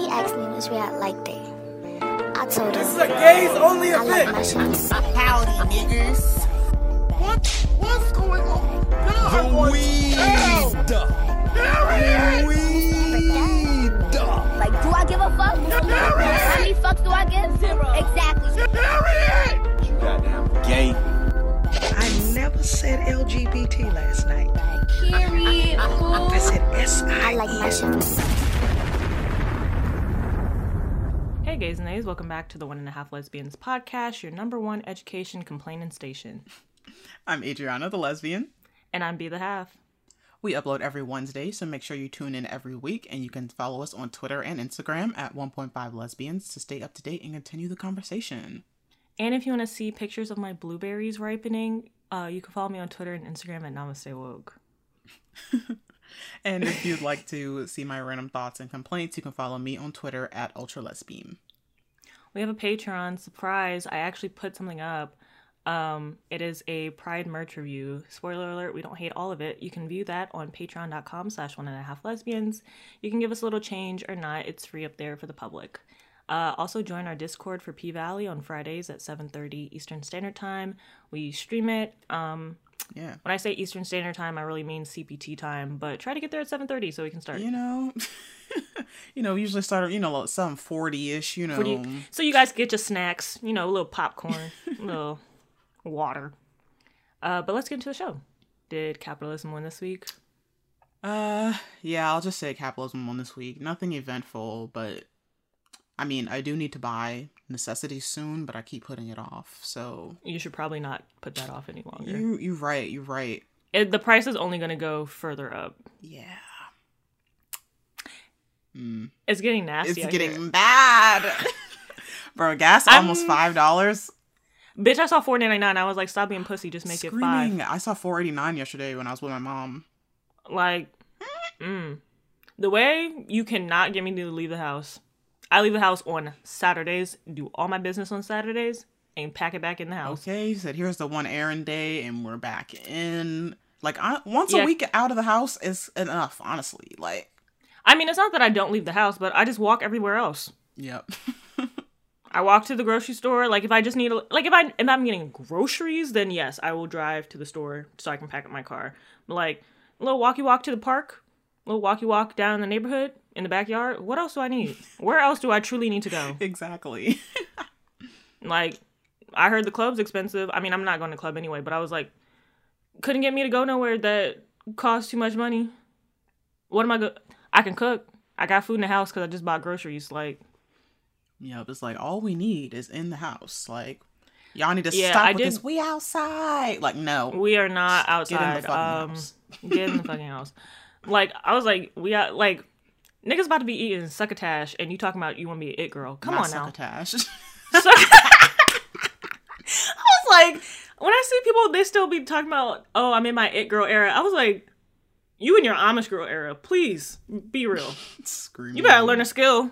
He asked me which way I liked it. I told This is a gays only I like event. my shoes. Howdy, niggas. What? What's going on? God, The what- weed. Hell, Harriet! Weed. Like, do I give a fuck? How many fucks do I give? Zero. Exactly. Harriet! You goddamn gay. I never said LGBT last night. Period. I said S I I like my shoes. Hey, gays and nays, welcome back to the One and a Half Lesbians podcast, your number one education complaining station. I'm Adriana, the lesbian. And I'm Be the Half. We upload every Wednesday, so make sure you tune in every week and you can follow us on Twitter and Instagram at 1.5 lesbians to stay up to date and continue the conversation. And if you want to see pictures of my blueberries ripening, uh, you can follow me on Twitter and Instagram at Namaste Woke. And if you'd like to see my random thoughts and complaints, you can follow me on Twitter at ultralesbeam. We have a Patreon surprise. I actually put something up. Um, it is a Pride merch review. Spoiler alert: we don't hate all of it. You can view that on Patreon.com/slash One and a Half Lesbians. You can give us a little change or not. It's free up there for the public. Uh, also join our Discord for P Valley on Fridays at 7:30 Eastern Standard Time. We stream it. Um, Yeah. when I say Eastern Standard Time, I really mean CPT time. But try to get there at 7:30 so we can start. You know, you know, we usually start you know, some 40 ish, you know. What do you- so you guys get your snacks, you know, a little popcorn, a little water. Uh, but let's get into the show. Did capitalism win this week? Uh, yeah, I'll just say capitalism won this week. Nothing eventful, but I mean, I do need to buy necessities soon, but I keep putting it off. So You should probably not put that off any longer. you, you're right, You're right. It, the price is only going to go further up. Yeah, It's getting nasty. it's getting bad, bro. Gas I'm- almost five dollars. Bitch, I saw four ninety nine. I was like, stop being pussy. Just make it Screaming. five. I saw four eighty nine yesterday when I was with my mom. Like, mm. the way you cannot get me to leave the house. I leave the house on Saturdays, do all my business on Saturdays, and pack it back in the house. Okay, he said, "Here's the one errand day, and we're back in." Like, I, once Yeah. a week out of the house is enough, honestly. Like, I mean, it's not that I don't leave the house, but I just walk everywhere else. yep. I walk to the grocery store. Like if I just need a like if I if I'm getting groceries, then yes, I will drive to the store so I can pack up my car. But like a little walkie walk to the park, a little walkie walk down in the neighborhood, in the backyard. What else do I need? Where else do I truly need to go? exactly. Like I heard the club's expensive. I mean, I'm not going to club anyway, but I was like, couldn't get me to go nowhere that costs too much money. What am I go? I can cook. I got food in the house because I just bought groceries. Like Yep, it's like all we need is in the house. Like y'all need to Yeah, stop I with did- this. We outside. Like no, We are not outside. Get in the fucking um, house. get in the fucking house. Like I was like, we got like niggas about to be eating succotash, and you talking about you want to be an it girl? Come not on now. succotash. I was like, when I see people, they still be talking about, oh, I'm in my it girl era. I was like, you in your Amish girl era, please be real. Screaming. You better learn a skill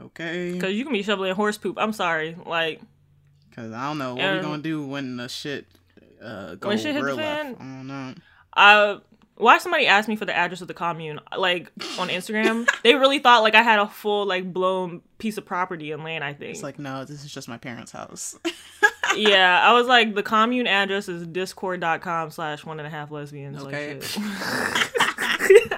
Okay. because you can be shoveling horse poop. I'm sorry, like Because I don't know what Um, we gonna do when the shit uh go when shit hit the real left. fan, I don't know. uh why somebody asked me for the address of the commune like on instagram they really thought like i had a full like blown piece of property and land i think It's like no, this is just my parents' house. yeah i was like the commune address is discord.com slash one and a half lesbians Okay. like, shit.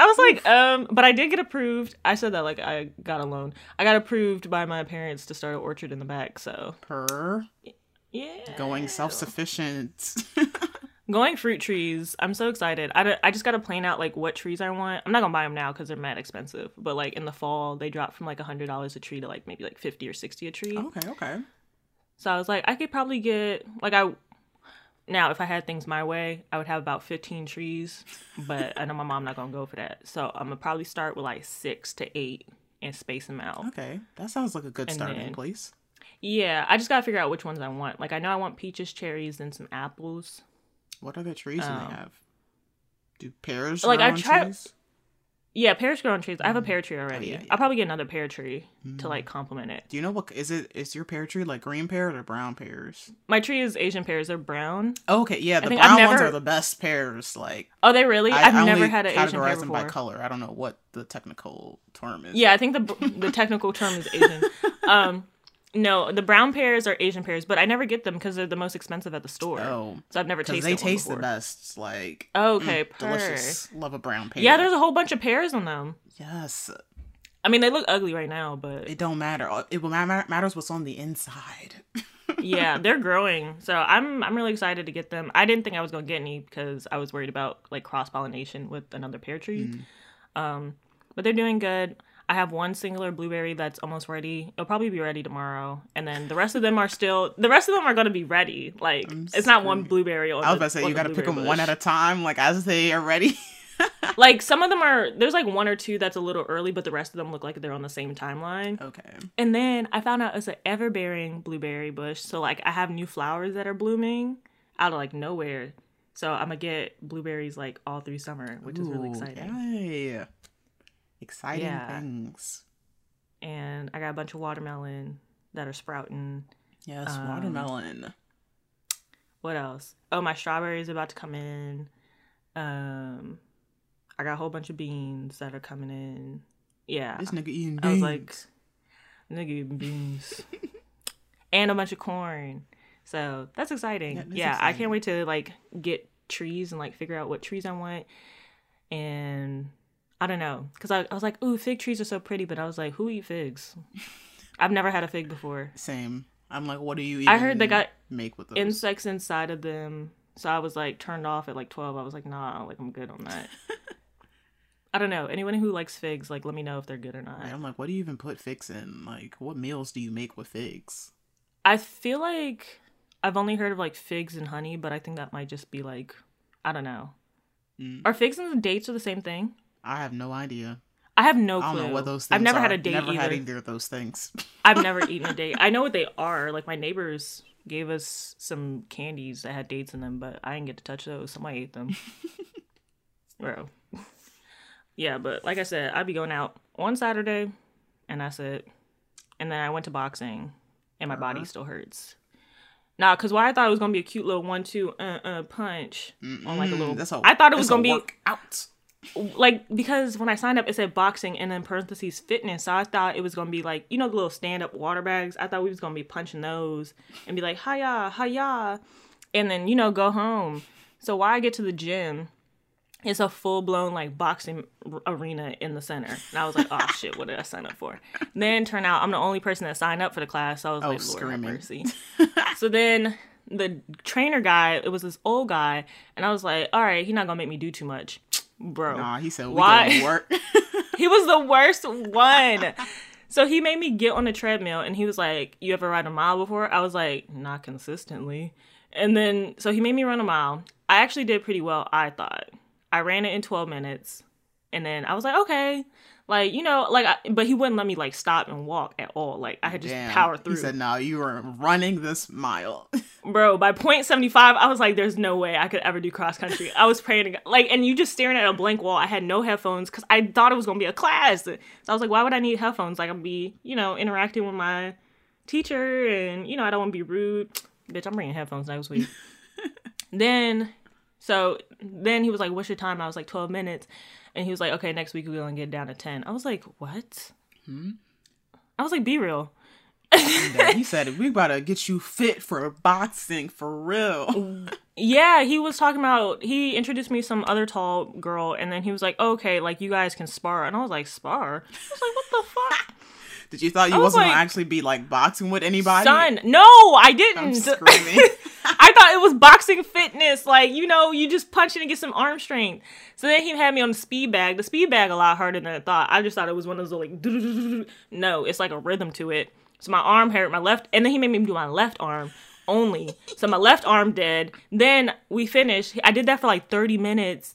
I was like, um, but I did get approved. I said that like I got a loan. I got approved by my parents to start an orchard in the back. So Per yeah, going self sufficient. Going fruit trees. I'm so excited. I, I just got to plan out like what trees I want. I'm not gonna buy them now because they're mad expensive. But like in the fall, they drop from like a hundred dollars a tree to like maybe like fifty or sixty a tree. okay, okay. So I was like, I could probably get like I. Now, if I had things my way, I would have about 15 trees, but I know my mom not gonna go for that. So I'm gonna probably start with like six to eight and space them out. Okay. That sounds like a good And starting then- place. Yeah, I just gotta figure out which ones I want. Like I know I want peaches, cherries, and some apples. What other trees do Um, they have? Do pears like, grow I on tried- trees? Yeah, pears grow on trees. I have a pear tree already. Mm. Oh, yeah, yeah. I'll probably get another pear tree to like complement it. Do you know what is it? Is your pear tree like green pears or brown pears? My tree is Asian pears. They're brown. Oh, okay, yeah, the I've brown ones are the best pears. Like Oh, they really? I, I've I never had an Asian pear them by color. I don't know what the technical term is. Yeah, I think the the technical term is Asian. Um, no, the brown pears are Asian pears, but I never get them because they're the most expensive at the store. Oh, so I've never tasted they taste the best. Like okay, mm, delicious. Love a brown pear. Yeah, there's a whole bunch of pears on them. yes. I mean, they look ugly right now, but It don't matter. It will matter matters what's on the inside. yeah, they're growing. So I'm I'm really excited to get them. I didn't think I was gonna get any because I was worried about like cross pollination with another pear tree. Um, but they're doing good. I have one singular blueberry that's almost ready. It'll probably be ready tomorrow, and then the rest of them are still. The rest of them are gonna be ready. Like it's not one blueberry. On I was about to say you got to pick them blueberry one at a time, like as they are ready. Like some of them are. There's like one or two that's a little early, but the rest of them look like they're on the same timeline. okay. And then I found out it's an ever bearing blueberry bush. So like I have new flowers that are blooming out of like nowhere. So I'm gonna get blueberries like all through summer, which is really exciting. Yay. Exciting Yeah. things. And I got a bunch of watermelon that are sprouting. Yes, Um, watermelon. What else? Oh, my strawberries about to come in. Um, I got a whole bunch of beans that are coming in. Yeah, This nigga eating beans. I was like, nigga eating beans, and a bunch of corn. So that's exciting. Yeah, Yeah, that's I can't wait to like get trees and like figure out what trees I want. And I don't know, cause I, I was like, ooh, fig trees are so pretty, but I was like, who eat figs? I've never had a fig before. Same. I'm like, what do you even I heard they got make with those? insects inside of them. So I was like turned off at like 12. I was like, nah, like I'm good on that. I don't know. Anyone who likes figs, like let me know if they're good or not. I'm like, what do you even put figs in? Like, what meals do you make with figs? I feel like I've only heard of like figs and honey, but I think that might just be like I don't know. Mm. Are figs and dates are the same thing? I have no idea. I have no I clue. don't know what those things I've never are. had a date Never either. had either of those things. I've never eaten a date. I know what they are. Like my neighbors gave us some candies that had dates in them, but I didn't get to touch those. Somebody ate them. Bro. Yeah, but like I said, I'd be going out on Saturday, and that's it. And then I went to boxing, and my body still hurts. Nah, cause why I thought it was gonna be a cute little one-two uh uh punch on like a little. that's a, I thought it was gonna be workout. Like because when I signed up, it said boxing and then parentheses fitness. So I thought it was gonna be like you know the little stand up water bags. I thought we was gonna be punching those and be like hiya hiya, and then you know go home. So why I get to the gym, it's a full blown like boxing r- arena in the center, and I was like, oh shit, what did I sign up for? then turn out I'm the only person that signed up for the class. So I was Oh, like, Lord have mercy. so then the trainer guy, it was this old guy, and I was like, all right, he's not gonna make me do too much, bro. Nah, he said we Why- work. He was the worst one. So he made me get on the treadmill and he was like, You ever ride a mile before? I was like, Not consistently. And then, so he made me run a mile. I actually did pretty well, I thought. I ran it in 12 minutes. And then I was like, Okay. Like, you know, like, I, but he wouldn't let me like stop and walk at all. Like, I had just Damn. power through. He said, "No, you were running this mile." Bro, by point seventy five, I was like, "There's no way I could ever do cross country." I was praying to God, like, and you just staring at a blank wall. I had no headphones because I thought it was gonna be a class. So I was like, "Why would I need headphones? Like, I'm be, you know, interacting with my teacher, and you know, I don't want to be rude." Bitch, I'm bringing headphones next week. then, so then he was like, "What's your time?" I was like, 12 minutes," and he was like, "Okay, next week we're gonna get down to 10." I was like, "What?" Hmm? I was like, "Be real." He said, "We gotta get you fit for boxing for real." Yeah, he was talking about he introduced me to some other tall girl and then he was like, "Okay, like you guys can spar." And I was like, "Spar?" I was like, "What the fuck?" Did you thought you I was wasn't like- gonna actually be like boxing with anybody? Son, no, I didn't. screaming. I thought it was boxing fitness, like you know, you just punch it and get some arm strength. So then he had me on the speed bag. The speed bag a lot harder than I thought. I just thought it was one of those like no, it's like a rhythm to it. So my arm hurt, my left, and then he made me do my left arm only. So my left arm dead. Then we finished. I did that for like thirty minutes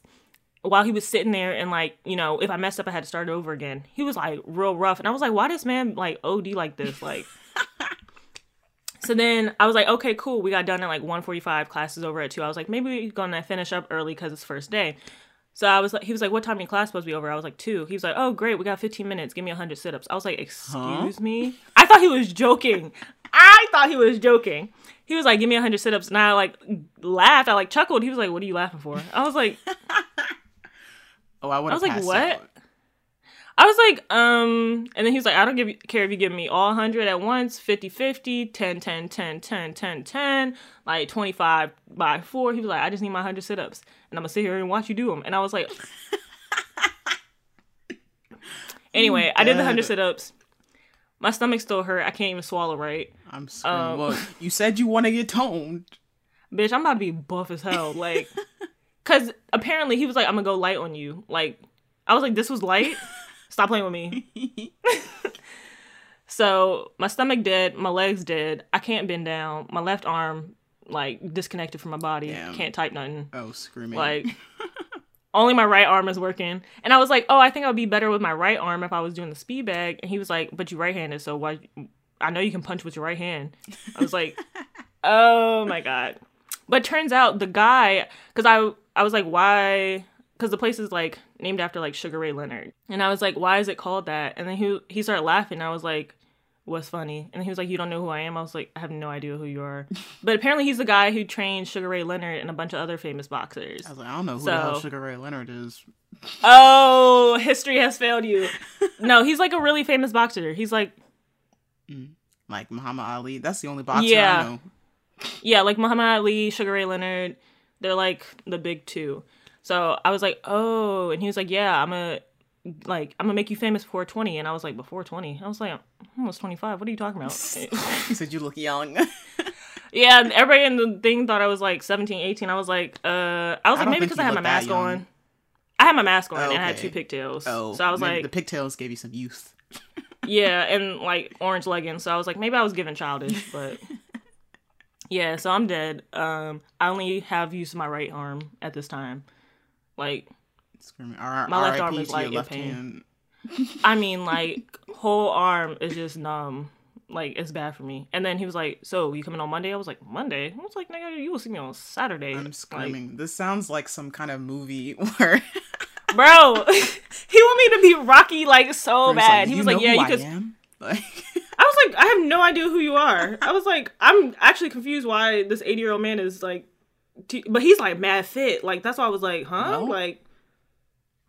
while he was sitting there and like you know if I messed up I had to start over again. He was like real rough, and I was like, why this man like OD like this like. So then I was like, okay, cool. We got done at like 1:45. Class is over at two. I was like, maybe we're gonna finish up early because it's first day. So I was like, he was like, "What time your class supposed to be over?" I was like, two. He was like, "Oh, great, we got 15 minutes. Give me 100 sit-ups." I was like, "Excuse me." I thought he was joking. I thought he was joking. He was like, "Give me 100 sit-ups," and I like laughed. I like chuckled. He was like, "What are you laughing for?" I was like, Oh, I would I was like, what? out. I was like, um, and then he was like, I don't give you, care if you give me all 100 at once, 50 50, 10 10 10 10 10 10, like 25 by 4. He was like, I just need my 100 sit ups and I'm gonna sit here and watch you do them. And I was like, anyway, I did the 100 sit ups. My stomach still hurt. I can't even swallow right. I'm screaming. Um, well, you said you want to get toned. Bitch, I'm about to be buff as hell. Like, cause apparently he was like, I'm gonna go light on you. Like, I was like, this was light. Stop playing with me. so my stomach dead, my legs dead. I can't bend down. My left arm like disconnected from my body. Damn. Can't type nothing. Oh, screaming. Like, only my right arm is working. And I was like, oh, I think I would be better with my right arm if I was doing the speed bag. And he was like, but you're right-handed, so why? I know you can punch with your right hand. I was like, oh my god. But turns out the guy, because I I was like, why? Because the place is like named after like Sugar Ray Leonard, and I was like, why is it called that? And then he he started laughing. And I was like, what's funny? And he was like, you don't know who I am. I was like, I have no idea who you are. but apparently he's the guy who trained Sugar Ray Leonard and a bunch of other famous boxers. I was like, I don't know who the hell Sugar Ray Leonard is. Oh, history has failed you. No, he's like a really famous boxer. He's like mm, Like Muhammad Ali. That's the only boxer Yeah. I know. Yeah, like Muhammad Ali, Sugar Ray Leonard, they're like the big two. So I was like, oh, and he was like, yeah, I'm a like I'm gonna make you famous before 20, and I was like, before 20. I was like, I'm almost 25. What are you talking about? He said you look young. yeah, everybody in the thing thought I was like 17, 18. I was like, uh, I was I like, maybe because I had my mask young. on. I had my mask on Oh, and I had two pigtails. oh, so I was maybe like, the pigtails gave you some youth. Yeah, and like orange leggings. So I was like, maybe I was given childish, but yeah. So I'm dead. Um, I only have use of my right arm at this time. Like, Screaming. R- My left arm is, like, in pain. I mean, like whole arm is just numb. Like it's bad for me. And then he was like, "So you coming on Monday?" I was like, "Monday." I was like, "Nigga, you will see me on Saturday." I'm Like, screaming. this sounds like some kind of movie where bro. he want me to be Rocky like so like, bad. he was like, "Yeah, you could." Like, was like, I have no idea who you are. I was like, I'm actually confused why this 80 year old man is like, t- but he's like mad fit. Like that's why I was like, huh? Well. Like,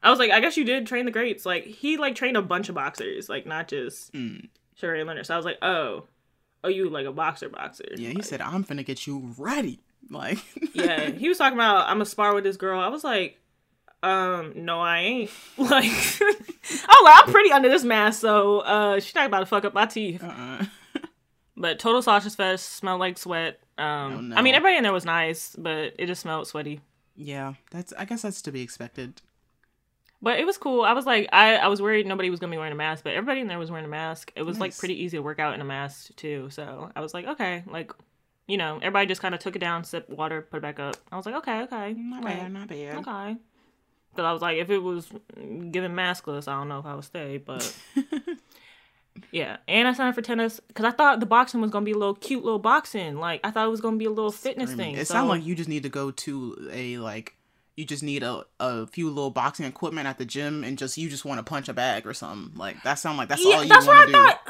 I was like, I guess you did train the greats. Like he like trained a bunch of boxers, like not just Mm. Sugar Ray Leonard. So I was like, oh, oh, you like a boxer boxer? yeah, he Like, said, "I'm finna get you ready." Like, yeah. He was talking about I'm a spar with this girl. I was like, um, no, I ain't. Like, oh, well, I'm pretty under this mask, so uh, she's not about to fuck up my teeth. uh-uh. But total sausage fest smelled like sweat. Um, Oh, no. I mean, everybody in there was nice, but it just smelled sweaty. yeah, that's. I guess that's to be expected. But it was cool. I was like, I, I was worried nobody was gonna be wearing a mask, but everybody in there was wearing a mask. It was like pretty easy to work out in a mask too. So I was like, okay, like, you know, everybody just kind of took it down, sipped water, put it back up. I was like, okay, okay, Not right, bad, not bad. okay. Because I was like, if it was given maskless, I don't know if I would stay, but. Yeah, and I signed up for tennis because I thought the boxing was gonna be a little cute little boxing. Like I thought it was gonna be a little fitness Screaming. thing. It so- sounds like you just need to go to a like. You just need a, a few little boxing equipment at the gym, and just you just want to punch a bag or something. Like that sound like that's yeah, all you that's what want I to do. thought.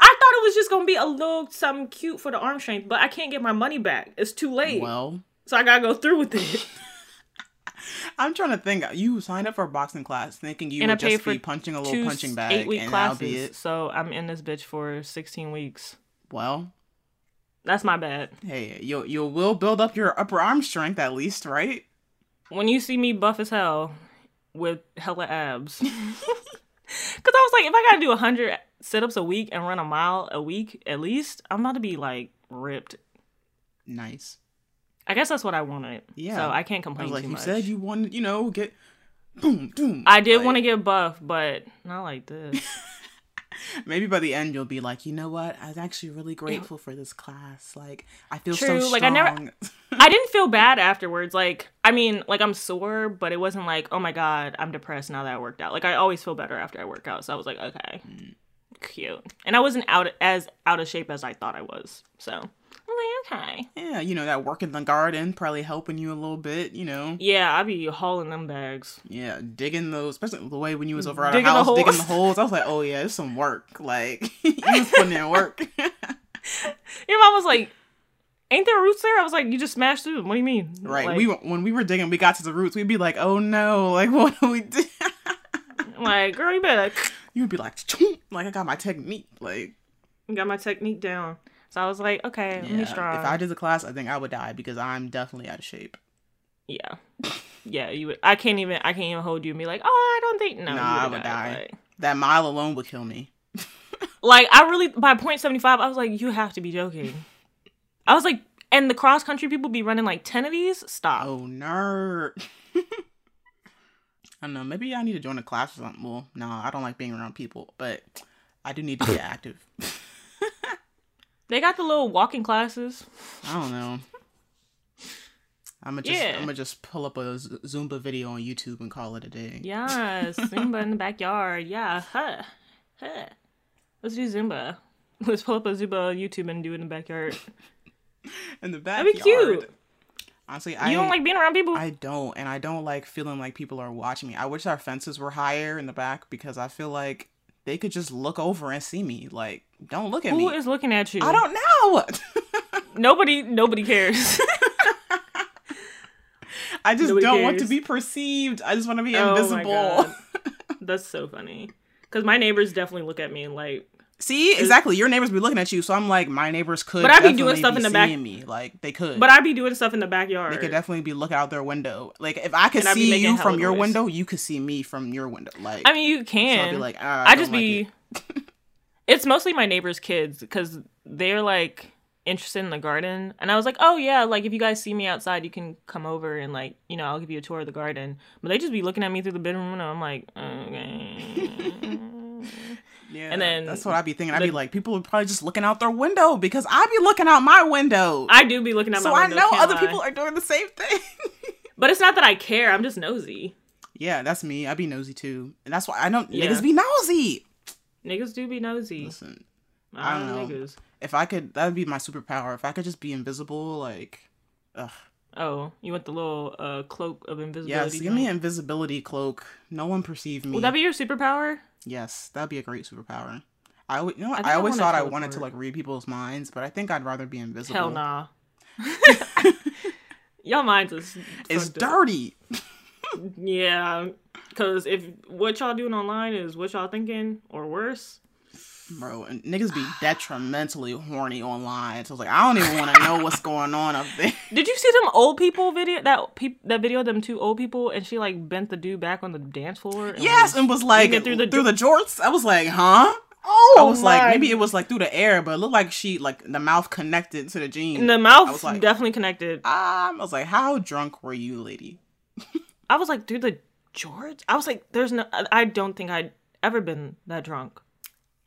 I thought it was just gonna be a little something cute for the arm strength, but I can't get my money back. It's too late, Well, so I gotta go through with it. I'm trying to think. You signed up for a boxing class thinking you and would just be punching a little two punching bag, eight week classes. be it. So I'm in this bitch for 16 weeks. Well, That's my bad. hey, you you will build up your upper arm strength at least, right? When you see me buff as hell with hella abs, because I was like, if I gotta do 100 sit ups a week and run a mile a week at least, I'm about to be like ripped. Nice. I guess that's what I wanted. Yeah. So I can't I complain was like, too you much. said you wanted, you know, get boom, boom. I did Like, want to get buff, but not like this. Maybe by the end you'll be like, you know what? I was actually really grateful for this class. Like, I feel True, so strong. like, I never- I didn't feel bad afterwards. Like, I mean, like I'm sore, but it wasn't like, oh my god, I'm depressed now that I worked out. Like, I always feel better after I work out. So I was like, okay, mm. cute. And I wasn't out as out of shape as I thought I was. So I was like, okay. Yeah, you know, that work in the garden probably helping you a little bit, you know. Yeah, I be hauling them bags. Yeah, digging those, especially the way when you was over at Digging our the house, digging the holes. I was like, oh yeah, it's some work. Like, you was putting in work. Your mom was like, "Ain't there roots there?" I was like, "You just smashed through them. What do you mean?" right. Like, we when we were digging, we got to the roots. We'd be like, oh no, like what do we do? like, girl, you better you would be like, like I got my technique. Like, got my technique down. So I was like, okay, let me yeah, strong. if I did the class, I think I would die because I'm definitely out of shape. yeah, yeah, you would. I can't even. I can't even hold you and be like, oh, I don't think. No, nah, I would died, die. Like, That mile alone would kill me. like, I really by point seventy five, I was like, you have to be joking. I was like, and the cross country people be running like ten of these. Stop. Oh, nerd. I don't know. Maybe I need to join a class or something. Well, no, I don't like being around people, but I do need to get active. They got the little walking classes. I don't know. I'm gonna just Yeah. I'm gonna just pull up a Zumba video on YouTube and call it a day. Yeah, Zumba in the backyard. Yeah, huh, huh. Let's do Zumba. Let's pull up a Zumba on YouTube and do it in the backyard. In the That'd be backyard. cute. Honestly, I You don't like being around people? I don't, and I don't like feeling like people are watching me. I wish our fences were higher in the back because I feel like they could just look over and see me. Like, don't look at Who me. is looking at you? I don't know. Nobody. Nobody cares. I just Nobody don't want to be perceived. I just want to be Oh invisible. That's so funny. Because my neighbors definitely look at me and like, See, exactly. Your neighbors be looking at you, so I'm like, my neighbors could. But I be doing stuff be in the back- seeing Me, like they could. but I be doing stuff in the backyard. they could definitely be looking out their window. Like if I could And see you from your noise. window, you could see me from your window. Like I mean, you so can. I'd be like, ah, I, I, just don't be. like it's mostly my neighbors' kids because they're like interested in the garden, and I was like, oh yeah, like if you guys see me outside, you can come over and like you know I'll give you a tour of the garden. But they just be looking at me through the bedroom window. I'm like, okay. Yeah, And then that's what I'd be thinking. I'd the- be like, people are probably just looking out their window because I'd be looking out my window. I do be looking out so my I window. know can't other lie. people are doing the same thing. But it's not that I care. I'm just nosy. yeah, that's me. I'd be nosy too, and that's why I don't. Yeah. Niggas be nosy. Niggas do be nosy. Listen, I I don't know. Niggas. if I could, that would be my superpower. If I could just be invisible, like, ugh. Oh, you want the little uh, cloak of invisibility? Yes, give me an invisibility cloak. No one perceive me. Would that be your superpower? Yes, that'd be a great superpower. I always, you know, I, I always wanna thought I wanted to like read people's minds, but I think I'd rather be invisible. Hell nah. Y'all minds is It's dirty. Yeah, because if what y'all doing online is what y'all thinking or worse, Bro, and niggas be detrimentally horny online. So I was like, I don't even want to know what's going on up there. did you see them old people video that peop, that video of them two old people and she like bent the dude back on the dance floor? And yes, was- and was like through through the, through the jorts. I was like, huh? oh, I was like, maybe it was like through the air, but it looked like she like the mouth connected to the jean. the mouth I was like, definitely connected. um, I was like, how drunk were you, lady? I was like, dude, the George. I was like, there's no. I don't think I'd ever been that drunk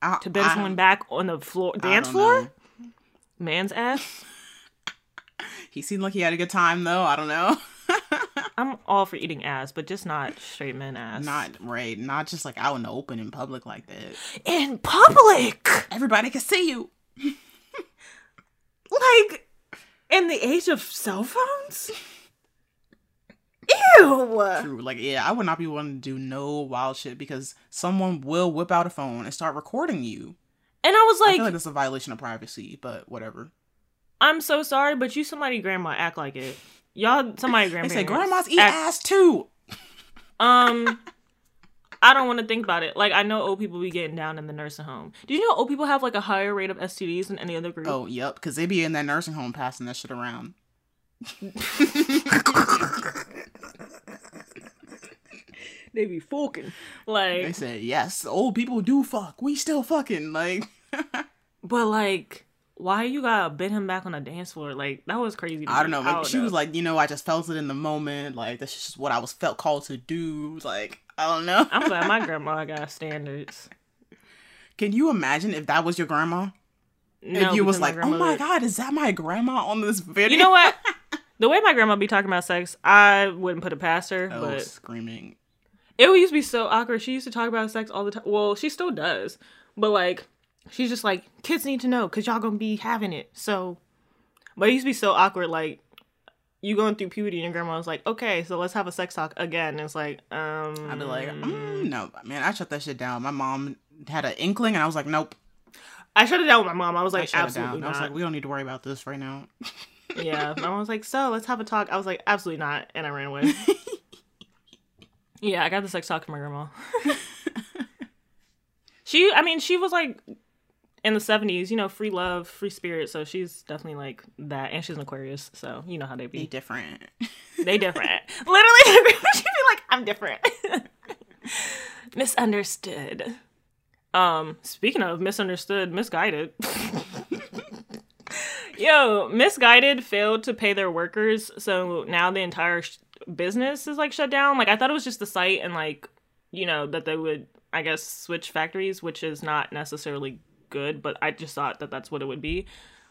I, to bend someone back on the floor, dance floor, know. man's ass. He seemed like he had a good time though. I don't know. I'm all for eating ass, but just not straight men ass. not right. Not just like out in the open in public like that. in public. Everybody can see you. Like in the age of cell phones. Ew. True. Like, yeah, I would not be willing to do no wild shit because someone will whip out a phone and start recording you. And I was like, I feel like that's a violation of privacy, but whatever. I'm so sorry, but you somebody grandma act like it. Y'all somebody They grandparents. say grandmas eat act- ass too. Um, I don't want to think about it. Like I know old people be getting down in the nursing home. Did you know old people have like a higher rate of STDs than any other group? Oh, yep, because they be in that nursing home passing that shit around. they be fucking. Like they Like, said, yes, old people do fuck. We still fucking. Like, but like, why you gotta bend him back on the dance floor? Like that was crazy. to I don't know. Maybe she was like, you know, I just felt it in the moment. Like, that's just what I was felt called to do. Like, I don't know. I'm glad my grandma got standards. Can you imagine if that was your grandma? No, if you was because like, oh my god, is that my grandma on this video? You know what? the way my grandma be talking about sex, I wouldn't put it past her. Oh, but screaming. It used to be so awkward. She used to talk about sex all the time. Well, she still does, but like, she's just like, kids need to know because y'all gonna be having it. So, But it used to be so awkward. Like you going through puberty, and your grandma was like, "Okay, so let's have a sex talk again." And it's like, um, I'd be like, mm, no, man, I shut that shit down. My mom had an inkling, and I was like, nope. I shut it down with my mom. I was like, it absolutely down. I was not. like, we don't need to worry about this right now. yeah, my mom was like, so let's have a talk. I was like, absolutely not, and I ran away. yeah, I got the sex talk from my grandma. she, I mean, she was like in the seventies, you know, free love, free spirit. So she's definitely like that, and she's an Aquarius, so you know how they Be be. different. They different. Literally, she'd be like, "I'm different." Misunderstood. Um, speaking of misunderstood, misguided. Yo, Missguided failed to pay their workers, so now the entire sh- business is like shut down. Like I thought it was just the site and like, you know, that they would I guess switch factories, which is not necessarily good, but I just thought that that's what it would be.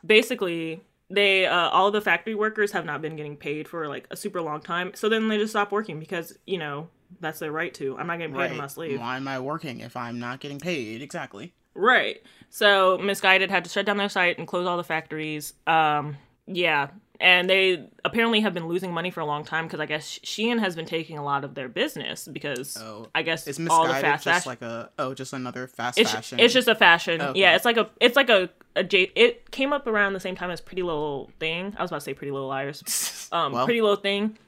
Basically, they uh, all the factory workers have not been getting paid for like a super long time. So then they just stop working because, you know, that's their right to. I'm not getting paid, right. I'm not. Why am I working if I'm not getting paid? Exactly. Right. So Missguided had to shut down their site and close all the factories. Um, yeah. And they apparently have been losing money for a long time because I guess Shein has been taking a lot of their business because Oh. I guess Is all the fast just fashion. like a oh, just another fast it's, fashion? it's just a fashion. Okay. Yeah, it's like a it's like a, a J- it came up around the same time as Pretty Little Thing. I was about to say Pretty Little Liars. Um, Well. Pretty Little Thing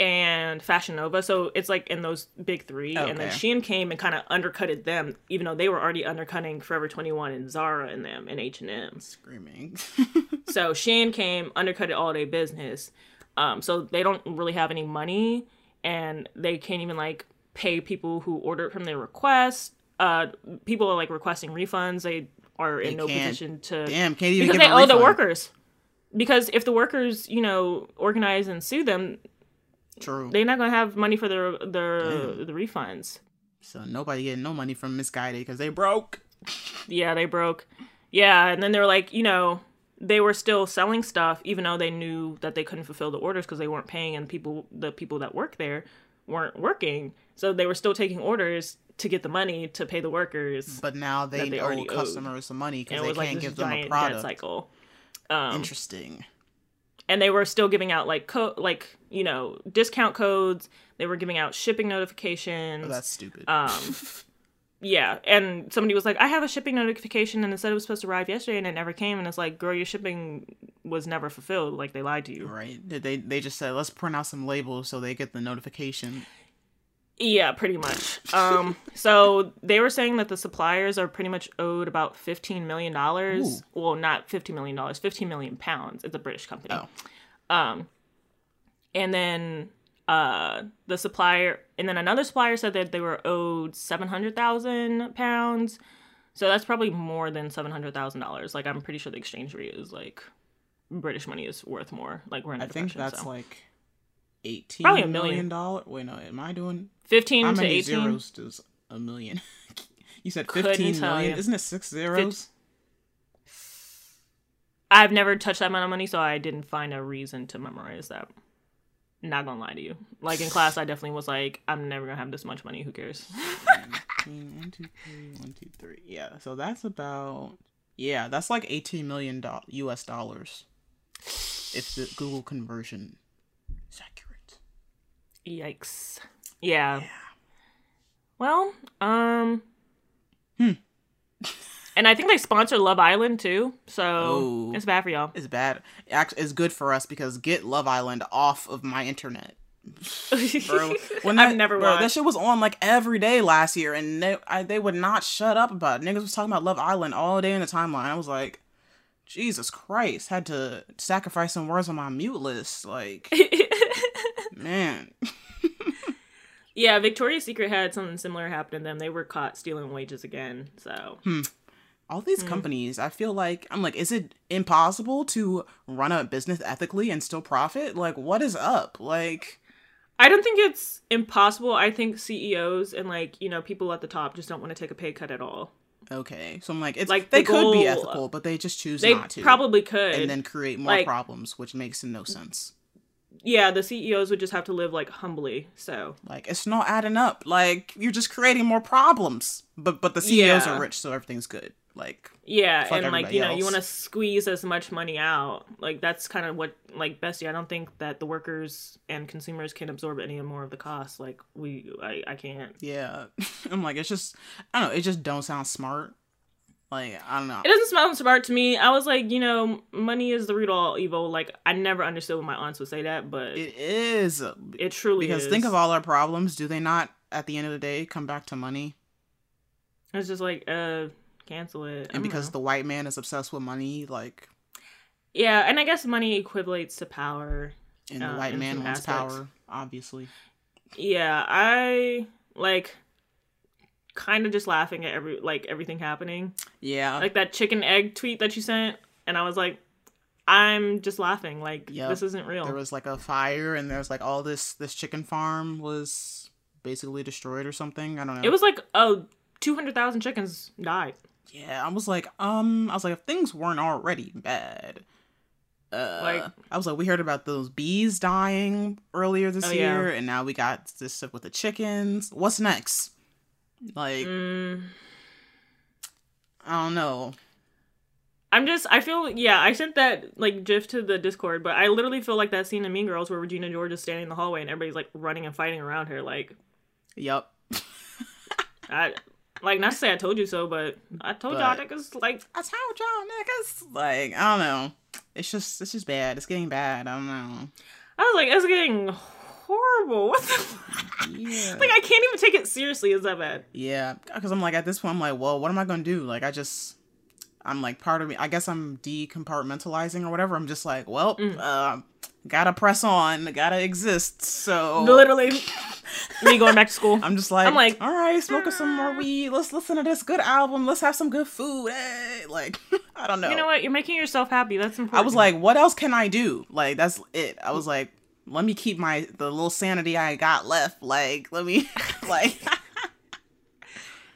and Fashion Nova. So it's like in those big three. And then Okay. Shein came and kind of undercutted them, even though they were already undercutting Forever 21 and Zara and them and H&M. screaming. So Shein came, undercutted all their business. Um, so they don't really have any money and they can't even like pay people who ordered from their request. Uh, people are like requesting refunds. They are in They no position to Damn, can't even because give they owe the workers. Because if the workers, you know, organize and sue them, True. they're not gonna have money for their their the refunds. so nobody getting no money from Missguided because they broke. Yeah, they broke. Yeah, and then they were like, you know, they were still selling stuff even though they knew that they couldn't fulfill the orders because they weren't paying and people the people that work there weren't working. So they were still taking orders to get the money to pay the workers. But now they, they owe already owed. customers some money because they can't this give them a product. cycle. Um, Interesting. And they were still giving out like co- like you know discount codes. They were giving out shipping notifications. Oh, that's stupid. Um, yeah, and somebody was like, "I have a shipping notification, and it said it was supposed to arrive yesterday, and it never came." And it's like, "Girl, your shipping was never fulfilled. Like they lied to you." right? They they just said let's print out some labels so they get the notification. Yeah, pretty much. Um, so they were saying that the suppliers are pretty much owed about fifteen million dollars. Well, not fifteen million dollars, fifteen million pounds. It's a British company. Oh. Um, and then uh, the supplier, and then another supplier said that they were owed seven hundred thousand pounds. So that's probably more than seven hundred thousand dollars. Like I'm pretty sure the exchange rate is like British money is worth more. Like we're in a I think that's so. like eighteen Probably a million dollar. Wait, no, am I doing fifteen how to many eighteen. zeros does a million? you said Couldn't million. Isn't it six zeros? I've never touched that amount of money, so I didn't find a reason to memorize that. Not gonna lie to you. Like in class, I definitely was like, I'm never gonna have this much money. Who cares? Fifteen, One, two, three, one, two, three. Yeah, so that's about yeah, that's like eighteen million U.S. dollars. If the Google conversion. Yikes. Yeah. Well, um. Hmm. And I think they sponsor Love Island too, so Oh. it's bad for y'all. It's bad. Actually, it's good for us because get Love Island off of my internet. bro. When I've never bro, that shit was on like every day last year, and they I, they would not shut up about it. Niggas was talking about Love Island all day in the timeline. I was like, Jesus Christ, had to sacrifice some words on my mute list. Like, man, yeah, Victoria's Secret had something similar happen to them. They were caught stealing wages again. So all Hmm. these companies, I feel like I'm like, is it impossible to run a business ethically and still profit? Like, what is up? Like, I don't think it's impossible. I think CEOs and like you know people at the top just don't want to take a pay cut at all. Okay, so I'm like, it's Like, they the could be ethical, but they just choose They not to. They probably could. and then create more like- problems, which makes no sense. yeah, the CEOs would just have to live like humbly. So Like it's not adding up. Like you're just creating more problems. But but the CEOs Yeah. are rich, so everything's good. Like Yeah, and like you know, you want to squeeze as much money out. Like that's kind of what like Bestie. I don't think that the workers and consumers can absorb any more of the costs. Like we, I, I can't. yeah, I'm like it's just I don't know. It just don't sound smart. Like I don't know. It doesn't sound smart to me. I was like, you know, money is the root of all evil. Like I never understood when my aunts would say that, but it is it, truly because is. think of all our problems. Do they not at the end of the day come back to money? It's just like uh, cancel it. I And because know. the white man is obsessed with money, like yeah, and I guess money equates to power. and the Uh, white man wants aspects. power, obviously. Yeah, I like kind of just laughing at every like everything happening. Yeah, like that chicken egg tweet that you sent and i was like i'm just laughing like Yep. this isn't real there was like a fire, and there was like all this this chicken farm was basically destroyed or something. I don't know. it was like oh 200000 chickens died yeah. I was like, um, I was like, if things weren't already bad. Uh, Like- I was like, we heard about those bees dying earlier this Oh, yeah. year, and now we got this stuff with the chickens. What's next? Like, mm, I don't know. i'm just i feel yeah i sent that like gif to the discord but i literally feel like that scene in mean girls where regina george is standing in the hallway and everybody's like running and fighting around her like Yup. i like not to say i told you so but i told y'all But- niggas like I told y'all niggas. Like, I don't know. It's just, it's just bad. It's getting bad. I don't know. i was like it's getting horrible what the Yeah. like i can't even take it seriously is that bad Yeah, because I'm like at this point, I'm like, well, what am I gonna do? Like, I just, I'm like, part of me. I guess I'm decompartmentalizing or whatever. I'm just like, well, Mm. uh, gotta press on, gotta exist. So literally me going back to school I'm just like, I'm like, all right, smoking some more ah. weed. Let's listen to this good album. Let's have some good food. Hey, like, I don't know. You know what? You're making yourself happy. That's important. I was like, what else can I do? Like, that's it. I was like, let me keep my the little sanity I got left. Like, let me, like,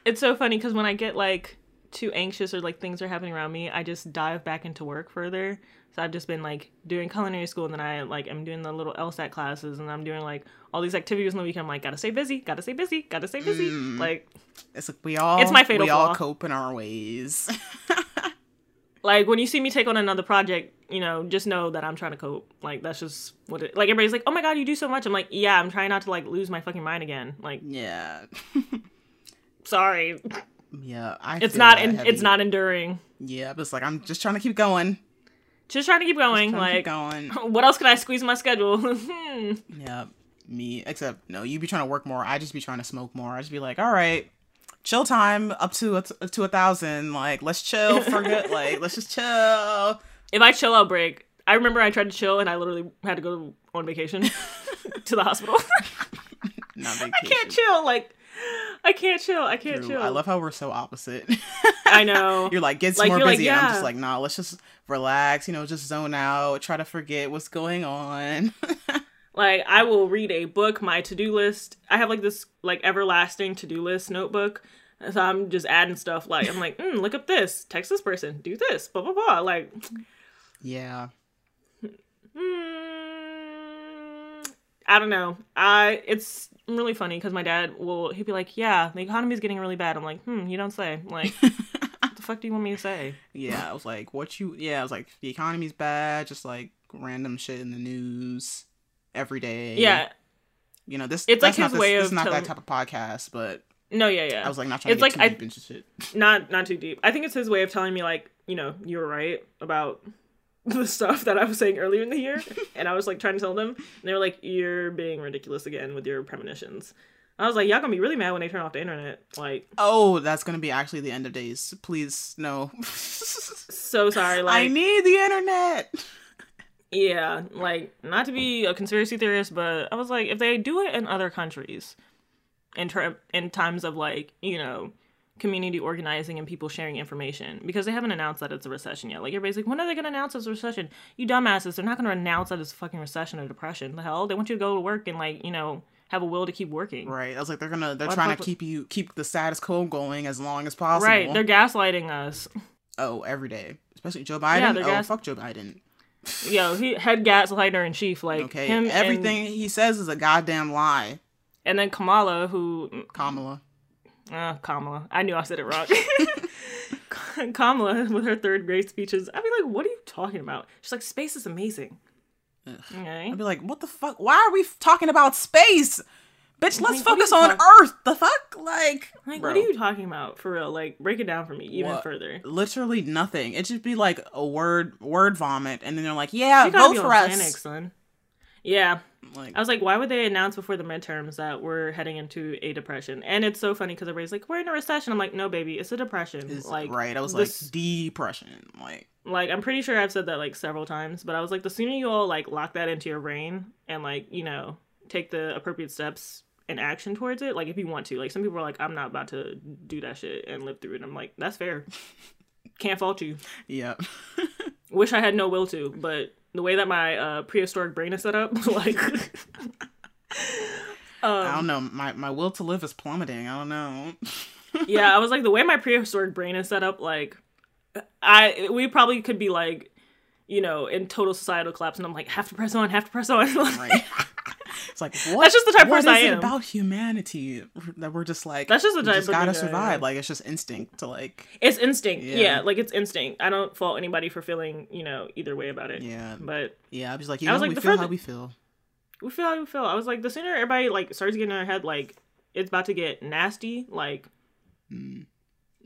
it's so funny because when I get like too anxious or like things are happening around me, I just dive back into work further. So I've just been like doing culinary school, and then I like I'm doing the little LSAT classes, and I'm doing like all these activities on the weekend. I'm like, gotta stay busy, gotta stay busy, gotta stay busy. Mm. Like, it's like we all, It's my fatal we all cope in our ways. like when you see me take on another project, you know, just know that I'm trying to cope. Like that's just what it. Like everybody's like, oh my god, you do so much. I'm like, yeah, I'm trying not to like lose my fucking mind again. Like, yeah, sorry, yeah. I it's not. In, heavy. it's not enduring. Yeah, but it's like I'm just trying to keep going. Just trying to keep going. To keep like, going. what else can I squeeze in my schedule? Hmm. Yeah, me. Except no, you be trying to work more. I just be trying to smoke more. I just be like, all right, chill time up to a, to a thousand. Like, let's chill for good. like, let's just chill. if I chill, I'll break. I remember I tried to chill and I literally had to go on vacation to the hospital. I can't chill. Like, I can't chill. I can't True. chill. I love how we're so opposite. I know. you're like, get Like, more you're like, busy. and I'm just like, nah, let's just relax. You know, just zone out. Try to forget what's going on. Like I will read a book, my to-do list. I have like this like everlasting to-do list notebook. So I'm just adding stuff like I'm like, mm, look up this, text this person, do this, blah blah blah. Like, yeah. mm, I don't know. I it's really funny because my dad will he'd be like, yeah, the economy's getting really bad. I'm like, hmm, you don't say. Like, what the fuck do you want me to say? Yeah, I was like, what you? Yeah, I was like, the economy's bad. Just like random shit in the news every day. Yeah, you know this. It's like that's not his this, way this of is not telling- that type of podcast, but no, yeah, yeah. I was like not trying It's to get like too I- deep into shit. not not too deep. I think it's his way of telling me like, you know, you were right about the stuff that I was saying earlier in the year, and I was like trying to tell them, and they were like, "You're being ridiculous again with your premonitions." I was like, "Y'all gonna be really mad when they turn off the internet." Like, Oh, that's gonna be actually the end of days. Please no. so sorry. Like, I need the internet. yeah, like not to be a conspiracy theorist, but I was like, if they do it in other countries, in term in times of like, you know. Community organizing and people sharing information because they haven't announced that it's a recession yet. Like everybody's like, when are they going to announce it's a recession? You dumbasses! They're not going to announce that it's a fucking recession or depression. The hell, they want you to go to work and like you know have a will to keep working. Right. I was like, they're gonna. They're Why trying to keep you keep the status quo going as long as possible. Right, they're gaslighting us. oh, every day, especially Joe Biden. Yeah, oh, gas- fuck Joe Biden. Yo, he head gaslighter in chief. Like Okay, him, everything he says is a goddamn lie. and, and then Kamala, who Kamala. Uh, Kamala. I knew I said it wrong. Kamala with her third grade speeches. I'd be like, what are you talking about? She's like, space is amazing. Okay. I'd be like, what the fuck? Why are we f- talking about space? Bitch, let's focus on Earth. The fuck? Like, Like, bro, what are you talking about for real? Like, break it down for me even what? further. Literally nothing. It should be like a word word vomit, and then they're like, yeah, vote for us. Son. Yeah, Like, I was like, why would they announce before the midterms that we're heading into a depression? And it's so funny because everybody's like, we're in a recession. I'm like, no, baby, it's a depression. is like, right. I was this- like, depression. Like, like I'm pretty sure I've said that like several times, but I was like, the sooner you all like lock that into your brain and like you know take the appropriate steps and action towards it, like if you want to. Like some people are like, I'm not about to do that shit and live through it. I'm like, that's fair. Can't fault you. yeah. Wish I had no will to, but the way that my uh, prehistoric brain is set up, like. I um, don't know. My my will to live is plummeting. I don't know. yeah, I was like the way my prehistoric brain is set up, like I we probably could be like, you know, in total societal collapse, and I'm like, have to press on, have to press on. Right. It's like what? That's just the type of person I am. about humanity that we're just like. That's just the type just gotta survive. Like it's just instinct to like. it's instinct, yeah. Yeah. like it's instinct. I don't fault anybody for feeling, you know, either way about it. Yeah. but Yeah, I was just like you I know was like, we the feel how we feel. we feel how we feel. I was like, the sooner everybody like starts getting in their head, like it's about to get nasty, like Mm.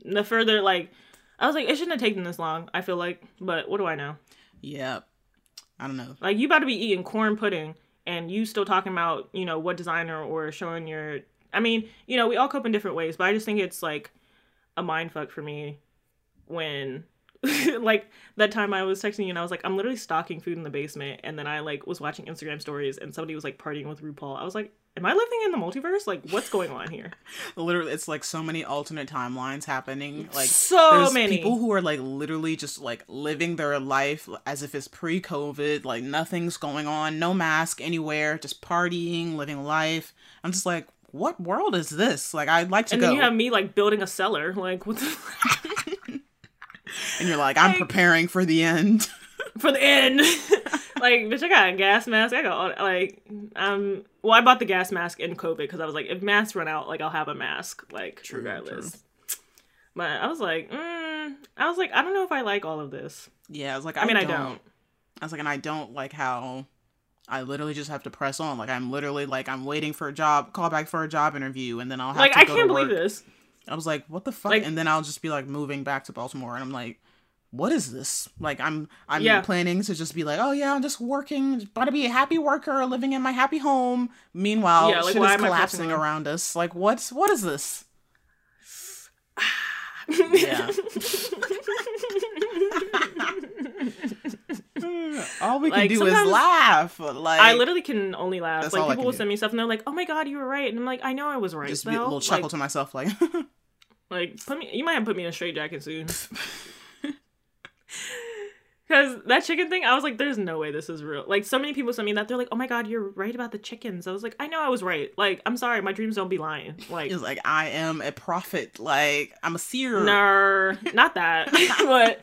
the further, like I was like, it shouldn't have taken this long. I feel like, but what do I know? Yeah. I don't know. Like you about to be eating corn pudding and you still talking about, you know, what designer or showing your I mean, you know, we all cope in different ways, but I just think it's like a mind fuck for me when like that time I was texting you and I was like, I'm literally stocking food in the basement and then I like was watching Instagram stories and somebody was like partying with RuPaul. I was like, Am I living in the multiverse? Like what's going on here? Literally, it's like so many alternate timelines happening. Like So there's many. people who are like literally just like living their life as if it's pre-COVID. Like nothing's going on, no mask anywhere, just partying, living life. I'm just like, what world is this? Like I'd like to And go. then you have me like building a cellar. Like what the and you're like, I'm like- preparing for the end. for the end. Like, bitch, I got a gas mask. I got all, like, um, well, I bought the gas mask in COVID because I was like, if masks run out, like, I'll have a mask, like, True, regardless. But I was like, mm, I was like, I don't know if I like all of this. yeah, I was like, I mean, I don't. don't. I was like, and I don't like how I literally just have to press on. Like I'm literally like I'm waiting for a job, call back for a job interview, and then I'll have Like, to I go can't to believe this. I was like, what the fuck? Like- and then I'll just be like moving back to Baltimore, and I'm like, what is this? Like I'm I'm Yeah. planning to just be like, oh yeah, I'm just working, about to be a happy worker, living in my happy home. Meanwhile, Yeah, like, shit is am I pressing collapsing around us. Like what's what is this? yeah. all we can Like, do is laugh. Like I literally can only laugh. Like, people will do. send me stuff and they're like, oh my god, you were right. And I'm like, I know I was right. just a little chuckle like, to myself, like Like, put me. You might have put me in a straight jacket soon. Because that chicken thing, I was like, "There's no way this is real." Like, so many people sent me that. They're like, "Oh my god, you're right about the chickens." I was like, "I know I was right." Like, I'm sorry, my dreams don't be lying. Like, it's like, I am a prophet. Like, I'm a seer. no, not that. but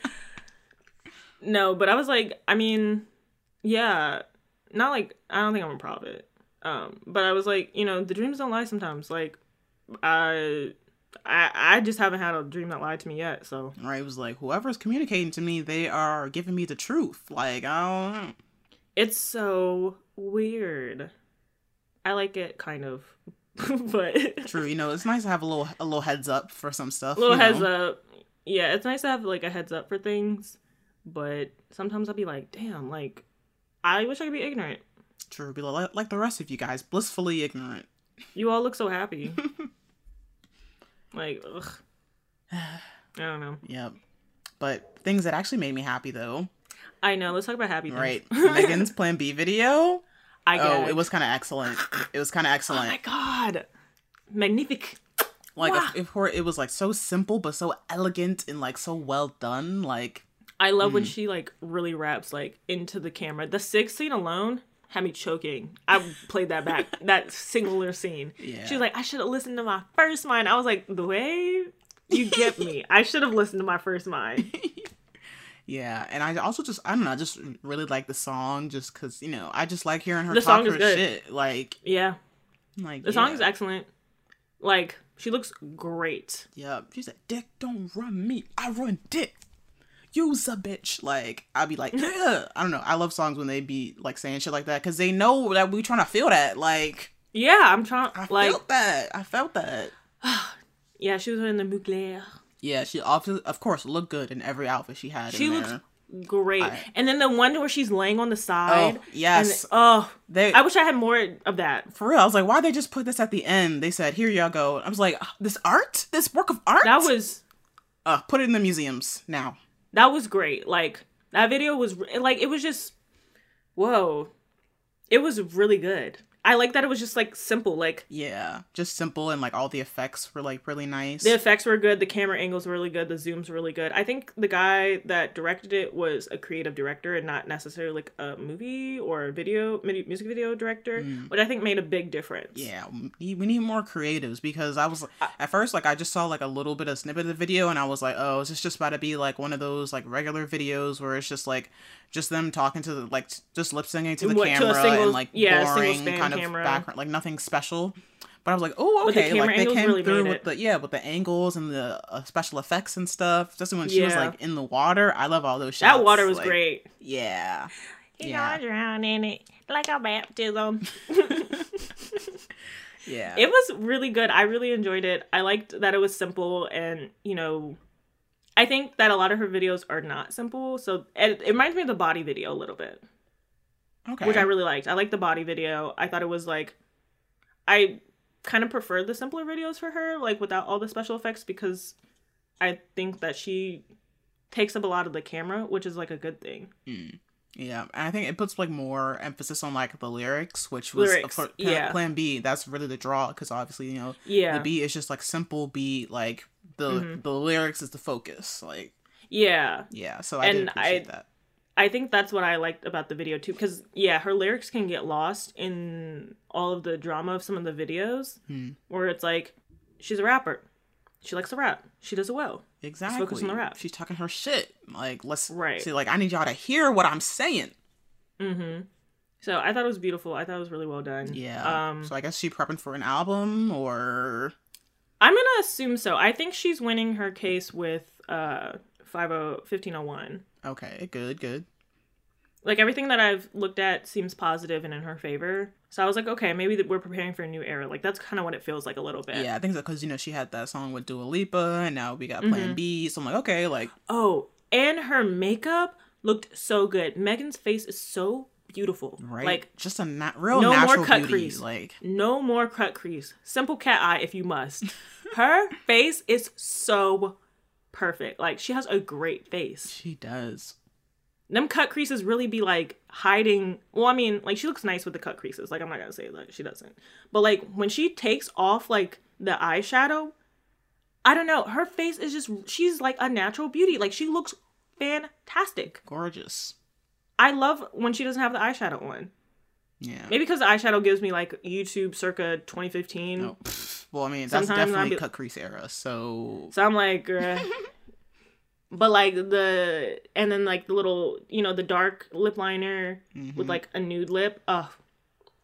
no, but I was like, I mean, yeah, not like I don't think I'm a prophet. Um, but I was like, you know, the dreams don't lie sometimes. Like, I, I, I just haven't had a dream that lied to me yet. So Right? It was like, whoever's communicating to me, they are giving me the truth. Like, I don't know. it's so weird. I like it kind of, but True. You know, it's nice to have a little a little heads up for some stuff. A little heads know? up. Yeah, it's nice to have like a heads up for things, but sometimes I'll be like, damn, like I wish I could be ignorant. True. Be like, like the rest of you guys, blissfully ignorant. You all look so happy. like, ugh. I don't know. Yep. But things that actually made me happy though, I know. Let's talk about happy things. right? Megan's Plan B video. I Oh, it was kind of excellent. It was kind of Oh excellent. my god, magnifique. like Wow. if, if her, it was like so simple but so elegant and like so well done. Like I love Mm. when she like really raps like into the camera. The sixth scene alone had me choking. I played that back. that singular scene. Yeah. She was like, I should have listened to my first mind. I was like, the way you get me, I should have listened to my first mind. Yeah, and I also just I don't know, I just really like the song just because you know I just like hearing her The talk song is her good. shit. Like, Yeah, like the song is excellent. Like She looks great. Yep. She said, "Dick don't run me. I run dick." You's a bitch. Like I'd be like, yeah. I don't know. I love songs when they be like saying shit like that because they know that we trying to feel that. Like Yeah, I'm trying. I Like, felt that. I felt that. yeah, she was wearing the Mugler. Yeah, she obviously, of course, looked good in every outfit she had. She looks great. I- and then the one where she's laying on the side. Oh, yes. And, oh, They I wish I had more of that. for real. I was like, why they just put this at the end? They said, "Here y'all go." I was like, "Ah, this art, this work of art. That was uh, put it in the museums now. That was great. Like that video was like it was just whoa. It was really good. I like that it was just like simple. Like Yeah, just simple and like all the effects were like really nice. the effects were good, the camera angles were really good, the zooms were really good. I think the guy that directed it was a creative director and not necessarily like a movie or a video music video director, mm. which I think made a big difference. yeah, we need, more creatives because I was at first like I just saw like a little bit of snippet of the video and I was like, oh, is this just about to be like one of those like regular videos where it's just like just them talking to the like just lip syncing to the What, to a camera single- and like yeah, single boring kind of camera. background, like nothing special. But I was like, oh, But the okay, like they came really through with it. the yeah with the angles and the uh, special effects and stuff. Especially when she was like in the water, I love all those shots. That water was like, great. Yeah, You Yeah. know, I drown in it like a baptism. yeah. it was really good. I really enjoyed it. I liked that it was simple and, you know, I think that a lot of her videos are not simple. So it, it reminds me of the body video a little bit, okay. which I really liked. I liked the body video. I thought it was like, I kind of preferred the simpler videos for her, like without all the special effects, because I think that she takes up a lot of the camera, which is like a good thing. Hmm. Yeah, and I think it puts like more emphasis on like the lyrics, which was Lyrics, for, yeah. Plan B. That's really the draw because obviously you know Yeah. The beat is just like simple beat, like the the lyrics is the focus. Like Yeah. yeah, so I did And appreciate I- that. I think that's what I liked about the video too, because yeah, her lyrics can get lost in all of the drama of some of the videos, Hmm. where it's like she's a rapper, she likes to rap, she does it well. Exactly. focus on the rap. She's talking her shit. Like let's Right. see. Like I need y'all to hear what I'm saying. Mm-hmm. So I thought it was beautiful. I thought it was really well done. Yeah. Um, so I guess she prepping for an album or I'm gonna assume so. I think she's winning her case with uh 50 1501. okay, good, good. Like everything that I've looked at seems positive and in her favor. So I was like, okay, maybe we're preparing for a new era. Like that's kind of what it feels like a little bit. Yeah, I think so because you know she had that song with Dua Lipa, and now we got Mm-hmm. Plan B. So I'm like, okay, like Oh, and her makeup looked so good. Megan's face is so beautiful. right, Like just a na- real no natural more cut beauty. crease. Like no more cut crease. Simple cat eye if you must. her face is so perfect. Like she has a great face. she does. Them cut creases really be like hiding. Well, I mean, like she looks nice with the cut creases. Like I'm not gonna say that she doesn't. But like when she takes off like the eyeshadow, I don't know. Her face is just she's like a natural beauty. Like she looks fantastic. Gorgeous. I love when she doesn't have the eyeshadow on. Yeah. Maybe because the eyeshadow gives me like YouTube circa 2015. No, pff, well, I mean, that's Sometimes definitely be- cut crease era. So So I'm like, uh, but like the and then like the little you know the dark lip liner with like a nude lip. Oh,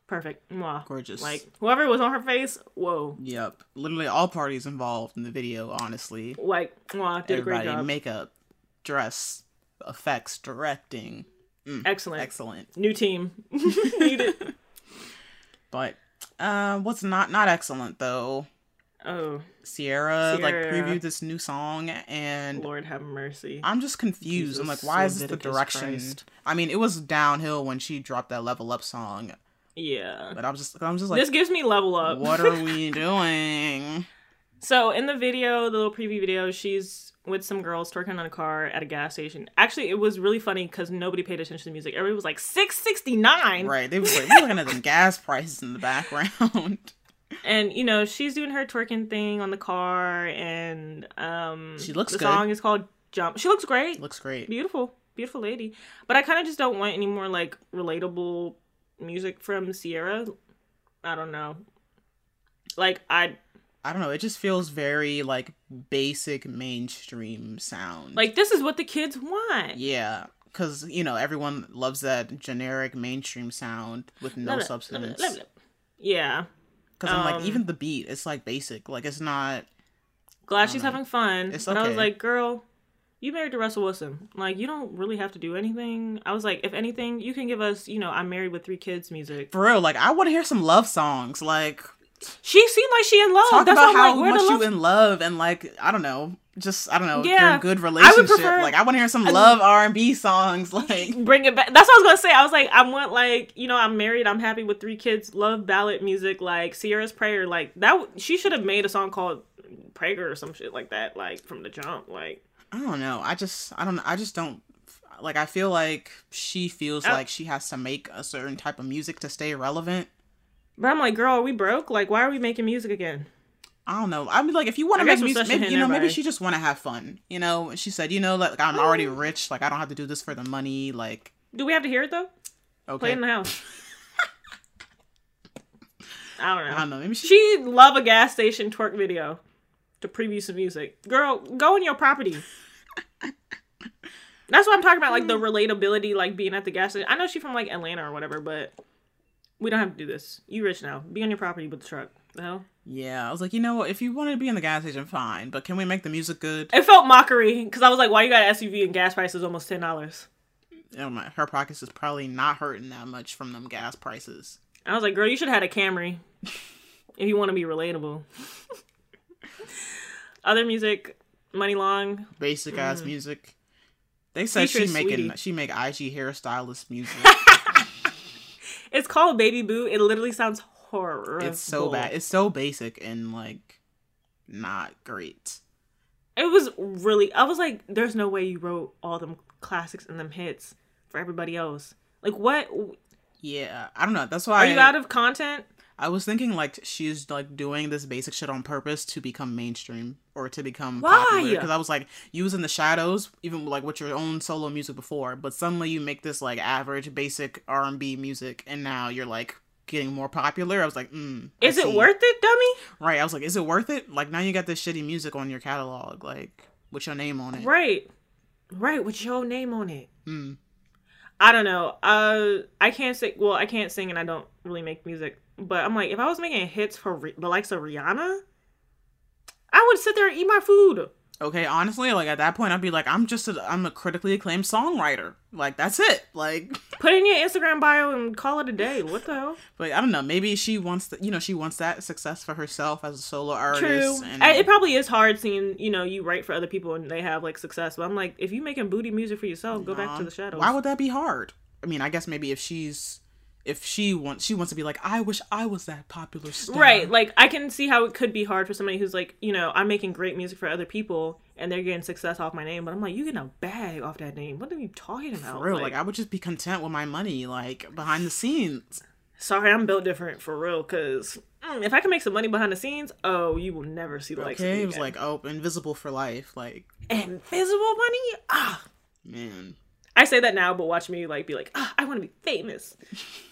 perfect. Mwah. Gorgeous. Like whoever was on her face, whoa. Yep. Literally all parties involved in the video, honestly. Like mwah, did a great job. makeup, dress, effects, directing. Excellent. Excellent. New team. Need it. But uh what's not not excellent though? Oh, Ciara, like Ciara. previewed this new song and Lord have mercy. I'm just confused. I'm like, Jesus, why is this the direction? Christ. I mean, it was downhill when she dropped that level up song, yeah. but I'm just, I'm just like, This gives me level up. what are we doing? So in the video, the little preview video, she's with some girls twerking on a car at a gas station. Actually, it was really funny because nobody paid attention to the music. Everybody was like six sixty nine, Right? They were like, looking at the gas prices in the background. and you know she's doing her twerking thing on the car, and um, She looks the good. song is called "Jump." She looks great, Looks great. beautiful, beautiful lady. But I kind of just don't want any more like relatable music from Ciara. I don't know. Like I I don't know. It just feels very like basic mainstream sound. like this is what the kids want. yeah, because you know everyone loves that generic mainstream sound with no substance. Yeah. Because I'm like, Um, even the beat, it's like basic. Like it's not. Glad she's having fun. It's but I was like, girl, you married to Russell Wilson. Like, you don't really have to do anything. I was like, if anything, you can give us, you know, I'm married with three kids music. For real, like I want to hear some love songs. Like She seemed like she in love. talk That's about how like, much you in love and like I don't know, just I don't know, you're Yeah. in good I would relationship. prefer- like I want to hear some love R and B songs. Like bring it back. That's what I was gonna say. I was like, I want like, you know, I'm married, I'm happy with three kids, love ballad music, like Ciara's Prayer, like that. She should have made a song called Prager or some shit like that, like from the jump. Like, I don't know. I just I don't I just don't like I feel like she feels like she has to make a certain type of music to stay relevant. But I'm like, girl, are we broke? Like, why are we making music again? I don't know. I mean, like, if you want to make music, maybe you know, maybe she just want to have fun. You know, she said, you know, like I'm already rich, like I don't have to do this for the money. Like, Do we have to hear it though? Okay, Play in the house. I don't know. I don't know. Maybe she. She love a gas station twerk video to preview some music. Girl, go in your property. That's what I'm talking about, like the relatability, like being at the gas station. I know she's from like Atlanta or whatever, but we don't have to do this. You rich now. Be on your property with the truck. The hell? Yeah, I was like, you know, what? if you want to be in the gas station, fine, but can we make the music good? It felt mockery because I was like, why you got an SUV and gas prices almost ten dollars? Oh my, her pockets is probably not hurting that much from them gas prices. I was like, girl, you should have had a Camry if you want to be relatable. Other music, Money Long, Basic ass mm. music. They said Feature she making Sweetie. she make IG hairstylist music. It's called Baby Boo. It literally sounds horrible. it's so bad. It's so basic and like not great. It was really. I was like, "There's no way you wrote all them classics and them hits for everybody else." Like, what? Yeah, I don't know. That's why Are you out of content? I was thinking like she's like doing this basic shit on purpose to become mainstream or to become Why? popular. Because I was like, you was in the shadows, even like with your own solo music before, but suddenly you make this like average, basic R and B music, and now you're like getting more popular. I was like, mm, Is it worth it, dummy? Right. I was like, is it worth it? Like now you got this shitty music on your catalog, like with your name on it. Right, right. With your name on it. Mm. I don't know. Uh, I can't sing. Well, I can't sing, and I don't really make music. But I'm like, if I was making hits for the likes of Rihanna, I would sit there and eat my food. Okay, honestly, like at that point, I'd be like, I'm just a, I'm a critically acclaimed songwriter. Like that's it. Like, Put in your Instagram bio and call it a day. What the hell? but I don't know. Maybe she wants, the, you know, she wants that success for herself as a solo artist. True. And I- It probably is hard seeing, you know, you write for other people and they have like success. But I'm like, if you making booty music for yourself, go back to the shadows. Why would that be hard? I mean, I guess maybe if she's, if she wants, she wants to be like, I wish I was that popular star. Right. Like I can see how it could be hard for somebody who's like, you know, I'm making great music for other people and they're getting success off my name, but I'm like, you getting a bag off that name. What are you talking about? For real, like, I would just be content with my money, like behind the scenes. sorry, I'm built different for real. Cause mm, if I can make some money behind the scenes, oh, you will never see the likes of it was again. like, oh, invisible for life. Like, invisible money. Ah, man, I say that now, but watch me like be like, ah, I want to be famous.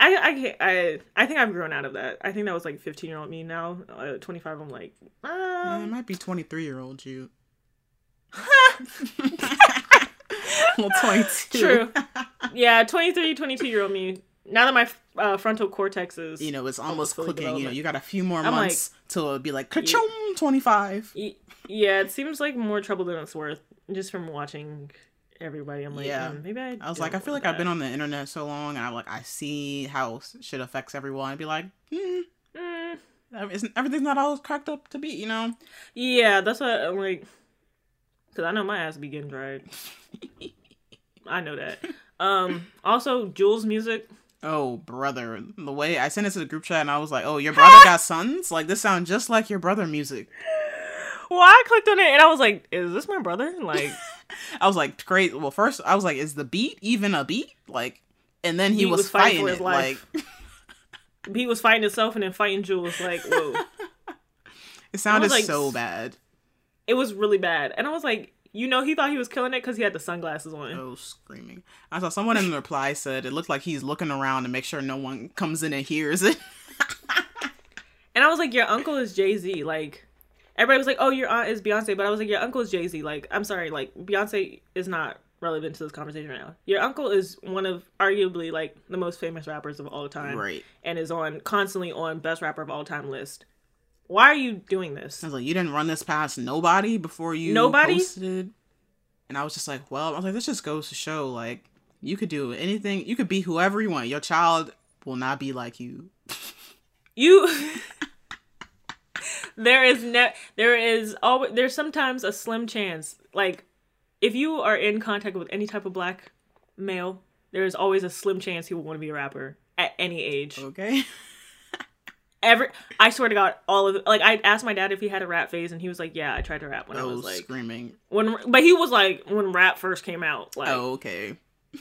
I I can't, I I think I've grown out of that. I think that was like 15 year old me. Now, uh, 25, I'm like, Yeah, it um, might be 23 year old you. well, 22. true. yeah, 23, 22 year old me. Now that my uh, frontal cortex is, You know, it's almost clicking. You know, you got a few more I'm like- months till it'll be like, ka-choom, 25. Yeah, it seems like more trouble than it's worth. Just from watching everybody, I'm like, Yeah. mm, maybe I. I was like, I feel like I've been on the internet so long, and I like I see how shit affects everyone. I'd be like, hmm, Mm, isn't everything's not always cracked up to be, you know? yeah, that's what I'm like. Cause I know my ass be getting dried. I know that. Um. Also, Jules' music. Oh, brother, the way I sent it to the group chat, and I was like, oh, your brother got sons? Like this sounds just like your brother music. Well, I clicked on it and I was like, "Is this my brother?" Like, I was like, great. Well, first I was like, is the beat even a beat? Like, and then he, He was, was fighting fighting, it. life. Like, he was fighting himself and then fighting Jules. Like, whoa, it sounded like, so bad. it was really bad. And I was like, you know, he thought he was killing it because he had the sunglasses on. Oh, screaming! I saw someone in the reply said it looked like he's looking around to make sure no one comes in and hears it. And I was like, your uncle is Jay Z. Like, everybody was like, oh, your aunt is Beyonce, but I was like, your uncle is Jay Z. Like, I'm sorry, like Beyonce is not relevant to this conversation right now. Your uncle is one of arguably like the most famous rappers of all time, Right. And is on constantly on best rapper of all time list. Why are you doing this? I was like, you didn't run this past nobody before you Nobody? posted. And I was just like, well, I was like, this just goes to show, like, you could do anything. You could be whoever you want. Your child will not be like you. You there is ne- there is always there's sometimes a slim chance like if you are in contact with any type of black male, there is always a slim chance he will want to be a rapper at any age. Okay. Every I swear to God, all of like I asked my dad if he had a rap phase, and he was like, "Yeah, I tried to rap when I I was was like screaming. when," but he was like when rap first came out, like Oh, okay.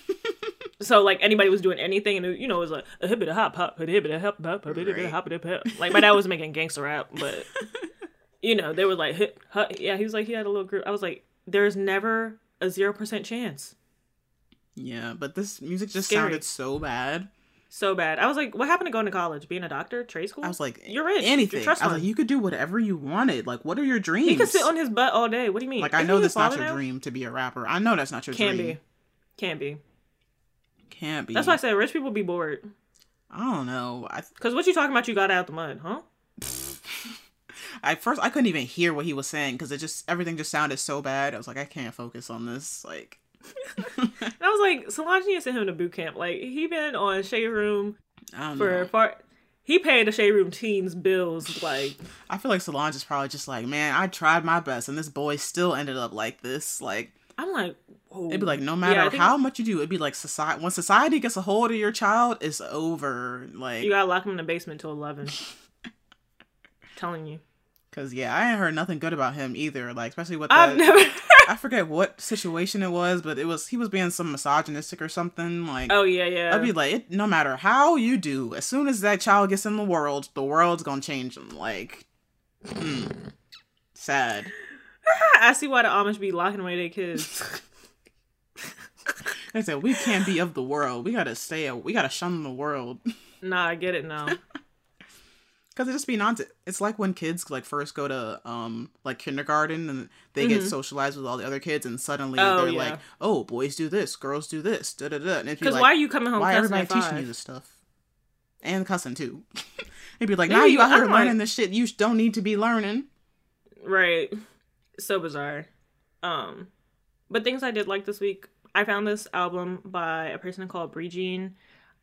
so like anybody was doing anything, and it, you know it was like a hibbit a hop hop, a hibbit a hop hop, a hibbit a hop a hop. Like my dad was making gangster rap, but you know they were like, yeah, he was like he had a little group. I was like, there's never a zero percent chance. Yeah, but this music just Scary. sounded so bad. So bad. I was like, what happened to going to college? Being a doctor, trade school? I was like, you're rich. Anything. You're trust I was like, you could do whatever you wanted. Like, what are your dreams? he could sit on his butt all day. What do you mean? like, I know that's not your now? dream to be a rapper. I know that's not your dream. Can dream. be. Can be. Can't be. That's why I said rich people be bored. I don't know. I Cause what you talking about? You got out the mud, huh? at first I couldn't even hear what he was saying because it just everything just sounded so bad. I was like, I can't focus on this. Like, I was like, Solange needs to send him to boot camp. Like he been on Shade Room for far. He paid the Shade Room teens bills. Like I feel like Solange is probably just like, man, I tried my best, and this boy still ended up like this. Like, I'm like, whoa. it'd be like, no matter I think how much you do, it'd be like society. When society gets a hold of your child, it's over. Like, you gotta lock him in the basement till eleven. telling you, cause yeah, I ain't heard nothing good about him either. Like, especially with I've the, never. I forget what situation it was, but it was he was being some misogynistic or something. Like, oh yeah, yeah. I'd be like, it, no matter how you do, as soon as that child gets in the world, the world's gonna change him. Like, hmm. sad. I see why the Amish be locking away their kids. I said we can't be of the world. We gotta stay. We gotta shun the world nah, I get it now. because it just be nonsense. It's like when kids like first go to um like kindergarten and they get socialized with all the other kids, and suddenly Mm-hmm. Oh, they're yeah. like, oh, boys do this, girls do this, da da da. And Because like, why are you coming home? why everybody teaching you this stuff and cussing too? It'd be like, now you you- out here I'm like- learning this shit you don't need to be learning. Right. So bizarre. Um but things I did like this week, I found this album by a person called Brie Jean.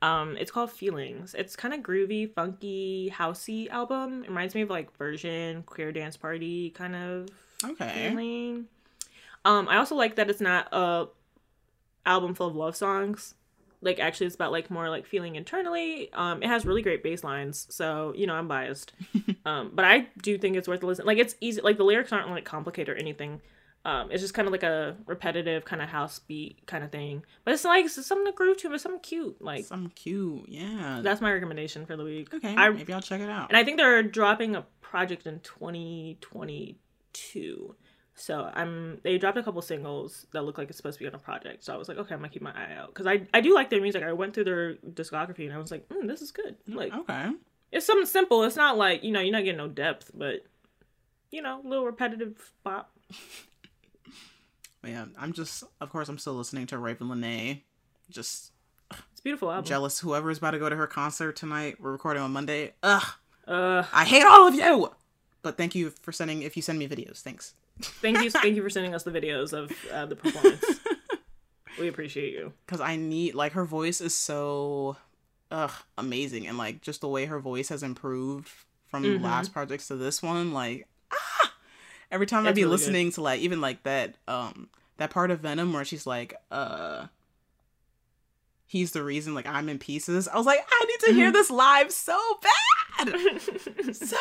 Um it's called Feelings. It's kind of groovy, funky, housey album. It reminds me of like version, queer dance party kind of Okay. feeling. Um I also like that it's not a album full of love songs. Like actually it's about like more like feeling internally. Um it has really great bass lines, so you know, I'm biased. um but I do think it's worth a listen. Like it's easy like the lyrics aren't like complicated or anything. Um it's just kind of like a repetitive kind of house beat kind of thing. But it's like it's something to groove to, but something cute. Like Some cute, yeah. that's my recommendation for the week. okay. I maybe I'll check it out. and I think they're dropping a project in 2022. So I'm they dropped a couple singles that look like it's supposed to be on a project. So I was like, okay, I'm gonna keep my eye out because I I do like their music. I went through their discography and I was like, mm, this is good. Like okay. it's something simple. It's not like you know you're not getting no depth, but you know, a little repetitive pop. But yeah, I'm just, of course, I'm still listening to Ravyn Lenae. Just It's a beautiful album. jealous is about to go to her concert tonight. We're recording on Monday. Ugh, Uh, I hate all of you. But thank you for sending. If you send me videos, thanks. Thank you, thank you for sending us the videos of uh, the performance. we appreciate you. Because I need like her voice is so, ugh, amazing, and like just the way her voice has improved from Mhm. last projects to this one, like ah, every time I'd be really good. listening to like even like that um that part of Venom where she's like uh. He's the reason, like I'm in pieces. I was like, I need to Mm-hmm. hear this live so bad, so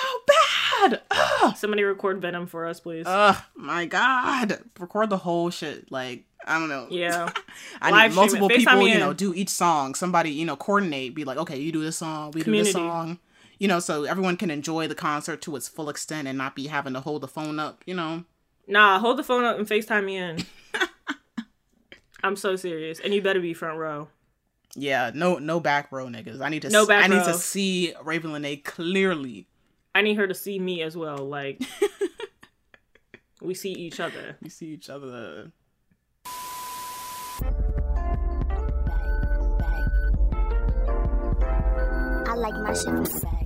bad. Ugh. Somebody record Venom for us, please. Ugh, my god. Record the whole shit. Like, I don't know. yeah. I Live need multiple people, you in. know, do each song. Somebody, you know, coordinate, be like, okay, you do this song, we do Community. this song. You know, so everyone can enjoy the concert to its full extent and not be having to hold the phone up, you know. Nah, hold the phone up and FaceTime me in. I'm so serious. And you better be front row. Yeah, no, no back row niggas. I need to. No back I row. need to see Ravyn Lenae clearly. I need her to see me as well. Like we see each other. We see each other. I like my shit.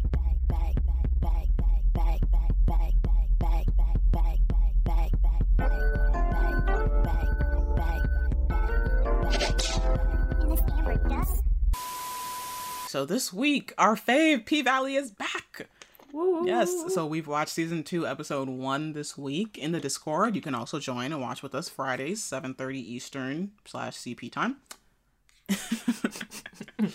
So this week, our fave P Valley is back. Woo. Yes, so we've watched season two, episode one this week in the Discord. You can also join and watch with us Fridays, seven thirty Eastern slash CP time.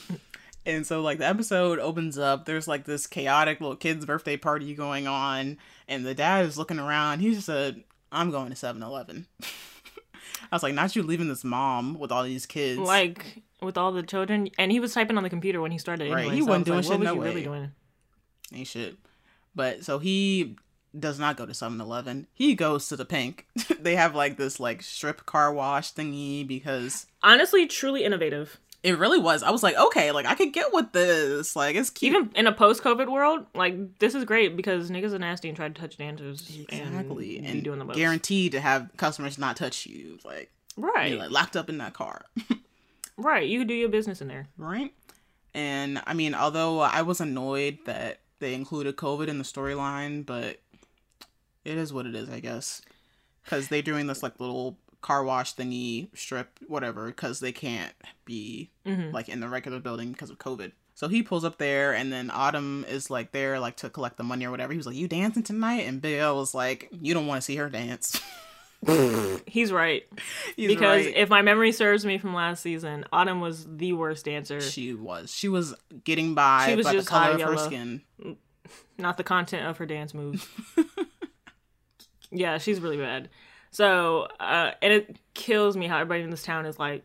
and so, like the episode opens up, there's like this chaotic little kid's birthday party going on, and the dad is looking around. He just said, "I'm going to 7-Eleven." I was like, "Not you leaving this mom with all these kids." Like with all the children, and he was typing on the computer when he started. Right, Anyway, he so wasn't doing like, shit, What was no really way. doing? ain't shit. But so he does not go to 7-Eleven. He goes to the pink. they have like this like strip car wash thingy because Honestly, truly innovative. it really was. I was like, okay, like I could get with this. Like it's cute. Even in a post-COVID world, like this is great because niggas are nasty and try to touch dancers. exactly. and, And, doing the most. guaranteed to have customers not touch you. Like right, you're like locked up in that car. right. You can do your business in there. right? And I mean, although I was annoyed that they included COVID in the storyline, but it is what it is, I guess. Because they're doing this like little car wash thingy strip, whatever, because they can't be Mhm. like in the regular building because of COVID. So he pulls up there, and then Autumn is like there, like to collect the money or whatever. He was like, "You dancing tonight?" And Big L was like, "You don't want to see her dance." He's right He's because right. if my memory serves me from last season, Autumn was the worst dancer. she was, she was getting by She was by just the color of her skin. not the content of her dance moves. yeah, she's really bad. So, uh, and it kills me how everybody in this town is like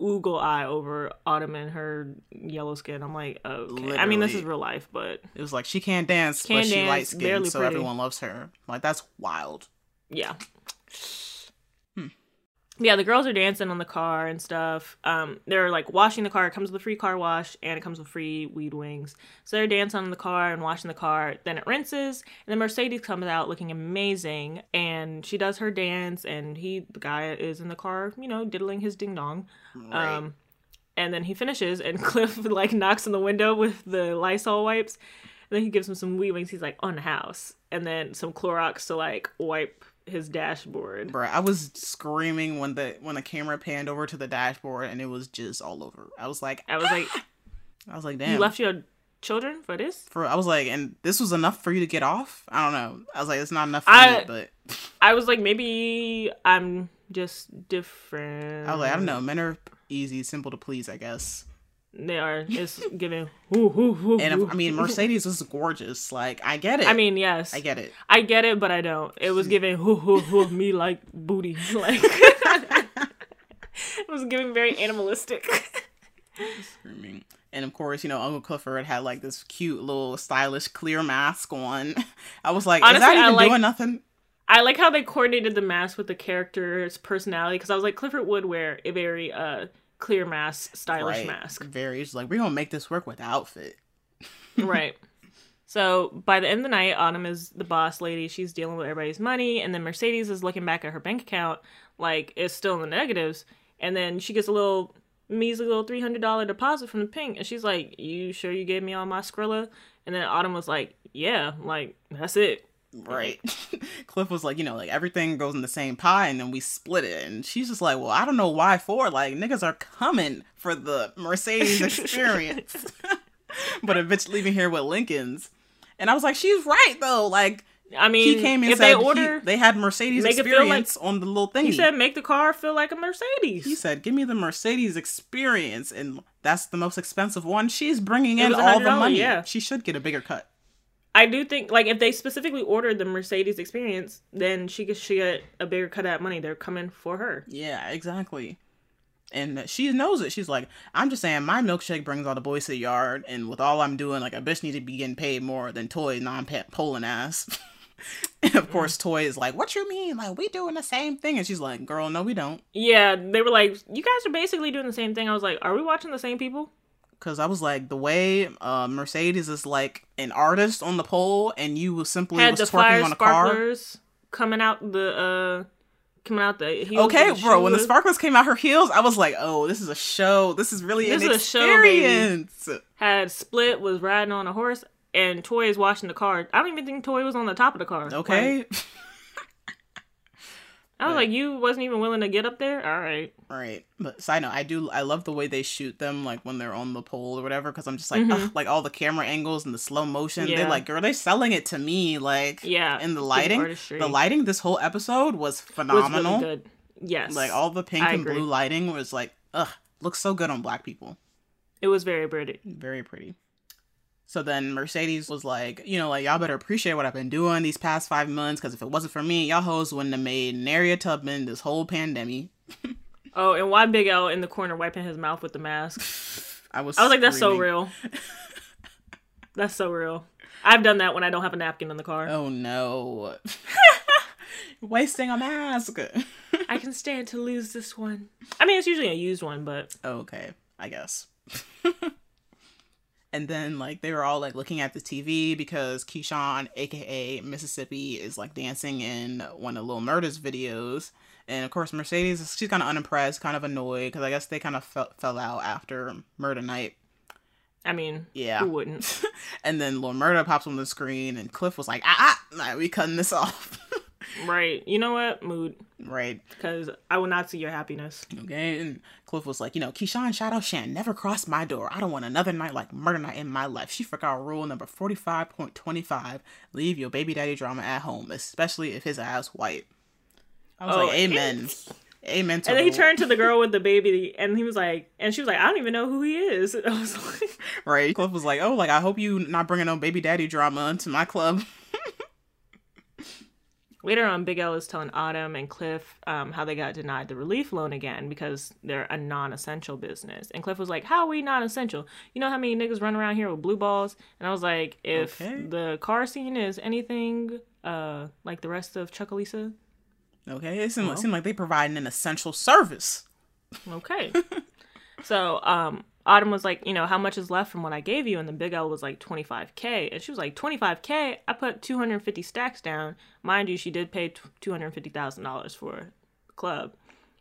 oogle eye over Autumn and her yellow skin. I'm like, okay. I mean, this is real life, but It was like she can't dance, Can't but she dance, light skinned, so pretty. everyone loves her. Like that's wild. yeah. Hmm. Yeah, the girls are dancing on the car and stuff. Um, they're like washing the car. It comes with a free car wash and it comes with free weed wings. So they're dancing on the car and washing the car. Then it rinses, and then Mercedes comes out looking amazing, and she does her dance, and he, the guy, is in the car, you know, diddling his ding dong. Right. Um, and then he finishes, and Cliff like knocks on the window with the Lysol wipes. And then he gives him some weed wings. He's like, on the house, and then some Clorox to like wipe his dashboard. Bruh, I was screaming when the when the camera panned over to the dashboard and it was just all over. I was like, I was like, ah! I was like, damn. you left your children for this? for I was like, and this was enough for you to get off. I don't know. I was like, it's not enough for I- me, but I was like, maybe I'm just different. I was like, I don't know. Men are easy, simple to please, I guess. They are. It's giving. Whoo, whoo, whoo, And if, I mean, Mercedes is gorgeous. Like, I get it. I mean, yes, I get it. I get it, but I don't. It was giving whoo, whoo, whoo, me like booty, like it was giving very animalistic. screaming. And of course, you know, Uncle Clifford had like this cute little stylish clear mask on. I was like, is Honestly, that I even like- doing nothing? I like how they coordinated the mask with the character's personality because I was like, Clifford would wear a very uh clear mask, stylish Right. mask. Very. She's like, we're gonna make this work with outfit. right. So by the end of the night, Autumn is the boss lady. She's dealing with everybody's money, and then Mercedes is looking back at her bank account, like it's still in the negatives. And then she gets a little measly little three hundred dollar deposit from the pink, and she's like, "You sure you gave me all my Skrilla?" And then Autumn was like, "Yeah, like that's it." Right. Cliff was like, you know, like everything goes in the same pie and then we split it. And she's just like, well, I don't know why for. Like, niggas are coming for the Mercedes experience. but a bitch leaving here with Lincoln's. And I was like, she's right though. Like, I mean, he came and if said they he- order, they had Mercedes feel like- experience on the little thing. he said, make the car feel like a Mercedes. He said, "Give me the Mercedes experience," and that's the most expensive one. She's bringing It in all the money. yeah. She should get a bigger cut. I do think like if they specifically ordered the Mercedes experience, then she could she get a bigger cut of that money. They're coming for her. Yeah, exactly. And she knows it. She's like, I'm just saying, my milkshake brings all the boys to the yard, and with all I'm doing, like a bitch need to be getting paid more than Toy non-polling ass. and of course, Toy is like, "What you mean? Like we doing the same thing?" And she's like, "Girl, no, we don't." Yeah, they were like, you guys are basically doing the same thing. I was like, are we watching the same people? Because I was like, the way uh, Mercedes is like an artist on the pole, and you was simply Had was the twerking fire on a car. coming out the uh coming out the heels Okay, the bro. When the sparklers came out her heels, I was like, "Oh, this is a show. This is really This an is a show, had split was riding on a horse and Toy is washing the car. I don't even think Toy was on the top of the car. Okay, Like, I was like, you wasn't even willing to get up there. All right. right. But side note, I do. I love the way they shoot them, like when they're on the pole or whatever. Because I'm just like, ugh, like all the camera angles and the slow motion. Mm-hmm. Yeah. They're like, girl, they're selling it to me. Like, Yeah, in the lighting, the lighting this whole episode was Was phenomenal. really good. Yes, Like all the pink I and agree. blue lighting was like, ugh, looks so good on black people. It was very pretty. Very pretty. So then Mercedes was like, you know, like y'all better appreciate what I've been doing these past five months, because if it wasn't for me, y'all hoes wouldn't have made Naria Tubman this whole pandemic. Oh, and why Big L in the corner wiping his mouth with the mask? I was, I was like, that's so real. that's so real. I've done that when I don't have a napkin in the car. Oh no, wasting a mask. I can stand to lose this one. I mean, it's usually a used one, but okay, I guess. And then like they were all like looking at the TV because Keyshawn, aka Mississippi, is like dancing in one of Lil Murder's videos. And of course, Mercedes, she's kind of unimpressed, kind of annoyed because I guess they kind of fell, fell out after Murder Night. I mean, Yeah. who wouldn't? And then Lil Murder pops on the screen, and Cliff was like, ah, ah we cutting this off. Right. You know what? Mood. right. Because I will not see your happiness. Okay, and Cliff was like, you know, Keyshawn Shadow Shan never crossed my door. I don't want another night like murder night in my life. She forgot rule number 45.25 leave your baby daddy drama at home, especially if his ass white. I was Oh, like, amen. Amen to And then he turned to the girl with the baby, and he was like, and she was like, I don't even know who he is. I was like, Right. Cliff was like, oh, like, I hope you not bringing no baby daddy drama into my club. Later on, Big L is telling Autumn and Cliff um, how they got denied the relief loan again because they're a non-essential business. And Cliff was like, "How are we non-essential? You know how many niggas run around here with blue balls?" And I was like, "If Okay. the car scene is anything uh, like the rest of Chucalissa, Okay. It seemed, it seemed like they providing an essential service. okay." so um, Autumn was like, "You know, how much is left from what I gave you?" And then Big L was like, "25k," and she was like, "25k? I put 250 stacks down. Mind you, she did pay two hundred fifty thousand dollars for the club."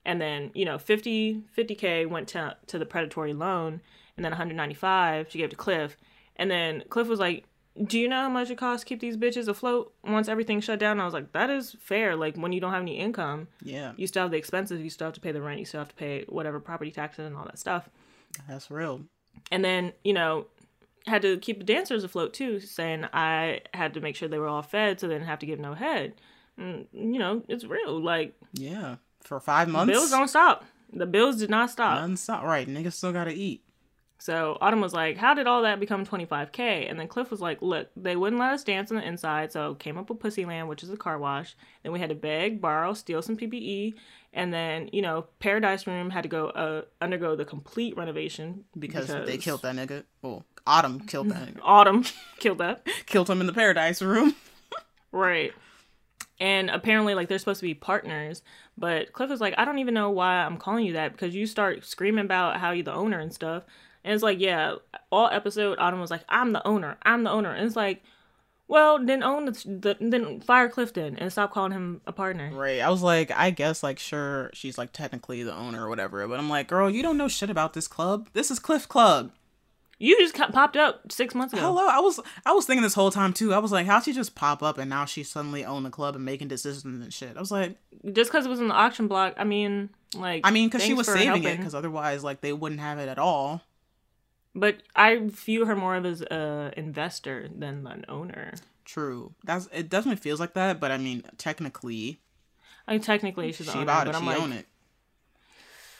and then you know 50 50k went to to the predatory loan and then 195 she gave to cliff and then cliff was like do you know how much it costs to keep these bitches afloat once everything shut down i was like that is fair like when you don't have any income Yeah. you still have the expenses you still have to pay the rent you still have to pay whatever property taxes and all that stuff That's real. and then you know had to keep the dancers afloat too saying i had to make sure they were all fed so they didn't have to give no head and, you know it's real like Yeah. For five months. bills don't stop the bills did not stop Non-stop. Right. Niggas still gotta eat. So Autumn was like, How did all that become 25K? And then Cliff was like, Look, they wouldn't let us dance on the inside, so came up with Pussyland, which is a car wash. Then we had to beg, borrow, steal some PPE. And then, you know, Paradise Room had to go uh, undergo the complete renovation Because, they killed that nigga. Well, Autumn killed that nigga. Autumn killed that. killed him in the paradise room. Right. And apparently, like, they're supposed to be partners. But Cliff was like, I don't even know why I'm calling you that because you start screaming about how you're the owner and stuff. And it's like, yeah, all episode, Autumn was like, I'm the owner. I'm the owner. And it's like, well, then own the, the then fire Clifton and stop calling him a partner. Right. I was like, I guess, like, sure, she's like technically the owner or whatever. But I'm like, girl, you don't know shit about this club. This is Cliff Club. You just popped up six months ago. Hello. I was, I was thinking this whole time too. I was like, how'd she just pop up and now she suddenly own the club and making decisions and shit? I was like, Just because it was in the auction block, I mean, like, I mean, because she was saving it, because otherwise, like, they wouldn't have it at all. But I view her more of as a investor than an owner. True. That's it. Definitely feels like that. But I mean, technically, I mean, technically she's she owner, bought it. but I'm She like, own it.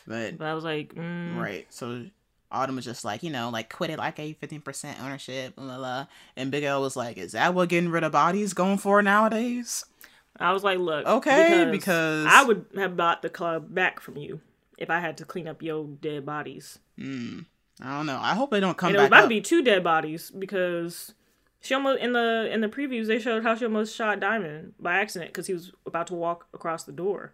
But but I was like, mm, Right. So Autumn was just like, you know, like quit it like a fifteen percent ownership, blah, blah blah. And Big L was like, Is that what getting rid of bodies going for nowadays? I was like, look, Okay, because- I would have bought the club back from you if I had to clean up your dead bodies. I don't know. I hope they don't come And it was about up. to be two dead bodies because she almost in the in the previews they showed how she almost shot Diamond by accident because he was about to walk across the door.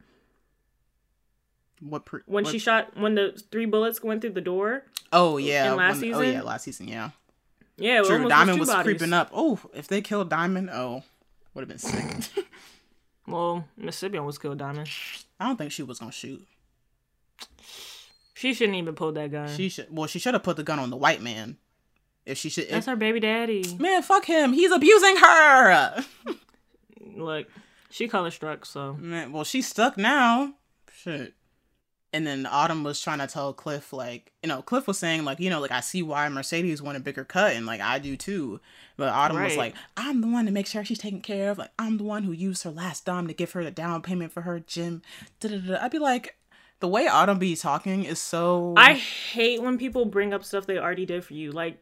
what pre- When what- she shot, when the three bullets went through the door, Oh yeah. in last when- Oh season? yeah, last season, yeah. yeah, it True. Diamond two was creeping up. Oh, if they killed Diamond, oh would have been sick. Well, Mississippi was killed Diamond. I don't think she was gonna shoot. She shouldn't even pull that gun. She should. Well, she should have put the gun on the white man. If she should. That's her baby daddy. man, fuck him. He's abusing her. Look, she color struck, so Man, well, she's stuck now. Shit. And then Autumn was trying to tell Cliff, like, you know, Cliff was saying, like, you know, like, I see why Mercedes want a bigger cut, and, like, I do too. But Autumn was like, I'm the one to make sure she's taken care of. Like, I'm the one who used her last dime to give her the down payment for her gym. Da-da-da. I'd be like, the way Autumn be talking is so. I hate when people bring up stuff they already did for you. Like,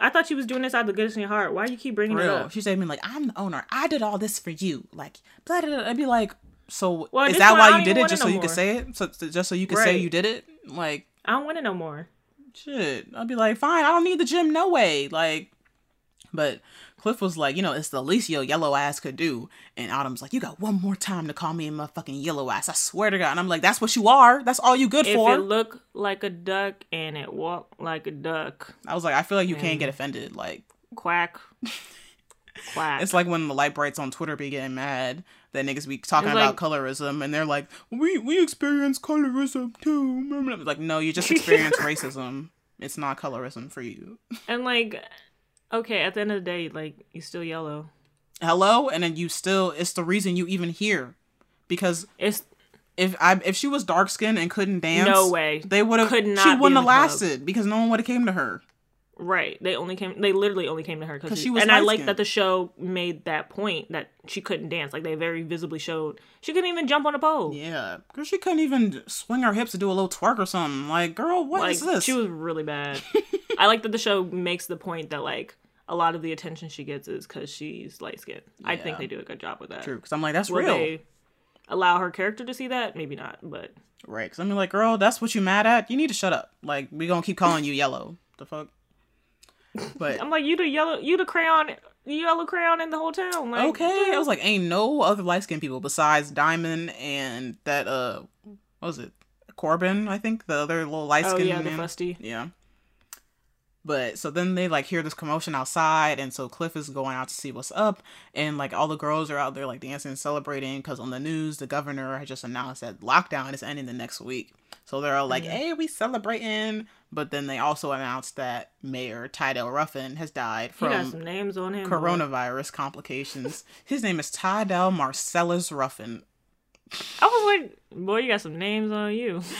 I thought you was doing this out of the goodness in your heart. Why do you keep bringing it up? She said to me, like, I'm the owner. I did all this for you. Like, blah, blah, blah. I'd be like, so Well, is that why you did it? Just it so no you could say it? So, just so you could say you did it? Like, I don't want it no more. shit. I'd be like, fine, I don't need the gym, no way. Like, but Cliff was like, you know, it's the least your yellow ass could do. And Autumn's like, you got one more time to call me a motherfucking yellow ass. I swear to God. And I'm like, that's what you are. That's all you good If for. it looked like a duck and it walked like a duck, I was like, I feel like you can't get offended. Like, quack, quack. it's like when the light brights on Twitter be getting mad that niggas be talking It's about like- colorism and they're like, we we experience colorism too. I'm like, no, you just experience racism. It's not colorism for you. and like, okay, at the end of the day, like you still yellow. Hello, and then you still. It's the reason you even here, because It's if I if she was dark skinned and couldn't dance, No way. they would have. Could not She wouldn't have the club. lasted because no one would have came to her. right. They only came. They literally only came to her 'Cause because she she was And I like that the show made that point that she couldn't dance. Like they very visibly showed she couldn't even jump on a pole. Yeah, because she couldn't even swing her hips to do a little twerk or something. Like, girl, what is like this? she was really bad. I like that the show makes the point that like a lot of the attention she gets is because she's light skinned. I think they do a good job with that. true because I'm like, that's Will real, they allow her character to see that? Maybe not, but right? Because I mean, like, girl, that's what you mad at. You need to shut up. Like, we gonna keep calling you yellow. The fuck. But I'm like, you the yellow, you the crayon, you yellow crayon in the whole town. Like, okay, yeah. I was like, ain't no other light skinned people besides Diamond and that uh, what was it? Corbin, I think the other little light oh skinned yeah, the fusty. Yeah. But so then they like hear this commotion outside, and so Cliff is going out to see what's up, and like all the girls are out there like dancing and celebrating because on the news the governor had just announced that lockdown is ending the next week. So they're all like, "Hey, we celebrating!" But then they also announced that Mayor Tydell Ruffin has died from some names on him. boy. coronavirus complications. His name is Tydell Marcellus Ruffin. I was like, boy, you got some names on you.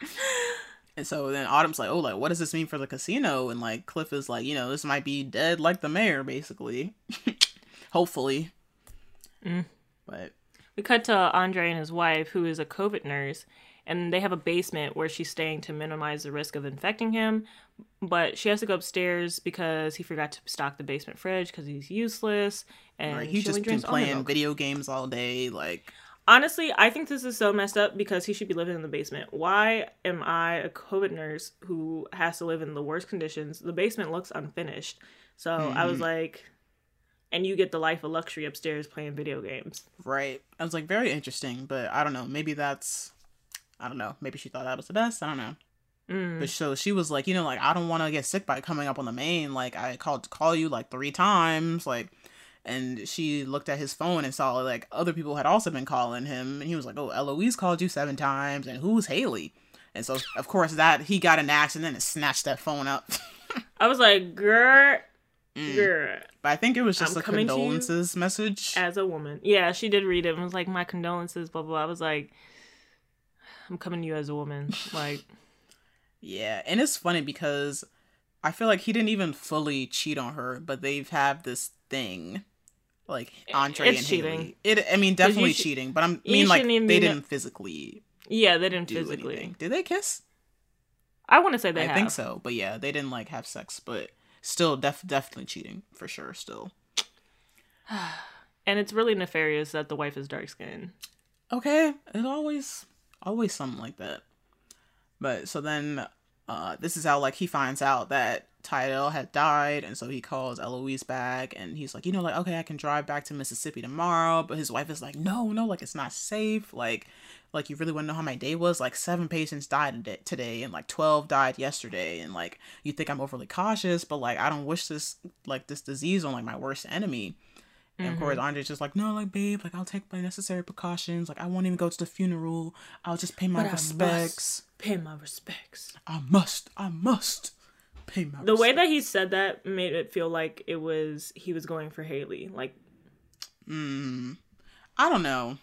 And so then Autumn's like, oh, like, what does this mean for the casino? And like, Cliff is like, you know, this might be dead like the mayor, basically. Hopefully. Mm. But We cut to Andre and his wife, who is a COVID nurse, and they have a basement where she's staying to minimize the risk of infecting him. But she has to go upstairs because he forgot to stock the basement fridge because he's useless and right, he's just been playing video games all day. Like, Honestly, I think this is so messed up because he should be living in the basement. Why am I a COVID nurse who has to live in the worst conditions? The basement looks unfinished. So I Mm-hmm. was like, and you get the life of luxury upstairs playing video games. right. I was like, very interesting, but I don't know. Maybe that's, I don't know. Maybe she thought that was the best. I don't know. Mm. But so she was like, you know, like I don't want to get sick by coming up on the main. Like I called to call you like three times, like, and she looked at his phone and saw like other people had also been calling him, and he was like, oh, Eloise called you seven times, and who's Haley? And so of course that he got an accident and then it snatched that phone up. I was like, girl, Mm. girl. but I think it was just I'm a coming to you condolences message. as a woman. Yeah, she did read it and was like, My condolences, blah blah blah. I was like, I'm coming to you as a woman. Like Yeah, and it's funny because I feel like he didn't even fully cheat on her, but they've had this thing like Andre It's and cheating. Haley. It, I mean, definitely sh- cheating, but I'm I mean like they didn't physically Yeah, they didn't physically. anything. Did they kiss? I wanna say they I have. think so, but yeah, they didn't like have sex, but still, def- definitely cheating for sure. Still, And it's really nefarious that the wife is dark skinned. okay, it always, always something like that. But so then, uh, this is how like he finds out that Tydell had died, and so he calls Eloise back, and he's like, you know, like okay, I can drive back to Mississippi tomorrow, but his wife is like, no, no, like it's not safe, like. Like you really want to know how my day was? Like seven patients died today- today, and like twelve died yesterday, and like you think I'm overly cautious, but like I don't wish this like this disease on like my worst enemy. And of course, mm-hmm. Andre's just like, no, like, babe, like, I'll take my necessary precautions. Like, I won't even go to the funeral. I'll just pay my But respects. Pay my respects. I must, I must pay my The way that he said that made it feel like it was he was going for Haley. Like, Mm, I don't know.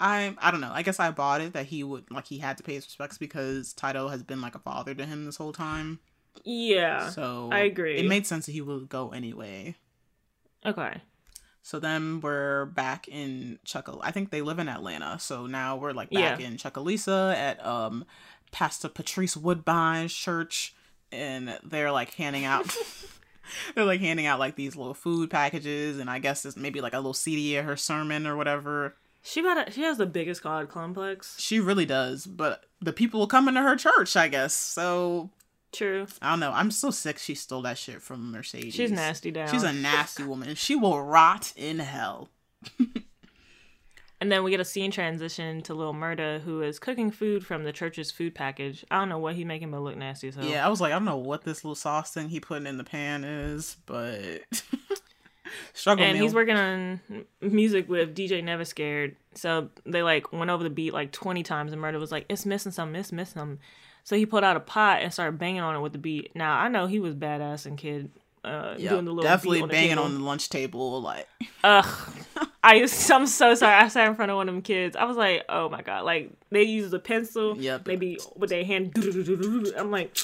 I I don't know. I guess I bought it that he would like he had to pay his respects because Tydell has been like a father to him this whole time. yeah. So I agree. It made sense that he would go anyway. okay. So then we're back in Chuckle. I think they live in Atlanta. So now we're like back Yeah. in Chucalissa at um Pastor Patrice Woodbine's church, and they're like handing out. they're like handing out like these little food packages, and I guess it's maybe like a little CD of her sermon or whatever. She got a, she has the biggest god complex. She really does, but the people will come into her church, I guess. So True. I don't know. I'm so sick. She stole that shit from Mercedes. She's nasty down. She's a nasty woman. She will rot in hell. And then we get a scene transition to Lil Murda, who is cooking food from the church's food package. I don't know what he making, but look nasty as hell. Yeah, I was like, I don't know what this little sauce thing he putting in the pan is, but struggle and meal. he's working on music with DJ Never Scared. So they like went over the beat like 20 times, and Murda was like, "It's missing something, it's missing something." So he pulled out a pot and started banging on it with the beat. Now I know he was badass and kid, uh, Yeah, doing the little definitely on banging table. on the lunch table. Like, Ugh. I I'm so sorry. I sat in front of one of them kids. I was like, oh my god! Like they use a pencil, Yep. maybe with their hand. I'm like,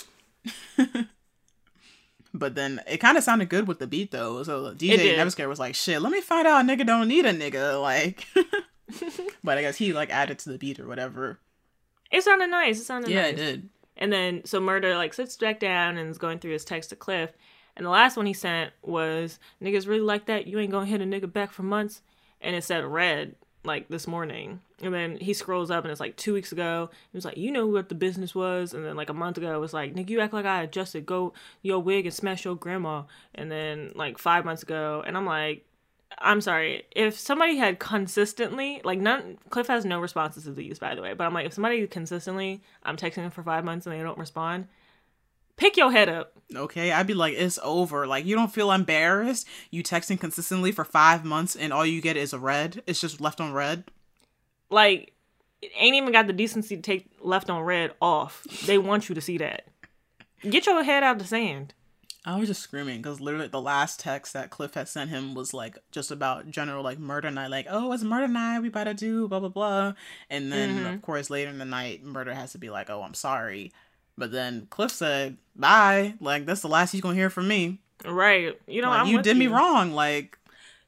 but then it kind of sounded good with the beat though. So DJ Scared was like, shit, let me find out a nigga don't need a nigga. Like, but I guess he like added to the beat or whatever. it sounded nice. It sounded Yeah, nice. it did. And then so Murda like sits back down and is going through his text to Cliff. And the last one he sent was niggas really like that. You ain't gonna hit a nigga back for months. And it said red like this morning. And then he scrolls up and it's like two weeks ago. He was like, you know what the business was. And then like a month ago it was like, nigga, you act like I adjusted. Go your wig and smash your grandma. And then like five months ago, and I'm like. I'm sorry. If somebody had consistently, like, none, Cliff has no responses to these, by the way. But I'm like, if somebody consistently, I'm texting them for five months and they don't respond, pick your head up. Okay, I'd be like, it's over. Like, you don't feel embarrassed. You texting consistently for five months and all you get is a red. It's just left on red. Like, it ain't even got the decency to take left on red off. They want you to see that. Get your head out of the sand. I was just screaming because literally the last text that Cliff had sent him was like just about general like murder night, like, oh, it's murder night, we about to do blah blah blah. And then Mm-hmm. of course later in the night, Murda has to be like, oh, I'm sorry. But then Cliff said, bye. Like that's the last he's gonna hear from me. Right. You know, Like, I'm you did me wrong. Like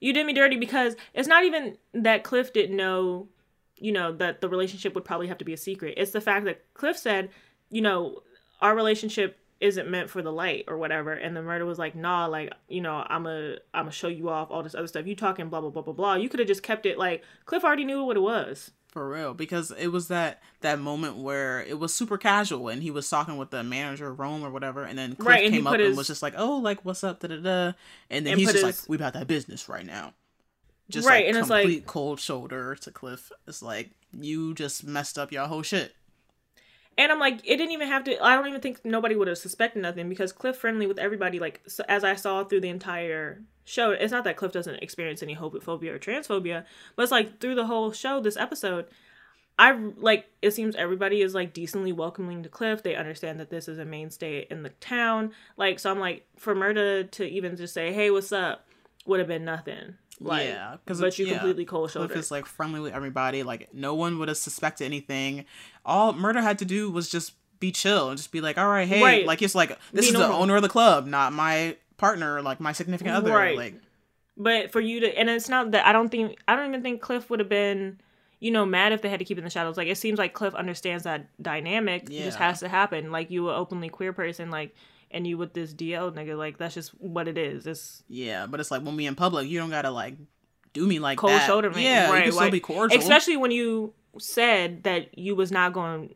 you did me dirty because it's not even that Cliff didn't know, you know, that the relationship would probably have to be a secret. It's the fact that Cliff said, you know, our relationship isn't meant for the light or whatever. And the Murda was like, nah, like, you know, I'm a I'm gonna show you off all this other stuff. You talking blah blah blah blah blah. You could have just kept it like Cliff already knew what it was. For real, because it was that that moment where it was super casual and he was talking with the manager Rome or whatever, and then Cliff Right, and came up put and his- was just like, oh, like what's up, da da da, and then And he's just his- like, we about that business right now. Just Right, like and it's like- cold shoulder to Cliff. It's like you just messed up your whole shit. And I'm like, it didn't even have to. I don't even think nobody would have suspected nothing because Cliff friendly with everybody. Like so, as I saw through the entire show, it's not that Cliff doesn't experience any homophobia or transphobia, but it's like through the whole show, this episode, I like it seems everybody is like decently welcoming to Cliff. They understand that this is a mainstay in the town. Like so, I'm like for Murda to even just say, "Hey, what's up?" would have been nothing. Like, yeah, because but you completely cold shoulder. Cliff is like friendly with everybody. Like no one would have suspected anything. All Murda had to do was just be chill and just be like, all right, hey, Right. like it's like this Be is the owner of the club, not my partner, like my significant other. Right. Like But for you to, and it's not that I don't think I don't even think Cliff would have been, you know, mad if they had to keep in the shadows. Like it seems like Cliff understands that dynamic Yeah, just has to happen. Like you, a openly queer person, like, and you with this DL nigga, like that's just what it is. It's yeah, but it's like when we in public, you don't gotta like do me like cold that. shoulder man. Yeah, right? you can still like, be cordial. especially when you said that you was not going.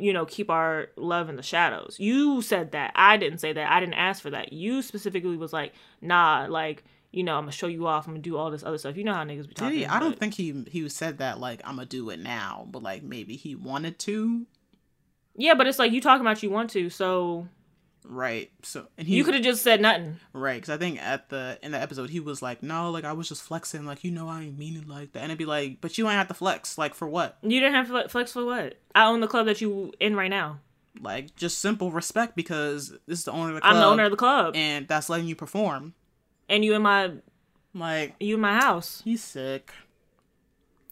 You know, keep our love in the shadows. You said that. I didn't say that. I didn't ask for that. You specifically was like, nah, like, you know, I'm gonna show you off. I'm gonna do all this other stuff. You know how niggas be Did talking. he? I don't think he he said that like I'm gonna do it now, but like maybe he wanted to. Yeah, but it's like you talking about you want to, so right. So and he You could have just said nothing. right because I think at the in the episode he was like, no, like I was just flexing, like you know I ain't mean it like that, and it'd be like, but you ain't have to flex, like for what? You didn't have to flex for what? I own the club that you in right now. Like just simple respect because this is the owner of the club, I'm the owner of the club, and, and that's letting you perform. And you in my Like you in my house. he's sick.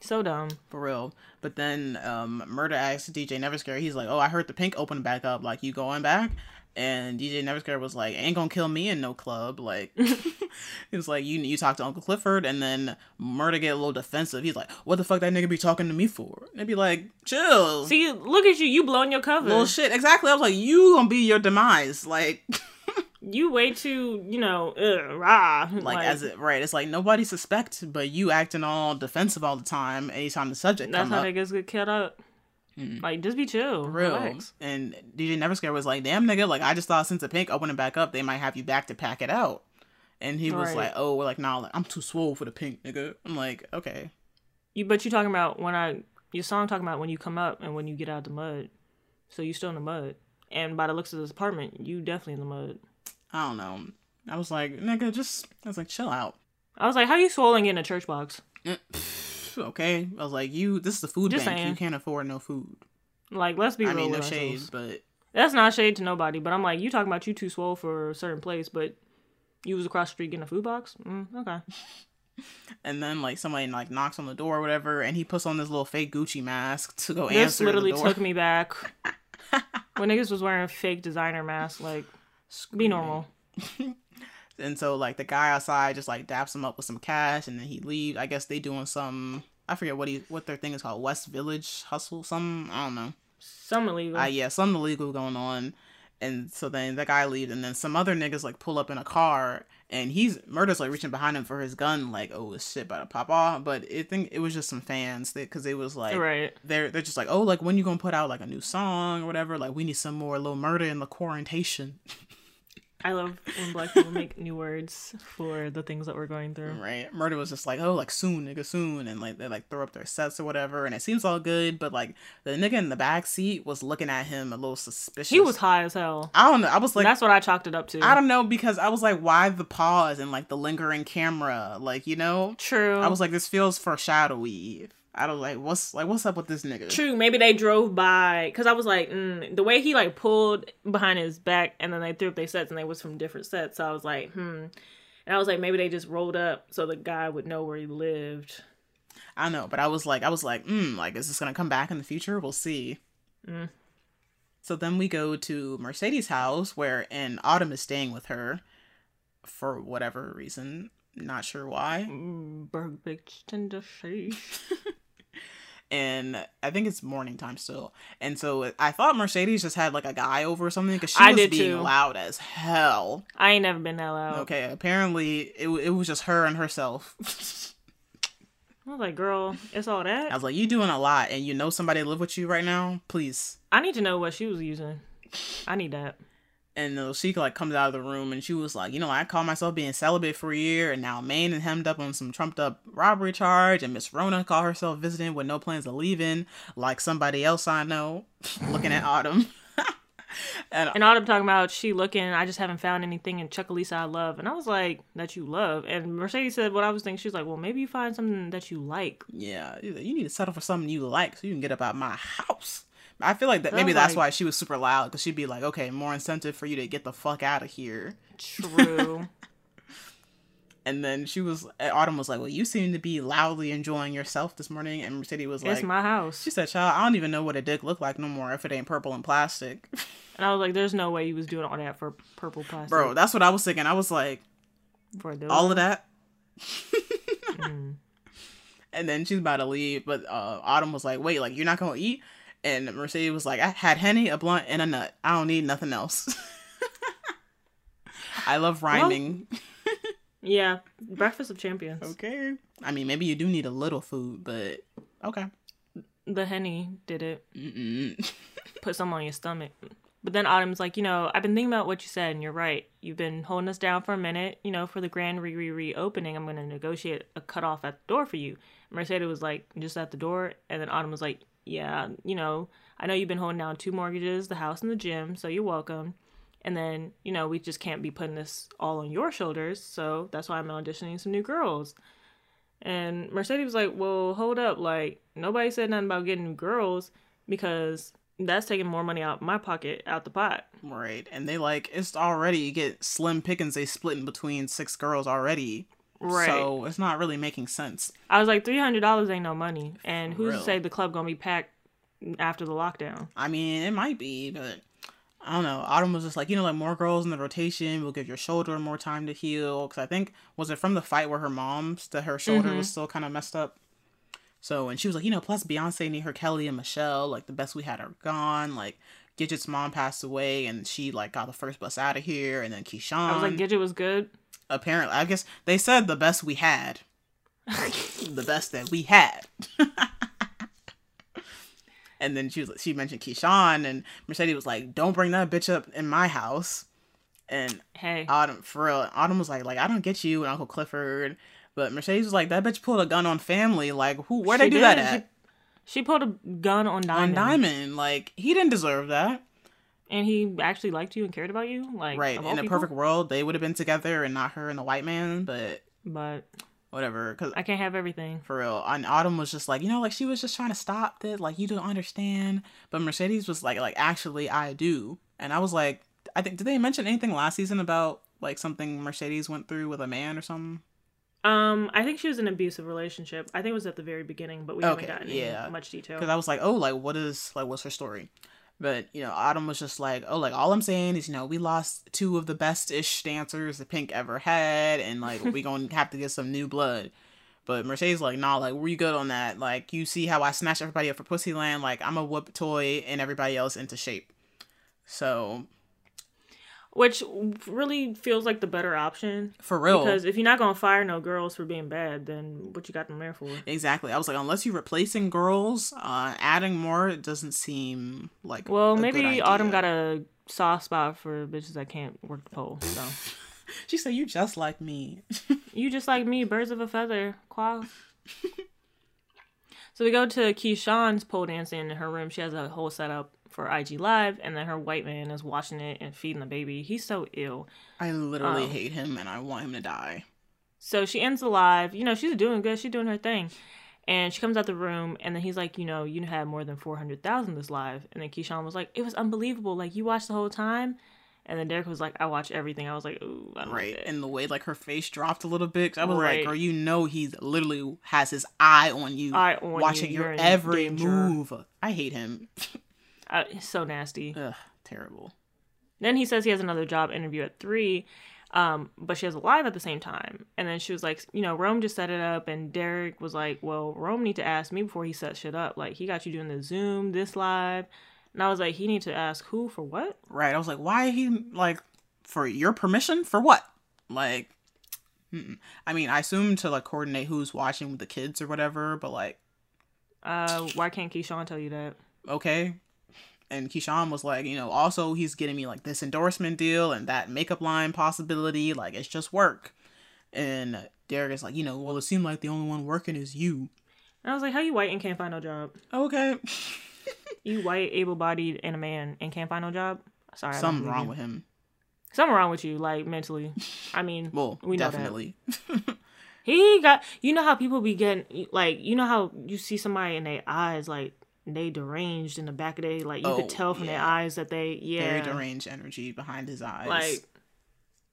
So dumb. For real. But then um Murda asks DJ Neverscare, he's like, Oh, I heard the Pynk open back up, like you going back? And DJ Neverscare was like, Ain't gonna kill me in no club. Like was like, You you talk to Uncle Clifford and then Murda get a little defensive. He's like, What the fuck that nigga be talking to me for? And they'd be like, Chill. See, look at you. You blowing your cover. Little shit. Exactly. I was like, You gonna be your demise. Like You way too, you know, ugh, rah. like, as it right. It's like nobody suspect, but you acting all defensive all the time anytime the subject That's come how up. just get killed up. Mm. Like, just be chill. real. Relax. And DJ Never Scare was like, "Damn nigga, like I just thought since the Pynk opening back up, they might have you back to pack it out." And he was Right. like, "Oh, we're like, nah, like I'm too swole for the Pynk, nigga." I'm like, "Okay, You, but you talking about when I your song talking about when you come up and when you get out the mud. So you still in the mud. And by the looks of this apartment, you definitely in the mud. I don't know." I was like, "Nigga, just," I was like, "Chill out." I was like, how you swollen in a church box? Okay, I was like, "You, this is the food Just bank. saying. You can't afford no food." Like, let's be I real mean, no shade, but That's not shade to nobody, but I'm like, you talking about you too swole for a certain place, but you was across the street getting a food box? Mm, okay. and then like somebody like knocks on the door or whatever, and he puts on this little fake Gucci mask to go This answer This literally took me back. when niggas was wearing a fake designer masks, like, be normal. And so like the guy outside just like daps him up with some cash and then he leaves. I guess they doing some I forget what he what their thing is called West Village hustle some I don't know. Some illegal. Uh, yeah, some illegal going on. And so then that guy leaves and then some other niggas like pull up in a car and he's Murda's like reaching behind him for his gun like oh this shit about to pop off but it think it was just some fans because it was like right. they're they're just like oh like when you gonna put out like a new song or whatever like we need some more little Murda in the quarantation I love when black people make new words for the things that we're going through. Right. Murda was just like, oh, like soon, nigga, soon, and like they like throw up their sets or whatever, and it seems all good, but like the nigga in the back seat was looking at him a little suspicious. He was high as hell. I don't know. I was like, That's what I chalked it up to. I don't know because I was like, why the pause and like the lingering camera, like you know. True. I was like, this feels foreshadowy. I don't like what's like what's up with this nigga. True. Maybe they drove by because I was like, mm, the way he like pulled behind his back, and then they threw up their sets, and they was from different sets. So I was like, hmm. And I was like, maybe they just rolled up so the guy would know where he lived. I know, but I was like, I was like, mm, like is this gonna come back in the future? We'll see. Mm. So then we go to Mercedes' house where and Autumn is staying with her for whatever reason. Not sure why. Mm, Berg bitch tender she. And I think it's morning time still. And so I thought Mercedes just had like a guy over or something because she I was being too. loud as hell. I ain't never been that loud. Okay, apparently it, it was just her and herself. I was like, girl, it's all that. I was like, you doing a lot and you know somebody live with you right now? Please. I need to know what she was using. I need that. And she like comes out of the room and she was like, you know, I call myself being celibate for a year and now Maine and hemmed up on some trumped up robbery charge and Miss Rona called herself visiting with no plans of leaving, like somebody else I know. Looking at Autumn. and And Autumn talking about she looking, I just haven't found anything in Chucalissa I love. And I was like, that you love. And Mercedes said what I was thinking. She's like, well, maybe you find something that you like. yeah, you you need to settle for something you like so you can get up out my house. I feel like that maybe that's like- why she was super loud because she'd be like, okay, more incentive for you to get the fuck out of here. True. And then she was, Autumn was like, well, you seem to be loudly enjoying yourself this morning. And Mercedes was it's like, it's my house. She said, "Child, I don't even know what a dick look like no more if it ain't purple and plastic." And I was like, there's no way you was doing all that for purple plastic. Bro, that's what I was thinking. I was like, for all of that. Mm. And then she's about to leave, but uh, Autumn was like, "Wait, like you're not gonna eat?" And Mercedes was like, "I had henny, a blunt, and a nut. I don't need nothing else." I love rhyming. Yeah, breakfast of champions. okay. I mean, maybe you do need a little food, but okay. The henny did it. Mm-mm. Put some on your stomach. But then Autumn's like, you know, I've been thinking about what you said, and you're right. You've been holding us down for a minute. You know, for the grand re re reopening, I'm going to negotiate a cutoff at the door for you. Mercedes was like, just at the door. And then Autumn was like, yeah, you know, I know you've been holding down two mortgages, the house and the gym, so you're welcome. And then, you know, we just can't be putting this all on your shoulders. So that's why I'm auditioning some new girls. And Mercedes was like, well, hold up. Like, nobody said nothing about getting new girls because that's taking more money out of my pocket, out the pot. Right. And they like it's already you get slim pickings they split in between six girls already. Right. So it's not really making sense. I was like, $300 ain't no money. And who's to say the club to be packed after the lockdown? I mean, it might be, but I don't know. Autumn was just like, you know, like more girls in the rotation will give your shoulder more time to heal. Because I think was it from the fight where her mom's that her shoulder was mm-hmm. still kind of messed up. So and she was like, you know, plus Beyonce need her Kelly and Michelle, like the best we had are gone. Like Gidget's mom passed away, and she like got the first bus out of here, and then Keyshawn. I was like, Gidget was good. Apparently, I guess they said the best we had, the best that we had. and then she was she mentioned Keyshawn, and Mercedes was like, "Don't bring that bitch up in my house." And Hey. Autumn, for real, Autumn was like, "Like I don't get you and Uncle Clifford," but Mercedes was like, "That bitch pulled a gun on family. Like who? Where they She do that at?" She pulled a gun on Diamond. on. Diamond, like he didn't deserve that. And he actually liked you and cared about you. Like, Right. In a people. perfect world, they would have been together and not her and the white man. But But whatever, because I can't have everything. for real, and Autumn was just like, you know, like she was just trying to stop this. Like you don't understand. But Mercedes was like, like actually, I do. And I was like, I think did they mention anything last season about like something Mercedes went through with a man or something? Um, I think she was in an abusive relationship. I think it was at the very beginning, but we Okay, haven't gotten yeah. much detail. Because I was like, oh, like what is like what's her story? But you know, Autumn was just like, oh, like all I'm saying is, you know, we lost two of the best ish dancers that Pynk ever had, and like we gonna have to get some new blood. But Mercedes like, nah, like we good on that. Like you see how I snatch everybody up for Pussyland. Like I'm a whoop toy and everybody else into shape. So Which really feels like the better option. for real, Because if you're not gonna fire no girls for being bad, then what you got them there for? exactly. I was like, unless you're replacing girls, uh, adding more, it doesn't seem like. Well, a good maybe Autumn got a soft spot for bitches that can't work the pole. So She said, "You just like me." you just like me, birds of a feather, qual. so we go to Keyshawn's pole dancing in her room. She has a whole setup for IG Live, and then her white man is watching it and feeding the baby. He's so ill. I literally Oh. hate him and I want him to die. So she ends the live. You know, she's doing good. She's doing her thing. And she comes out the room, and then he's like, you know, you had more than 400,000 this live. And then Keyshawn was like, it was unbelievable. Like, you watched the whole time? And then Derek was like, I watch everything. I was like, ooh, I don't Right. like. And the way like her face dropped a little bit. I was Right. like, girl, you know he's literally has his eye on you. Eye on watching you. your every danger. move. I hate him. Uh, so nasty. Ugh, terrible. Then he says he has another job interview at three, um, but she has a live at the same time. And then she was like, you know, Rome just set it up, and Derek was like, well, Rome need to ask me before he set shit up. Like he got you doing the Zoom, this live, and I was like, he need to ask who for what? Right. I was like, why he like for your permission for what? Like, mm-mm. I mean, I assume to like coordinate who's watching with the kids or whatever, but like, Uh, why can't Keyshawn tell you that? okay. And Keyshawn was like, you know, also he's getting me like this endorsement deal and that makeup line possibility. Like, it's just work. And Derek is like, you know, well, it seemed like the only one working is you. And I was like, how you white and can't find no job? Okay. You white, able-bodied, and a man and can't find no job? Sorry, Something wrong with him. Something wrong with you, like mentally. I mean, Well, we know that. definitely. He got you know how people be getting like you know how you see somebody in their eyes like they deranged in the back of their like you Oh, could tell from their eyes that they yeah Very deranged energy behind his eyes. like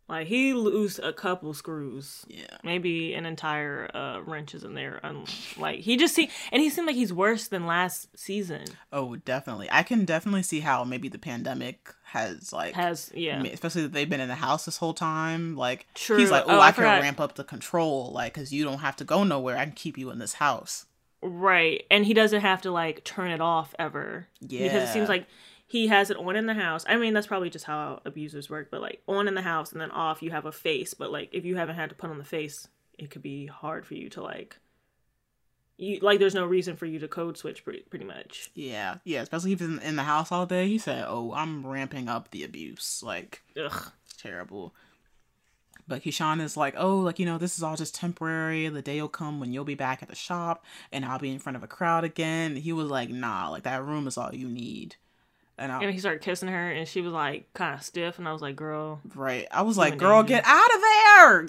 like he loosed a couple screws yeah. maybe an entire uh wrenches in there um, like he just see and he seemed like he's worse than last season Oh, definitely. I can definitely see how maybe the pandemic has like has yeah especially that they've been in the house this whole time. Like True. he's like, oh, Oh, I, I can forgot. ramp up the control, like, cause you don't have to go nowhere. I can keep you in this house. Right. And he doesn't have to like turn it off ever. Yeah. Because it seems like he has it on in the house. I mean, that's probably just how abusers work, but like on in the house and then off, you have a face. But like if you haven't had to put on the face, it could be hard for you to like. You like, there's no reason for you to code switch pretty, pretty much. Yeah, yeah. Especially if he's in, in the house all day. He said, "Oh, I'm ramping up the abuse. Like, Ugh. terrible." But Keyshawn is like, "Oh, like you know, this is all just temporary. The day will come when you'll be back at the shop, and I'll be in front of a crowd again." He was like, "Nah, like that room is all you need." And I, And he started kissing her, and she was like kind of stiff, and I was like, "Girl, right, I was like, "Girl, get out of there!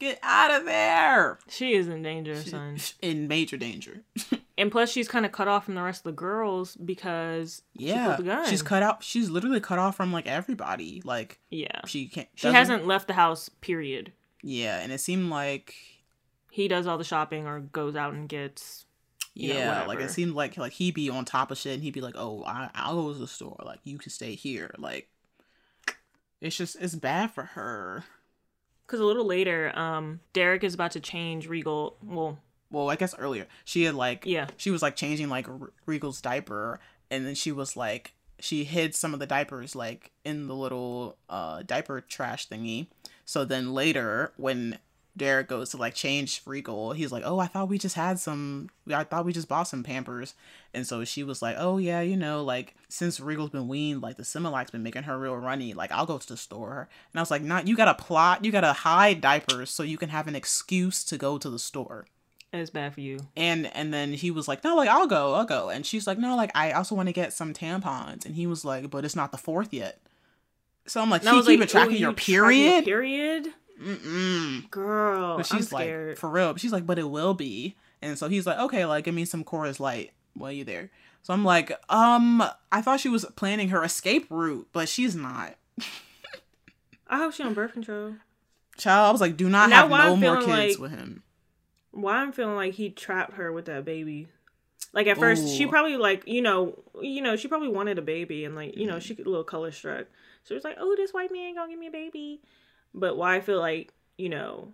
Get out of there!" she is in danger, son." In major danger. And plus, she's kind of cut off from the rest of the girls because Yeah, gun. she's cut out. She's literally cut off from like everybody. Like Yeah, she can't. she hasn't left the house. Period. Yeah, and it seemed like He does all the shopping or goes out and gets. You know, yeah, like it seemed like like he'd be on top of shit, and he'd be like, "Oh, I, I'll go to the store. Like you can stay here." Like it's just it's bad for her. Because a little later, um, Derek is about to change Regal. Well, Well, I guess earlier she had like Yeah. she was like changing like R- Regal's diaper, and then she was like she hid some of the diapers like in the little uh diaper trash thingy. So then later when Derek goes to like change Regal, he's like, "Oh, I thought we just had some. I thought we just bought some Pampers." And so she was like, "Oh yeah, you know, like since Regal's been weaned, like the Similac has been making her real runny. Like I'll go to the store." And I was like, "Not you got to plot. You got to hide diapers so you can have an excuse to go to the store." it's bad for you. and and then he was like no like i'll go i'll go and she's like no like i also want to get some tampons and he was like but it's not the fourth yet so i'm like she was keep like, it tracking oh, your you tracking your period period, Mm-mm. girl. but I'm she's like scared. for real she's like but it will be and so he's like okay like give me some Coors Light while you there so i'm like um i thought she was planning her escape route but she's not I hope she on birth control. child i was like do not Now have no I'm more kids like- with him Why I'm feeling like he trapped her with that baby. Like at first, she probably like you know you know she probably wanted a baby and like you know she a little color struck. So she was like, oh, this white man gonna give me a baby. But why I feel like you know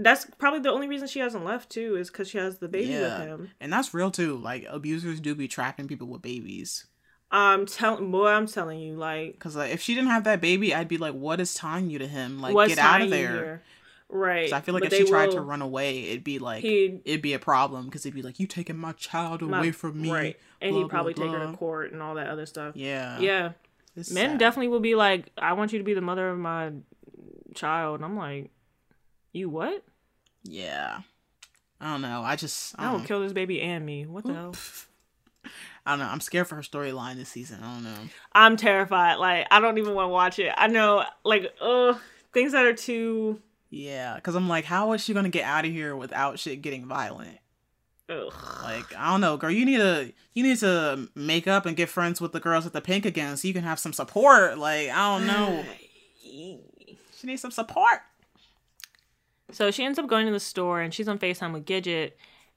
that's probably the only reason she hasn't left too is because she has the baby Yeah. with him. and that's real too like abusers do be trapping people with babies I'm telling boy, I'm telling you, like Because like, if she didn't have that baby, I'd be like, what is tying you to him? Like, get out of there. here? Right. I feel like But if she tried to run away, it'd be like, it'd be a problem. Because it'd be like, you taking my child my- away from me. right? And blah, he'd probably blah, take her to court and all that other stuff. Yeah. Yeah. It's Men sad. definitely will be like, I want you to be the mother of my child. And I'm like, you what? Yeah. I don't know. I just, I I don't, will kill this baby and me. What the hell? I don't know. I'm scared for her storyline this season. I don't know. I'm terrified. Like, I don't even want to watch it. I know, like, ugh, things that are too. Yeah. Because I'm like, how is she to get out of here without shit getting violent? Ugh. Like, I don't know, girl. You need to, you need to make up and get friends with the girls at the Pynk again so you can have some support. Like, I don't know. She needs some support. So she ends up going to the store and she's on FaceTime with Gidget.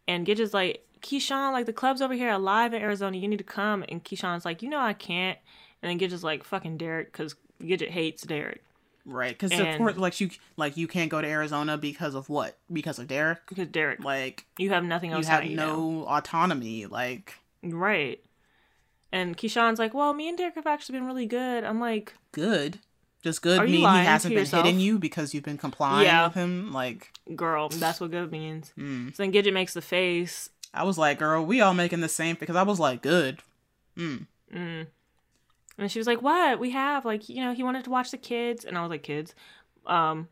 And Gidget's like, Keyshawn, like the club's over here alive in Arizona. You need to come. And Keyshawn's like, you know, I can't. And then Gidget's like, fucking Derek, because Gidget hates Derek. Right, because of course, like you, like you can't go to Arizona because of what? Because of Derek. Because Derek, Like you have nothing you else have you now. no autonomy. Like Right. And Keyshawn's like, well, me and Derek have actually been really good. I'm like, good, just good mean he hasn't been yourself? hitting you because you've been complying Yeah. with him. Like girl, that's what good means. Mm. So then Gidget makes the face. I was like, girl, we all making the same because I was like, good. Mm. Mm. And she was like, what? We have, like, you know, he wanted to watch the kids. And I was like, kids? Um,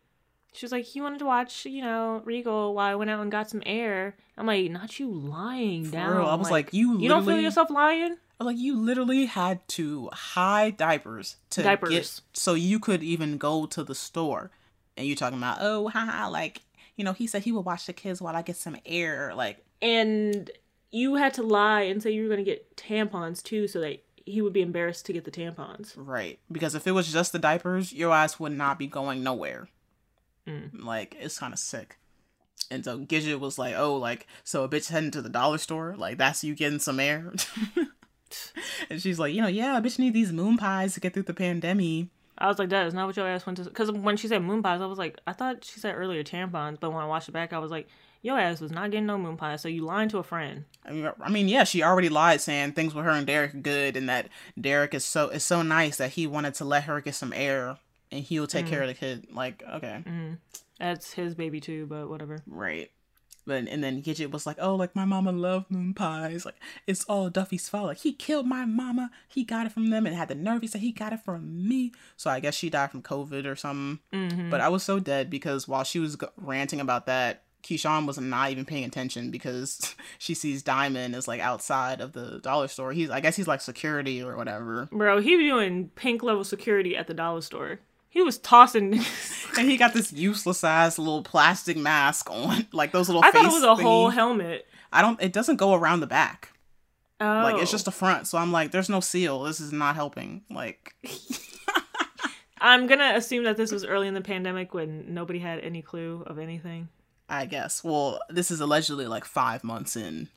she was like, he wanted to watch, you know, Regal while I went out and got some air. I'm like, not you lying For down. real, I was like, you. you don't feel yourself lying? Like you literally had to hide diapers to Diapers. get so you could even go to the store. And you talking about, oh, haha, like you know, he said he would watch the kids while I get some air. Like And you had to lie and say you were going to get tampons too so that he would be embarrassed to get the tampons. Right. Because if it was just the diapers, your ass would not be going nowhere. Mm. Like, it's kind of sick. And so Gidget was like, oh, like, so a bitch heading to the dollar store? Like, that's you getting some air? and she's like, you know, yeah, a bitch need these moon pies to get through the pandemic. I was like, that is not what your ass went to. Because when she said moon pies, I was like, I thought she said earlier tampons, but when I watched it back, I was like, your ass was not getting no moon pies, so you lying to a friend. I mean, I mean, yeah, she already lied saying things with her and Derek are good, and that Derek is so is so nice that he wanted to let her get some air, and he'll take mm. care of the kid. Like, okay, mm-hmm. That's his baby too, but whatever. right. But and then Gidget was like, oh, like my mama loved moon pies. Like it's all Duffy's fault. Like he killed my mama. He got it from them, and had the nerve. He said he got it from me. So I guess she died from COVID or something. Mm-hmm. But I was so dead because while she was g- ranting about that, Keyshawn was not even paying attention because she sees Diamond is like outside of the dollar store. He's I guess he's like security or whatever. Bro, he was doing pink level security at the dollar store. He was tossing. And he got this useless ass little plastic mask on, like those little. I thought it was a whole helmet. I don't. It doesn't go around the back. Oh, Like it's just oh. a front. So I'm like, there's no seal. This is not helping. Like I'm gonna assume that this was early in the pandemic when nobody had any clue of anything. I guess. Well, this is allegedly like five months in.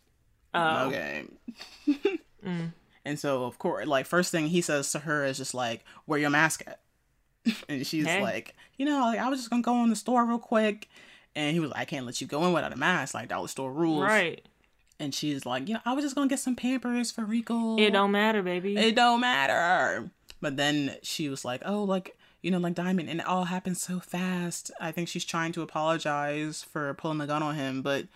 Oh, Okay. Mm. And so of course, like first thing he says to her is just like, wear your mask at?" And she's Hey. like, "You know, like I was just gonna go in the store real quick." And he was like, "I can't let you go in without a mask, like dollar store rules." right. And she's like, "You know, I was just gonna get some Pampers for Rico." It don't matter, baby. it don't matter. But then she was like, oh, like, you know, like Diamond, and it all happened so fast. I think she's trying to apologize for pulling the gun on him. But,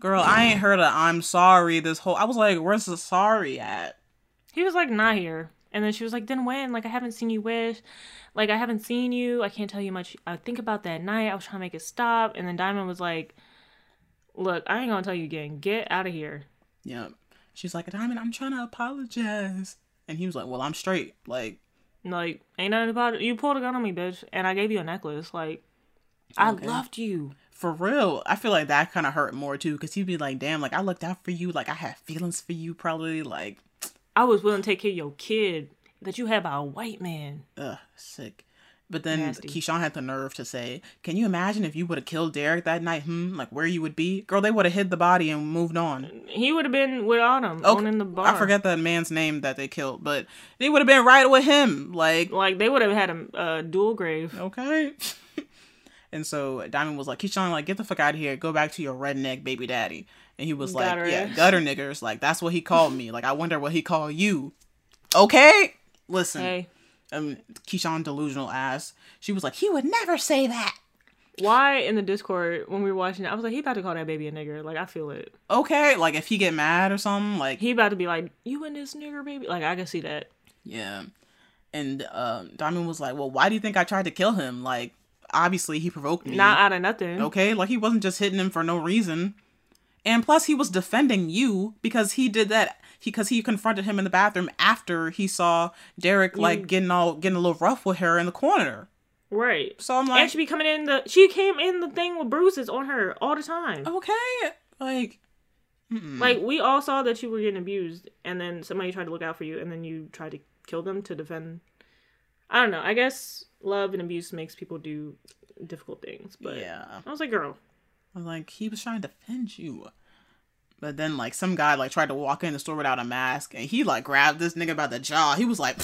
girl, I ain't heard a I'm sorry this whole. I was like, where's the sorry at? he was like, not here. And then she was like, then when? Like, I haven't seen you wish. Like, I haven't seen you. I can't tell you much. I think about that night. I was trying to make it stop. And then Diamond was like, look, I ain't gonna tell you again. Get out of here. Yep. She's like, Diamond, I'm trying to apologize. And he was like, well, I'm straight. Like, Like, ain't nothing about it. You pulled a gun on me, bitch. And I gave you a necklace. Like, I Okay. loved you. for real. I feel like that kind of hurt more too, because he'd be like, damn, like, I looked out for you. Like, I had feelings for you, probably. Like, I was willing to take care of your kid that you had by a white man. Ugh, sick. But then Nasty. Keyshawn had the nerve to say, Can you imagine if you would have killed Derek that night? Hmm, like where you would be? Girl, they would have hid the body and moved on. He would have been with Autumn Okay, owning the bar. I forget that man's name that they killed, but they would have been right with him. Like, Like, they would have had a, a dual grave. okay. and so Diamond was like, Keyshawn, like, get the fuck out of here. Go back to your redneck baby daddy. And he was like, Gutter. Yeah, gutter niggers. Like, that's what he called me. Like, I wonder what he called you. Okay? Listen. Hey, um Keyshawn delusional ass. She was like, he would never say that. why in the Discord when we were watching it, I was like, he about to call that baby a nigger. Like, I feel it. Okay, like if he get mad or something, like He about to be like, you and this nigger baby. Like, I can see that. yeah. And um Diamond was like, well, why do you think I tried to kill him? Like, obviously he provoked me. Not out of nothing. okay, like he wasn't just hitting him for no reason. And plus, he was defending you because he did that. Because he confronted him in the bathroom after he saw Derek mm. like getting all getting a little rough with her in the corner. Right. So I'm like, and she be coming in the. She came in the thing with bruises on her all the time. okay, like mm-mm. Like we all saw that you were getting abused, and then somebody tried to look out for you, and then you tried to kill them to defend. I don't know. I guess love and abuse makes people do difficult things, but yeah. I was like, girl, I'm like, he was trying to defend you. But then, like, some guy, like, tried to walk in the store without a mask, and he, like, grabbed this nigga by the jaw. He was like,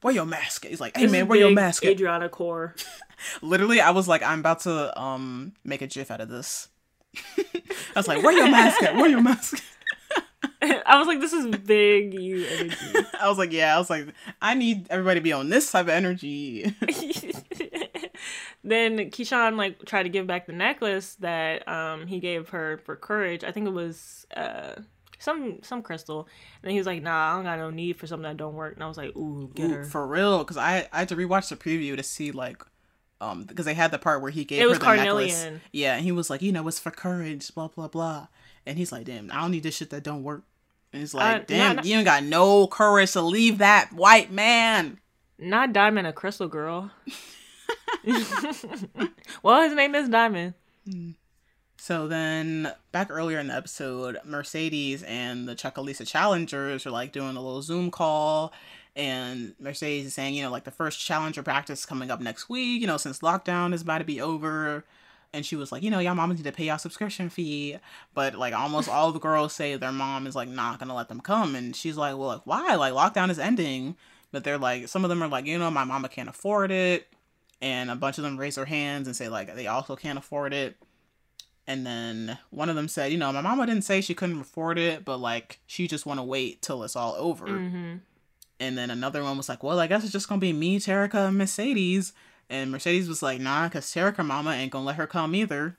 where your mask? He's like, hey, this man, where your mask? at?" Adriana Core. Literally, I was like, I'm about to, um, make a gif out of this. I was like, where your mask at? Where your mask? at?" I was like, this is big you energy. I was like, yeah, I was like, I need everybody to be on this type of energy. Then Keyshawn like tried to give back the necklace that um he gave her for courage. I think it was uh some some crystal. And he was like, "Nah, I don't got no need for something that don't work." And I was like, "Ooh, get Ooh, her." for real, because I, I had to rewatch the preview to see, like, um, because they had the part where he gave It her was the necklace. Yeah, and he was like, you know, it's for courage, blah blah blah. And he's like, damn, I don't need this shit that don't work. And he's like, Uh, damn, not- you ain't got no courage to leave that white man. Not Diamond, a crystal girl. well, his name is Diamond. Hmm. So then, back earlier in the episode, Mercedes and the Chucalissa challengers are like doing a little Zoom call, and Mercedes is saying, you know, like the first challenger practice coming up next week, you know, since lockdown is about to be over. And she was like, you know, y'all mamas need to pay y'all subscription fee. But like almost all the girls say their mom is like not gonna let them come. And she's like, well, like why? Like lockdown is ending. But they're like, some of them are like, you know, my mama can't afford it. And a bunch of them raise their hands and say like they also can't afford it. And then one of them said, you know, my mama didn't say she couldn't afford it, but like she just want to wait till it's all over. hmm And then another one was like, well, I guess it's just gonna be me, Terica, and Mercedes. And Mercedes was like, nah, cause Terica mama ain't gonna let her come either.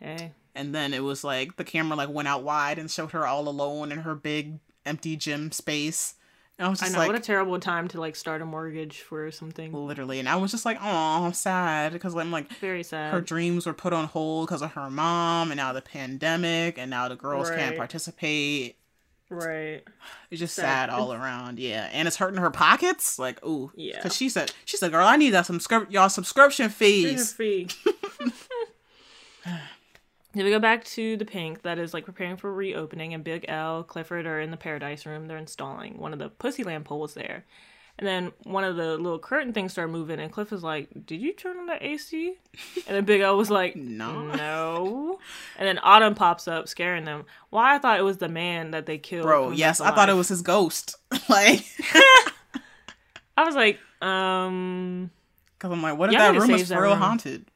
Hey, And then it was like the camera like went out wide and showed her all alone in her big empty gym space. I was I just know like, what a terrible time to like start a mortgage for something. literally, and I was just like, oh, I'm sad because I'm like, Very sad. her dreams were put on hold because of her mom, and now the pandemic, and now the girls can't participate. right. It's just Sad. sad all around, yeah. And it's hurting her pockets, like, ooh, Yeah. Because she said, she said, girl, I need that subscrip y'all subscription fees. Free. Then we go back to the Pynk that is like preparing for reopening, and Big L, Clifford are in the Paradise Room. They're installing one of the Pussyland poles there. And then one of the little curtain things start moving, and Cliff is like, Did you turn on the AC? And then Big L was like, No. No. And then Autumn pops up, scaring them. Why I thought it was the man that they killed. Bro, yes, I thought it was his ghost. like, I was like, um. because I'm like, what if Y'all that room is real room. haunted?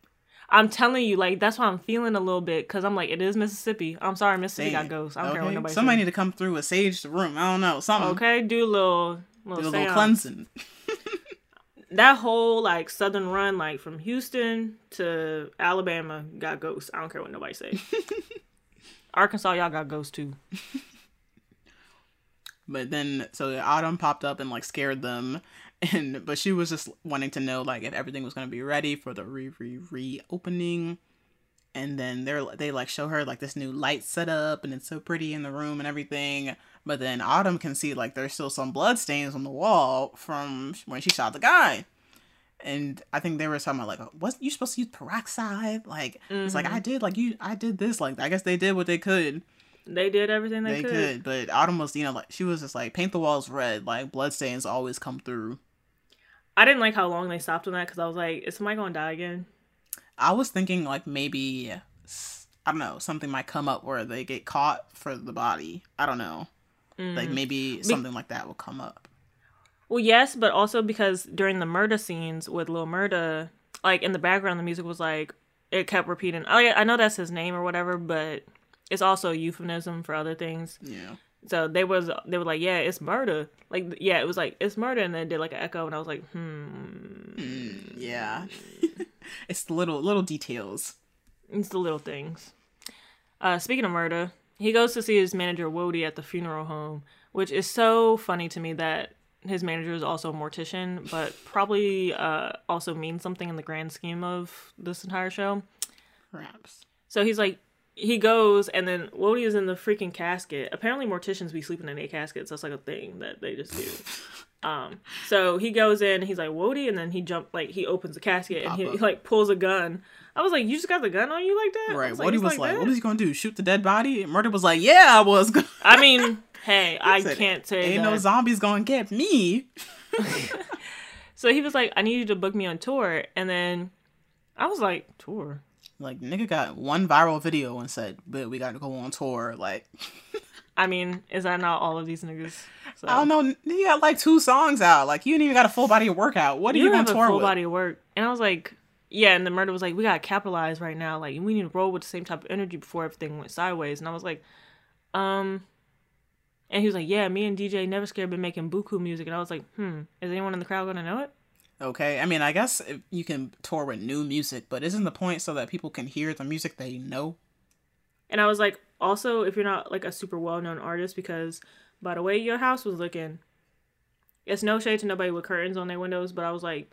I'm telling you, like that's why I'm feeling a little bit because I'm like, it is Mississippi. I'm sorry, Mississippi got Dang. ghosts. I don't care what nobody Somebody says. need to come through and sage the room. I don't know, something. Okay, do a little, Do little, a little cleansing. That whole like southern run, like from Houston to Alabama, got ghosts. I don't care what nobody say. Arkansas, y'all got ghosts too. But then, so the Autumn popped up and like scared them, and but she was just wanting to know like if everything was gonna be ready for the re re reopening. And then they're they like show her like this new light setup, and it's so pretty in the room and everything. But then Autumn can see like there's still some blood stains on the wall from when she shot the guy. And I think they were talking about like, was you supposed to use peroxide? Like it's like I mm-hmm. did, like you, I did this. Like I guess they did what they could They did everything they, they could. could. but Autumn was, you know, like she was just like paint the walls red, like bloodstains always come through. I didn't like how long they stopped on that because I was like, is somebody gonna die again? I was thinking like maybe I don't know something might come up where they get caught for the body. I don't know, Mm. like maybe something like that will come up. Well, yes, but also because during the murder scenes with Lil Murda, like in the background, the music was like it kept repeating. Oh, yeah, I know that's his name or whatever, but it's also a euphemism for other things. Yeah, So they was they were like, yeah, it's murder. Like, yeah, it was like it's murder, and then did like an echo, and I was like, hmm, yeah. it's the little little details. it's the little things. Uh, speaking of murder, he goes to see his manager Wody at the funeral home, which is so funny to me that his manager is also a mortician, but probably uh, also means something in the grand scheme of this entire show. Perhaps. So he's like, he goes, and then Wody is in the freaking casket. Apparently, morticians be sleeping in their caskets. That's like a thing that they just do. um, so he goes in, he's like Wody, and then he jump like he opens the casket and he, he like pulls a gun. I was like, you just got the gun on you like that? I Right. was What he was like, that?" what was he gonna do? Shoot the dead body? And Murda was like, yeah, I was. Gonna. I mean, hey, I Said, can't say Ain't that. no zombies gonna get me. so he was like, I need you to book me on tour, and then I was like, tour. Like nigga got one viral video and said, "But we got to go on tour." Like I mean, is that not all of these niggas? So. I don't know. He got like two songs out. Like you ain't even got a full body workout. What are you, have a tour full with? body of work, and I was like, yeah. And the Murda was like, we gotta capitalize right now. Like, we need to roll with the same type of energy before everything went sideways. And I was like, um. And he was like, yeah, me and DJ Never Scared been making buku music, and I was like, hmm, is anyone in the crowd gonna know it? Okay, I mean, I guess if you can tour with new music, but isn't the point so that people can hear the music they know? And I was like, also, if you're not like a super well known artist, because by the way your house was looking, it's no shade to nobody with curtains on their windows, but I was like,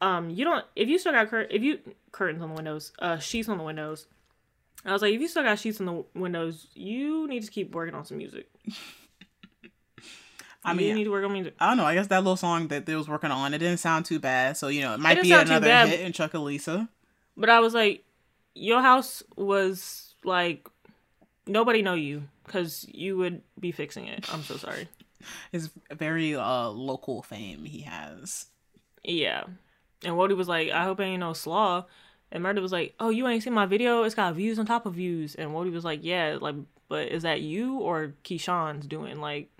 um, you don't if you still got cur- if you curtains on the windows, uh, sheets on the windows. I was like, if you still got sheets on the windows, you need to keep working on some music. I mean, you need to work on music. I don't know. I guess that little song that they was working on, it didn't sound too bad. So you know, it might didn't be another bad. hit in Chucalissa. But I was like, your house was like nobody know you because you would be fixing it. I'm so sorry. His very uh local fame he has. Yeah. And Wody was like, I hope it ain't no slaw. And Murda was like, Oh, you ain't seen my video? It's got views on top of views. And Wody was like, Yeah, like, but is that you or Keyshawn's doing? Like,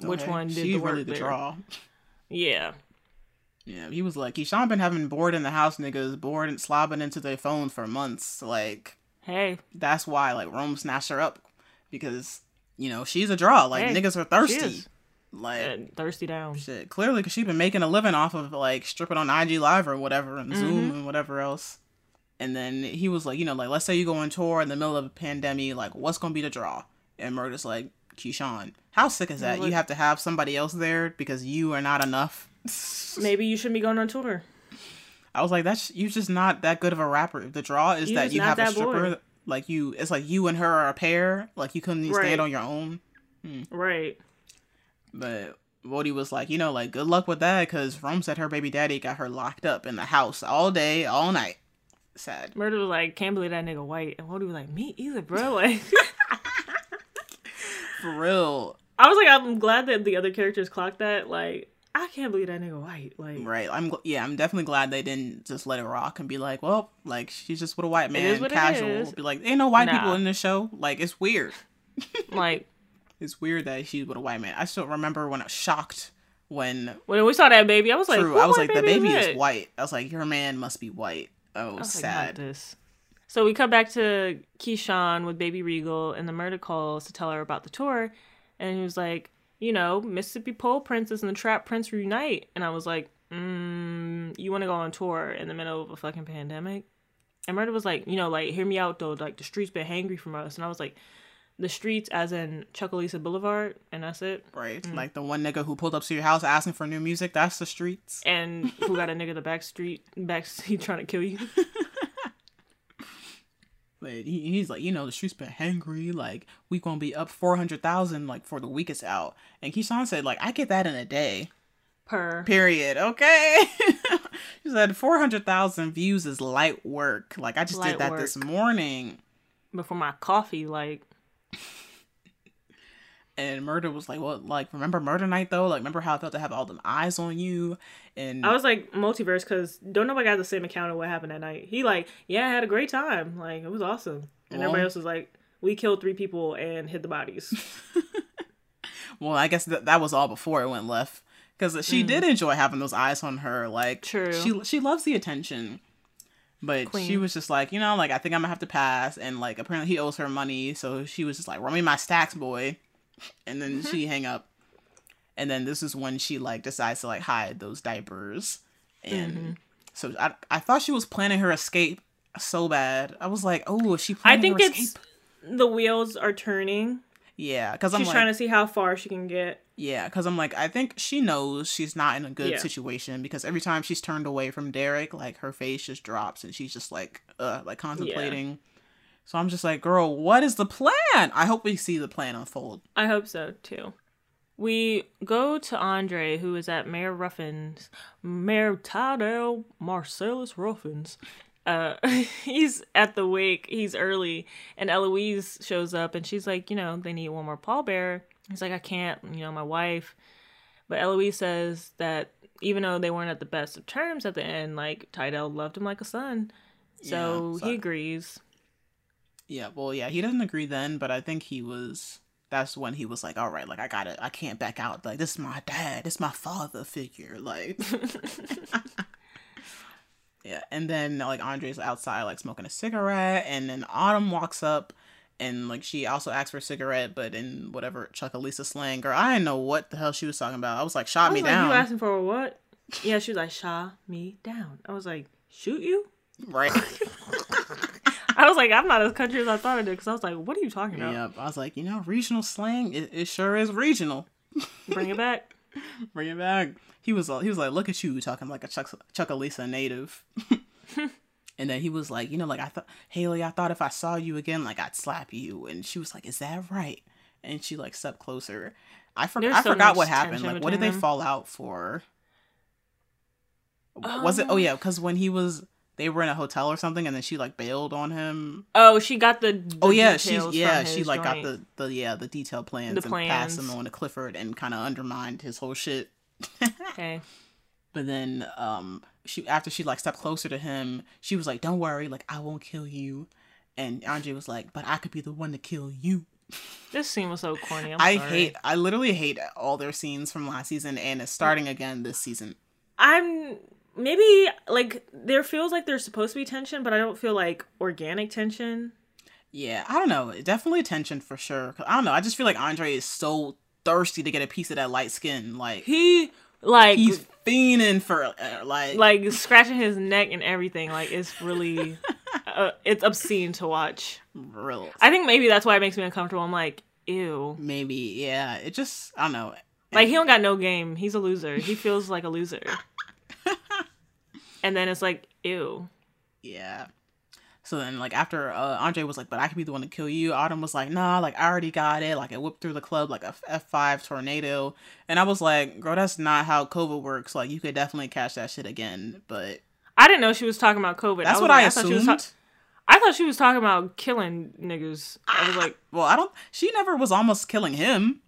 which one did She's the work really the there? draw. Yeah. Yeah, he was like, Keyshawn been having bored in the house niggas, bored and slobbing into their phones for months. Like, Hey, that's why, like, Rome snatched her up. Because, you know, she's a draw. Like, Hey, niggas are thirsty. Like, thirsty down. shit. Clearly, because she's been making a living off of, like, stripping on IG Live or whatever, and Zoom Mm-hmm. and whatever else. And then he was like, you know, like, let's say you go on tour in the middle of a pandemic, like, what's gonna be the draw? And Murda's like, Keyshawn. How sick is that? You have to have somebody else there because you are not enough. Maybe you shouldn't be going on tour. I was like, that's you just not that good of a rapper. The draw is You that you have a stripper. boy. Like you, it's like you and her are a pair. Like you couldn't Right. stand on your own. Hmm. Right. But Wody was like, you know, like good luck with that because Rome said her baby daddy got her locked up in the house all day, all night. Sad. Murda was like, can't believe that nigga white. And Wody was like, me either, bro. Like, For real. I was like, I'm glad that the other characters clocked that. Like, I can't believe that nigga white. Like, Right. I'm yeah, I'm definitely glad they didn't just let it rock and be like, well, like she's just with a white man, is what it casual. is. Be like, ain't no white people in this show. Like it's weird. like It's weird that she's with a white man. I still remember when I was shocked when when we saw that baby, I was like, true, I was like, the baby is that? white. I was like, your man must be white. Oh, I was like, sad. this. So we come back to Keyshawn with Baby Regal, and the Murda calls to tell her about the tour, and he was like, you know, Mississippi Pole Princess and the Trap Prince reunite, and I was like, mm, you want to go on tour in the middle of a fucking pandemic? And Murda was like, you know, like hear me out though, like the streets been hangry from us, and I was like, the streets as in Chucalissa Boulevard, and that's it. Right. Mm. Like the one nigga who pulled up to your house asking for new music, that's the streets. And who got a nigga the back street, back street trying to kill you? But he, he's like, you know, the streets been hangry. Like, we gonna be up 400,000, like, for the week it's out. And Keyshawn said, like, I get that in a day. Per Period. Okay. he said 400,000 views is light work. Like, I just Light did that this work. morning. before my coffee, like And Murda was like, well, like, remember Murder Night, though? Like, remember how I felt to have all them eyes on you? And I was like multiverse because don't nobody got the same account of what happened that night. He like, yeah, I had a great time. Like it was awesome. And Well- everybody else was like, we killed three people and hid the bodies. well, I guess that that was all before it went left. Because she did enjoy having those eyes on her. Like, Mm. True. She, she loves the attention. But she was just like, you know, like, I think I'm gonna have to pass. And, like, apparently he owes her money. So she was just like, run me my stacks, boy. And then Mm-hmm. she hang up. And then this is when she, like, decides to, like, hide those diapers. And Mm-hmm. so I, I thought she was planning her escape so bad. I was like, oh, she I planning think it's escape? the wheels are turning. Yeah, because I'm She's like, trying to see how far she can get. Yeah, because I'm like, I think she knows she's not in a good Yeah. situation because every time she's turned away from Derek, like her face just drops and she's just like, uh, like contemplating. So I'm just like, girl, what is the plan? I hope we see the plan unfold. I hope so too. We go to Andre, who is at Mayor Ruffin's, Mayor Tydell Marcellus Ruffins. Uh, he's at the wake. He's early, and Eloise shows up, and she's like, you know, they need one more pallbearer. He's like, I can't, you know, my wife. But Eloise says that even though they weren't at the best of terms at the end, like Tydell loved him like a son, so Yeah, so- he agrees. Yeah, well, yeah, he doesn't agree then, but I think he was. That's when he was like, all right, like I got it. I can't back out. Like this is my dad. This is my father figure. Like. Yeah, and then like Andre's outside like smoking a cigarette, and then Autumn walks up, and like she also asks for a cigarette, but in whatever Chuck Chucalissa slang, girl, I didn't know what the hell she was talking about. I was like, shot was me like, down, you asking for what? Yeah, she was like, shot me down. I was like, shoot you? right? I was like, I'm not as country as I thought I did because I was like, what are you talking about? yep. I was like, you know, regional slang, it, it sure is regional. Bring it back. Bring it back. He was he was like, look at you talking like a Chuck Chucalissa native. And then he was like, you know, like I thought, Haley, I thought if I saw you again, like I'd slap you. And she was like, is that right? And she like stepped closer. I, for- There's I so forgot what happened. Like, what did they them. fall out for? was it? Oh Um, yeah, because when he was, they were in a hotel or something, and then she like bailed on him. Oh, she got the. the Oh yeah, she's details yeah, she like got the the yeah the detailed plans The and passed them on to Clifford and kind of undermined his whole shit. Okay. But then um she after she like stepped closer to him, she was like, "Don't worry, like I won't kill you." And Andre was like, "But I could be the one to kill you." This scene was so corny. I'm I sorry. hate I literally hate all their scenes from last season and it's starting again this season. I'm maybe like there feels like there's supposed to be tension, but I don't feel like organic tension. Yeah, I don't know. Definitely tension for sure. I don't know. I just feel like Andre is so thirsty to get a piece of that light skin. Like He like he's fiending for uh, like like scratching his neck and everything. Like it's really, uh, it's obscene to watch. real. I think maybe that's why it makes me uncomfortable. I'm like, ew. maybe yeah. It just I don't know. Like he don't got no game. He's a loser. He feels like a loser. and then it's like, ew. Yeah. So then, like after uh, Andre was like, "But I could be the one to kill you," Autumn was like, "Nah, like I already got it. Like it whipped through the club like a F five tornado." And I was like, "Girl, that's not how COVID works. Like you could definitely catch that shit again." But I didn't know she was talking about COVID. that's was what like- I thought she was assumed. ta- I thought she was talking about killing niggas. I was like, well, I don't. She never was almost killing him.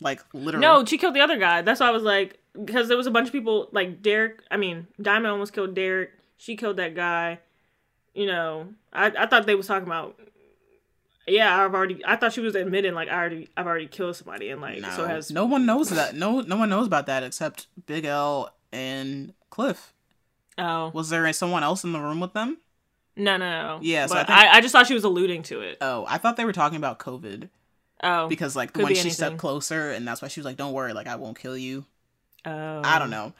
Like literally. no, she killed the other guy. That's why I was like, because there was a bunch of people like Derek. I mean, Diamond almost killed Derek. She killed that guy. You know, I I thought they was talking about. Yeah, I've already. I thought she was admitting like I already I've already killed somebody and like no, so has no one knows that. No, no one knows about that except Big L and Cliff. oh Was there someone else in the room with them? no no no Yeah, so I think- I, I just thought she was alluding to it. Oh, I thought they were talking about COVID Oh because like when be she anything. stepped closer, and that's why she was like, "Don't worry, like I won't kill you." Oh I don't know.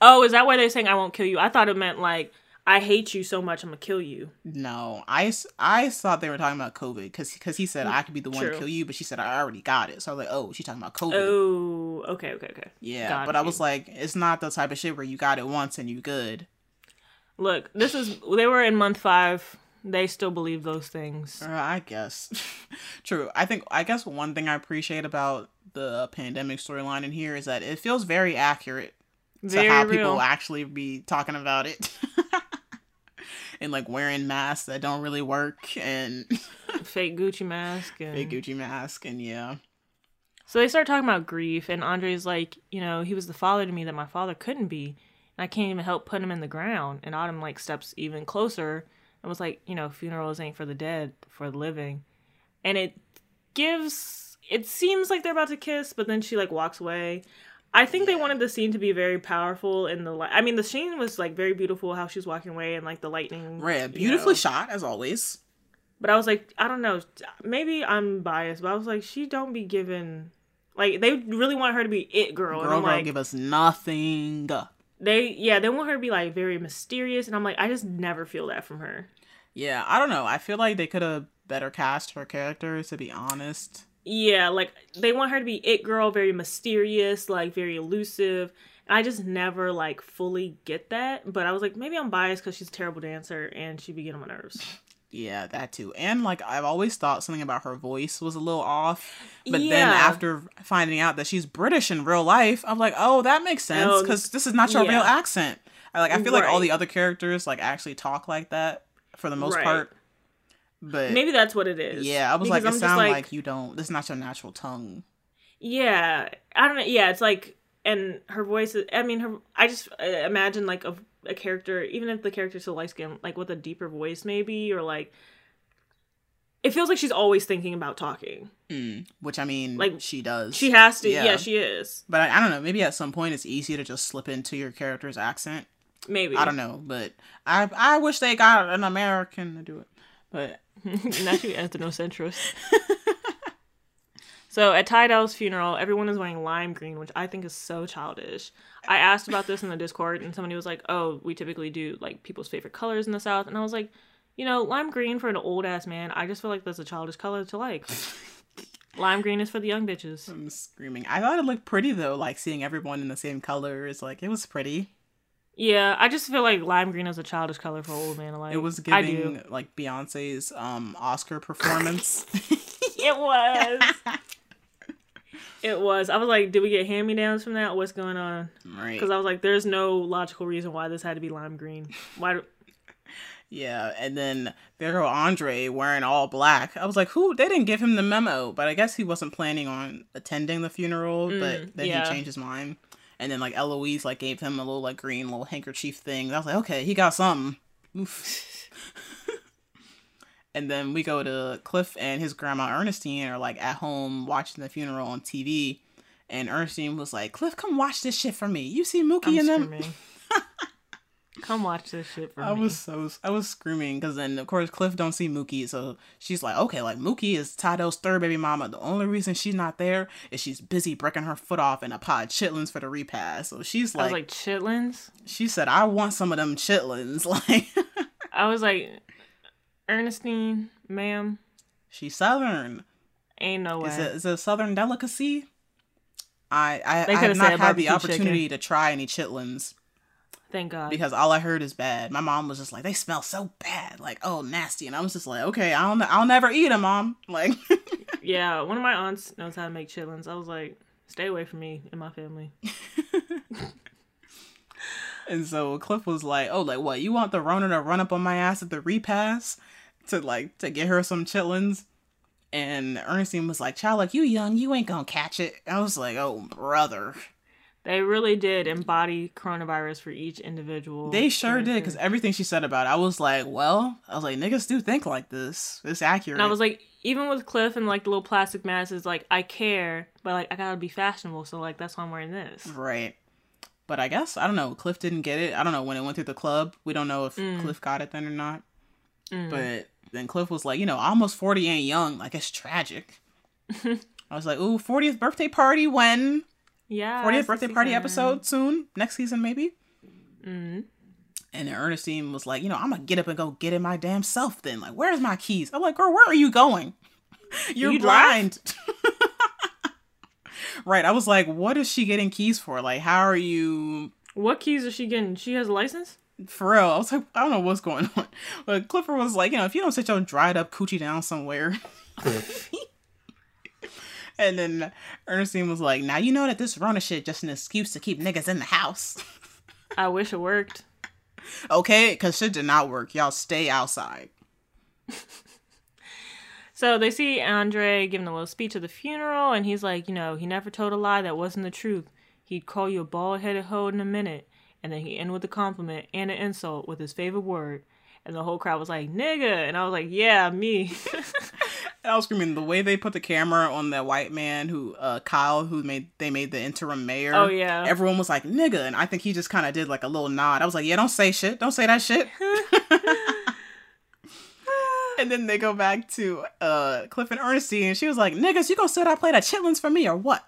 Oh, is that why they're saying I won't kill you? I thought it meant like I hate you so much I'm gonna kill you. No, I, I thought they were talking about COVID because because he said I could be the one to kill you, but she said I already got it. So I was like, oh, she's talking about COVID. Oh, okay, okay, okay. yeah, got but I was like, it's not the type of shit where you got it once and you good. Look, this is they were in month five. They still believe those things. Uh, I guess. True. I think I guess one thing I appreciate about the pandemic storyline in here is that it feels very accurate Very to how real. people actually be talking about it. and like wearing masks that don't really work and Fake Gucci mask and big Gucci mask and yeah. So they start talking about grief, and Andre's like, you know, he was the father to me that my father couldn't be, and I can't even help put him in the ground. And Autumn like steps even closer and was like, you know, funerals ain't for the dead, for the living, and it gives. It seems like they're about to kiss, but then she like walks away. I think they wanted the scene to be very powerful in the light. I mean, the scene was like very beautiful how she's walking away and like the lightning. Right, you beautifully know. shot as always. But I was like, I don't know. Maybe I'm biased, but I was like, she don't be given. Like they really want her to be it girl, and Girl, I'm girl, like, give us nothing. they yeah, they want her to be like very mysterious, and I'm like, I just never feel that from her. Yeah, I don't know. I feel like they could have better cast her character. To be honest, Yeah, like they want her to be it girl, very mysterious, like very elusive. I just never like fully get that, but I was like, maybe I'm biased because she's a terrible dancer and she be getting on my nerves. yeah, that too. And like I've always thought something about her voice was a little off. But then after finding out that she's British in real life, I'm like, oh, that makes oh, sense Oh, because this is not your yeah. real accent. I like I feel like all the other characters like actually talk like that for the most Right. part. But Maybe that's what it is. yeah, I was Because like, it sounds just like, you don't. This is not your natural tongue. Yeah, I don't know. Yeah, it's like, and her voice. Is, I mean, her. I just uh, imagine like a, a character, even if the character's so light skinned, like with a deeper voice, maybe, or like. It feels like she's always thinking about talking. Mm, which I mean, Like, like she does. She has to. Yeah. Yeah, she is. But I, I don't know. Maybe at some point it's easy to just slip into your character's accent. Maybe. I don't know, but I I wish they got an American to do it. But she ethnocentrist. so at Tydell's funeral, everyone is wearing lime green, which I think is so childish. I asked about this in the Discord, and somebody was like, "Oh, we typically do like people's favorite colors in the South," and I was like, "You know, lime green for an old ass man. I just feel like that's a childish color to like. lime green is for the young bitches. I'm screaming. I thought it looked pretty though, like seeing everyone in the same color is like it was pretty. Yeah, I just feel like lime green is a childish color for old man to like. It was giving like Beyonce's um Oscar performance. It was. it was. I was like, did we get hand me downs from that? What's going on? right. Because I was like, there's no logical reason why this had to be lime green. Why? Do- Yeah, and then there go Andre wearing all black. I was like, who? They didn't give him the memo, but I guess he wasn't planning on attending the funeral. but then yeah. he changed his mind, and then like Eloise like gave him a little like green little handkerchief thing. I was like, okay, he got something. Oof. and then we go to Cliff and his grandma Ernestine are like at home watching the funeral on TV. And Ernestine was like, Cliff, come watch this shit for me. You see Mookie I'm and them? Come watch this shit for I me. was so I was screaming because then of course Cliff don't see Mookie, so she's like, okay, like Mookie is Tydell's third baby mama. The only reason she's not there is she's busy breaking her foot off in a pod chitlins for the repast. So she's I was like, like chitlins. she said, I want some of them chitlins. Like I was like, Ernestine, ma'am. she's southern. Ain't no way. Is it is it a southern delicacy? I I, I have not had the opportunity to try any chitlins Thank God. because all I heard is bad. My mom was just like, they smell so bad, like oh nasty, and I was just like, okay, I'll I'll never eat them, mom. Like, yeah, one of my aunts knows how to make chitlins. I was like, stay away from me and my family. and so Cliff was like, oh, like what? You want the Rona to run up on my ass at the repass to like to get her some chitlins? And Ernestine was like, child, like you young, you ain't gonna catch it. I was like, oh brother. They really did embody coronavirus for each individual. They sure did, because everything she said about it, I was like, well, I was like, niggas do think like this. It's accurate. And I was like, even with Cliff and like the little plastic mask, it's like I care, but like I gotta be fashionable, so like that's why I'm wearing this. right. But I guess I don't know. Cliff didn't get it. I don't know when it went through the club. We don't know if Mm. Cliff got it then or not. But then Cliff was like, you know, almost forty ain't young. Like it's tragic. I was like, ooh, 40th birthday party when? Yeah. 40th birthday the party episode soon, next season maybe. Mhm. And then Ernestine was like, you know, I'm gonna get up and go get it my damn self. Then, like, where's my keys? I'm like, girl, where are you going? You're You blind. right. I was like, what is she getting keys for? Like, how are you? What keys is she getting? She has a license. For real, I was like, I don't know what's going on. But Clifford was like, you know, if you don't sit your dried up coochie down somewhere. And then Ernestine was like, now you know that this Rona shit just an excuse to keep niggas in the house. I wish it worked. okay? Because shit did not work. Y'all stay outside. So they see Andre giving a little speech at the funeral, and he's like, you know, he never told a lie that wasn't the truth. He'd call you a bald headed hoe in a minute, and then he end with a compliment and an insult with his favorite word. And the whole crowd was like, nigga. And I was like, yeah, me. I was screaming the way they put the camera on that white man who uh Kyle who made they made the interim mayor. Oh, yeah. Everyone was like nigga and I think he just kind of did like a little nod. I was like, "Yeah, don't say shit. Don't say that shit." and then they go back to uh Cliff and Ernestine and she was like, "Niggas, you gonna sit out play that chitlins for me or what?"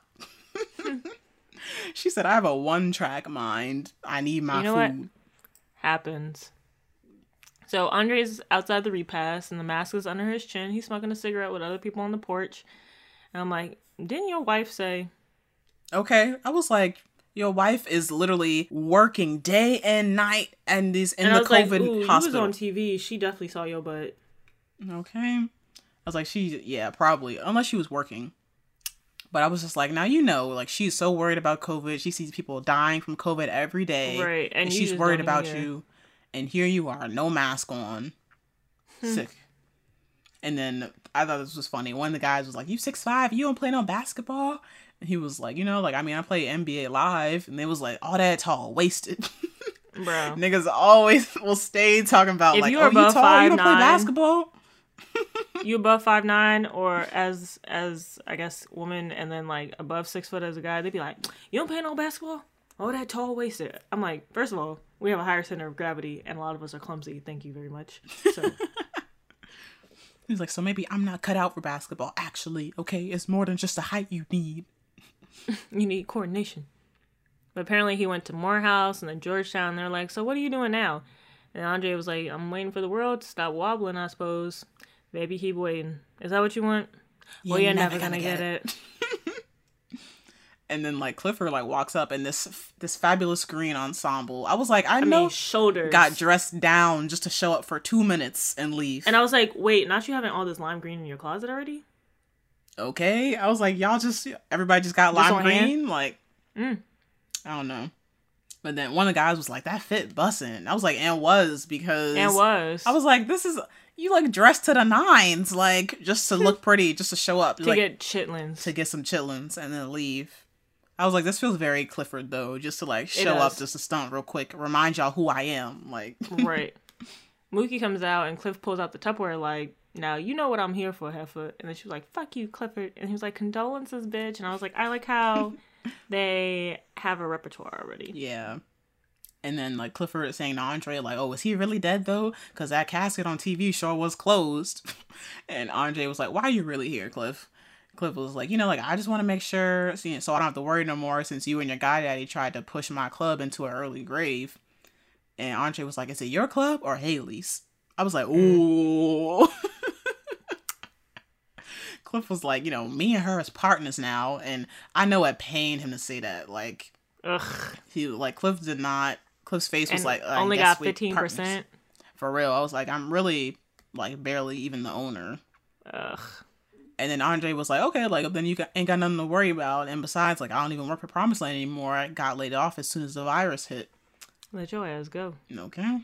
she said, "I have a one-track mind. I need my You know what? food." Happens. So Andre's outside the repast and the mask is under his chin. He's smoking a cigarette with other people on the porch. And I'm like, didn't your wife say Okay. I was like, your wife is literally working day and night and is in and the was like, COVID Ooh, hospital. was on TV. She definitely saw your butt. okay. I was like, she, yeah, probably, unless she was working. But I was just like, now you know, like she's so worried about COVID. She sees people dying from COVID every day, Right, and And, she's worried about you. And here you are, no mask on, Hmm. sick. And then I thought this was funny. One of the guys was like, "You six five, you don't play no basketball." And he was like, "You know, like I mean, I play NBA live." And they was like, "All that tall, wasted." Bro. Niggas always will stay talking about If like, you "Oh, are you above tall, you don't play basketball." you above five nine or as as I guess woman and then like above six foot as a guy, they'd be like, You don't play no basketball? Oh that tall wasted. I'm like, first of all, we have a higher center of gravity and a lot of us are clumsy. Thank you very much. So He's like, "So maybe I'm not cut out for basketball. Actually, okay, it's more than just the height you need." you need coordination. But apparently he went to Morehouse and then Georgetown. And They're like, So what are you doing now? And Andre was like, I'm waiting for the world to stop wobbling, I suppose. Maybe keep waiting. Is that what you want? well, you're never, gonna, get, it. And then like Clifford like walks up and this this fabulous green ensemble. I was like, I, I know mean, shoulders. got dressed down just to show up for two minutes and leave. And I was like, wait, not you having all this lime green in your closet already? okay, I was like, y'all just everybody just got Just lime on hand? green, like Mm. I don't know. But then one of the guys was like, that fit bussin'. I was like, and was because And was. I was like, this is you like dressed to the nines, like just to look pretty, just to show up, to like get chitlins. to get some chitlins and then leave. I was like, this feels very Clifford though, just to like show up, just a stunt real quick, remind y'all who I am. Like, right. Mookie comes out and Cliff pulls out the Tupperware like, now you know what I'm here for, Heifer. And then she was like, fuck you, Clifford. And he was like, condolences, bitch. And I was like, I like how they have a repertoire already. yeah. And then like Clifford is saying to Andre, like, oh, is he really dead though? Because that casket on TV sure was closed. and Andre was like, why are you really here, Cliff? Cliff was like, you know, like I just want to make sure, so I don't have to worry no more since you and your guy daddy tried to push my club into an early grave. And Andre was like, is it your club or Haley's? I was like, mm. ooh. Cliff was like, you know, me and her as partners now, and I know it pained him to say that. Like Ugh. he like Cliff did not. Cliff's face was And like only got fifteen percent. for real. I was like, I'm really like barely even the owner. Ugh. And then Andre was like, okay, like then you got, ain't got nothing to worry about. And besides, like I don't even work for Promised Land anymore. I got laid off as soon as the virus hit. Let your ass go. Okay.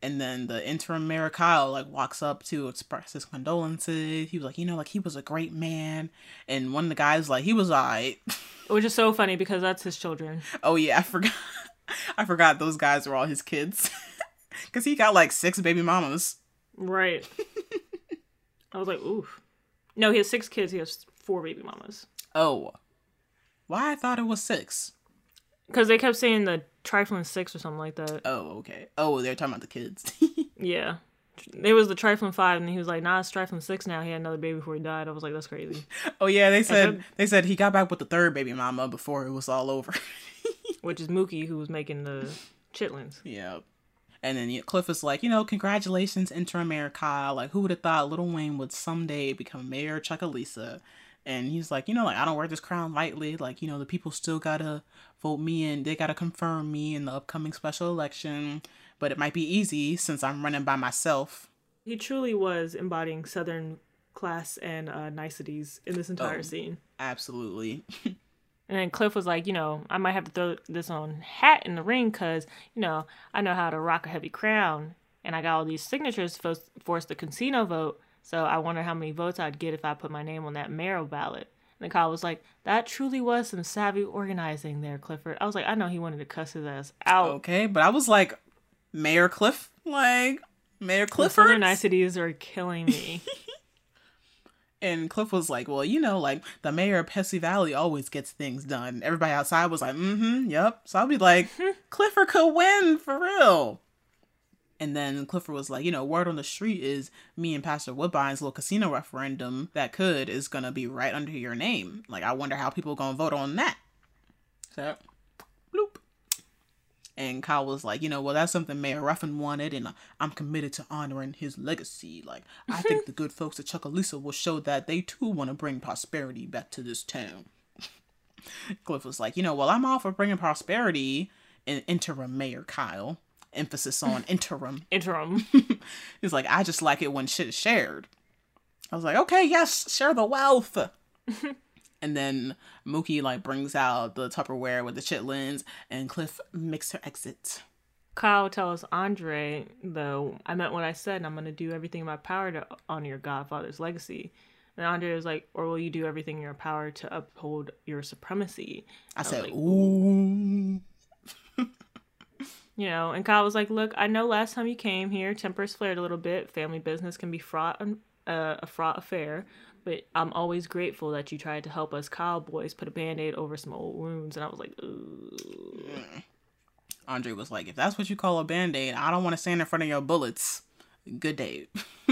And then the interim mayor Kyle like walks up to express his condolences. He was like, you know, like he was a great man. And one of the guys like he was alright. Which is so funny because that's his children. oh yeah, I forgot. I forgot those guys were all his kids. Cause he got like six baby mamas. Right. I was like, oof. No, he has six kids. He has four baby mamas. Oh, why I thought it was six. Because they kept saying the trifling six or something like that. Oh, okay. Oh, they're talking about the kids. Yeah. It was the trifling five, and he was like, nah, it's trifling six now. He had another baby before he died. I was like, that's crazy. oh yeah, they said then- they said he got back with the third baby mama before it was all over. Which is Mookie, who was making the chitlins. yeah. And then yeah, Cliff is like, you know, congratulations, interim mayor Kyle. Like, who would have thought Little Wayne would someday become mayor of Chucalissa? And he's like, you know, like I don't wear this crown lightly. Like, you know, the people still gotta vote me in. They gotta confirm me in the upcoming special election. But it might be easy since I'm running by myself. He truly was embodying Southern class and uh, niceties in this entire Oh. scene. Absolutely. And then Cliff was like, you know, I might have to throw this on hat in the ring because, you know, I know how to rock a heavy crown. And I got all these signatures to force- the casino vote. So I wonder how many votes I'd get if I put my name on that mayoral ballot. And Kyle was like, that truly was some savvy organizing there, Clifford. I was like, I know he wanted to cuss his ass out. Okay, but I was like, Mayor Cliff, like Mayor Clifford, Southern niceties are killing me. and Cliff was like, well, you know, like the mayor of Pessy Valley always gets things done. Everybody outside was like, mm-hmm, yep. So I'll be like, Clifford could win for real. And then Clifford was like, you know, word on the street is me and Pastor Woodbine's little casino referendum that could is gonna be right under your name. Like, I wonder how people gonna vote on that. So. And Kyle was like, you know, well, that's something Mayor Ruffin wanted, and I'm committed to honoring his legacy. Like, I think mm-hmm. the good folks at Chucalissa will show that they too want to bring prosperity back to this town. Cliff was like, you know, well, I'm all for bringing prosperity in interim Mayor Kyle. Emphasis on interim. Interim. He's like, I just like it when shit is shared. I was like, okay, yes, share the wealth. And then Mookie like brings out the Tupperware with the chitlins, and Cliff makes her exit. Kyle tells Andre, though, I meant what I said, and I'm going to do everything in my power to honor your godfather's legacy. And Andre was like, or will you do everything in your power to uphold your supremacy? I was said, like, ooh. You know, and Kyle was like, look, I know last time you came here, tempers flared a little bit. Family business can be fraught, uh, a fraught affair. But I'm always grateful that you tried to help us cowboys put a band-aid over some old wounds. And I was like, Ooh. Andre was like, if that's what you call a band aid, I don't want to stand in front of your bullets. Good day.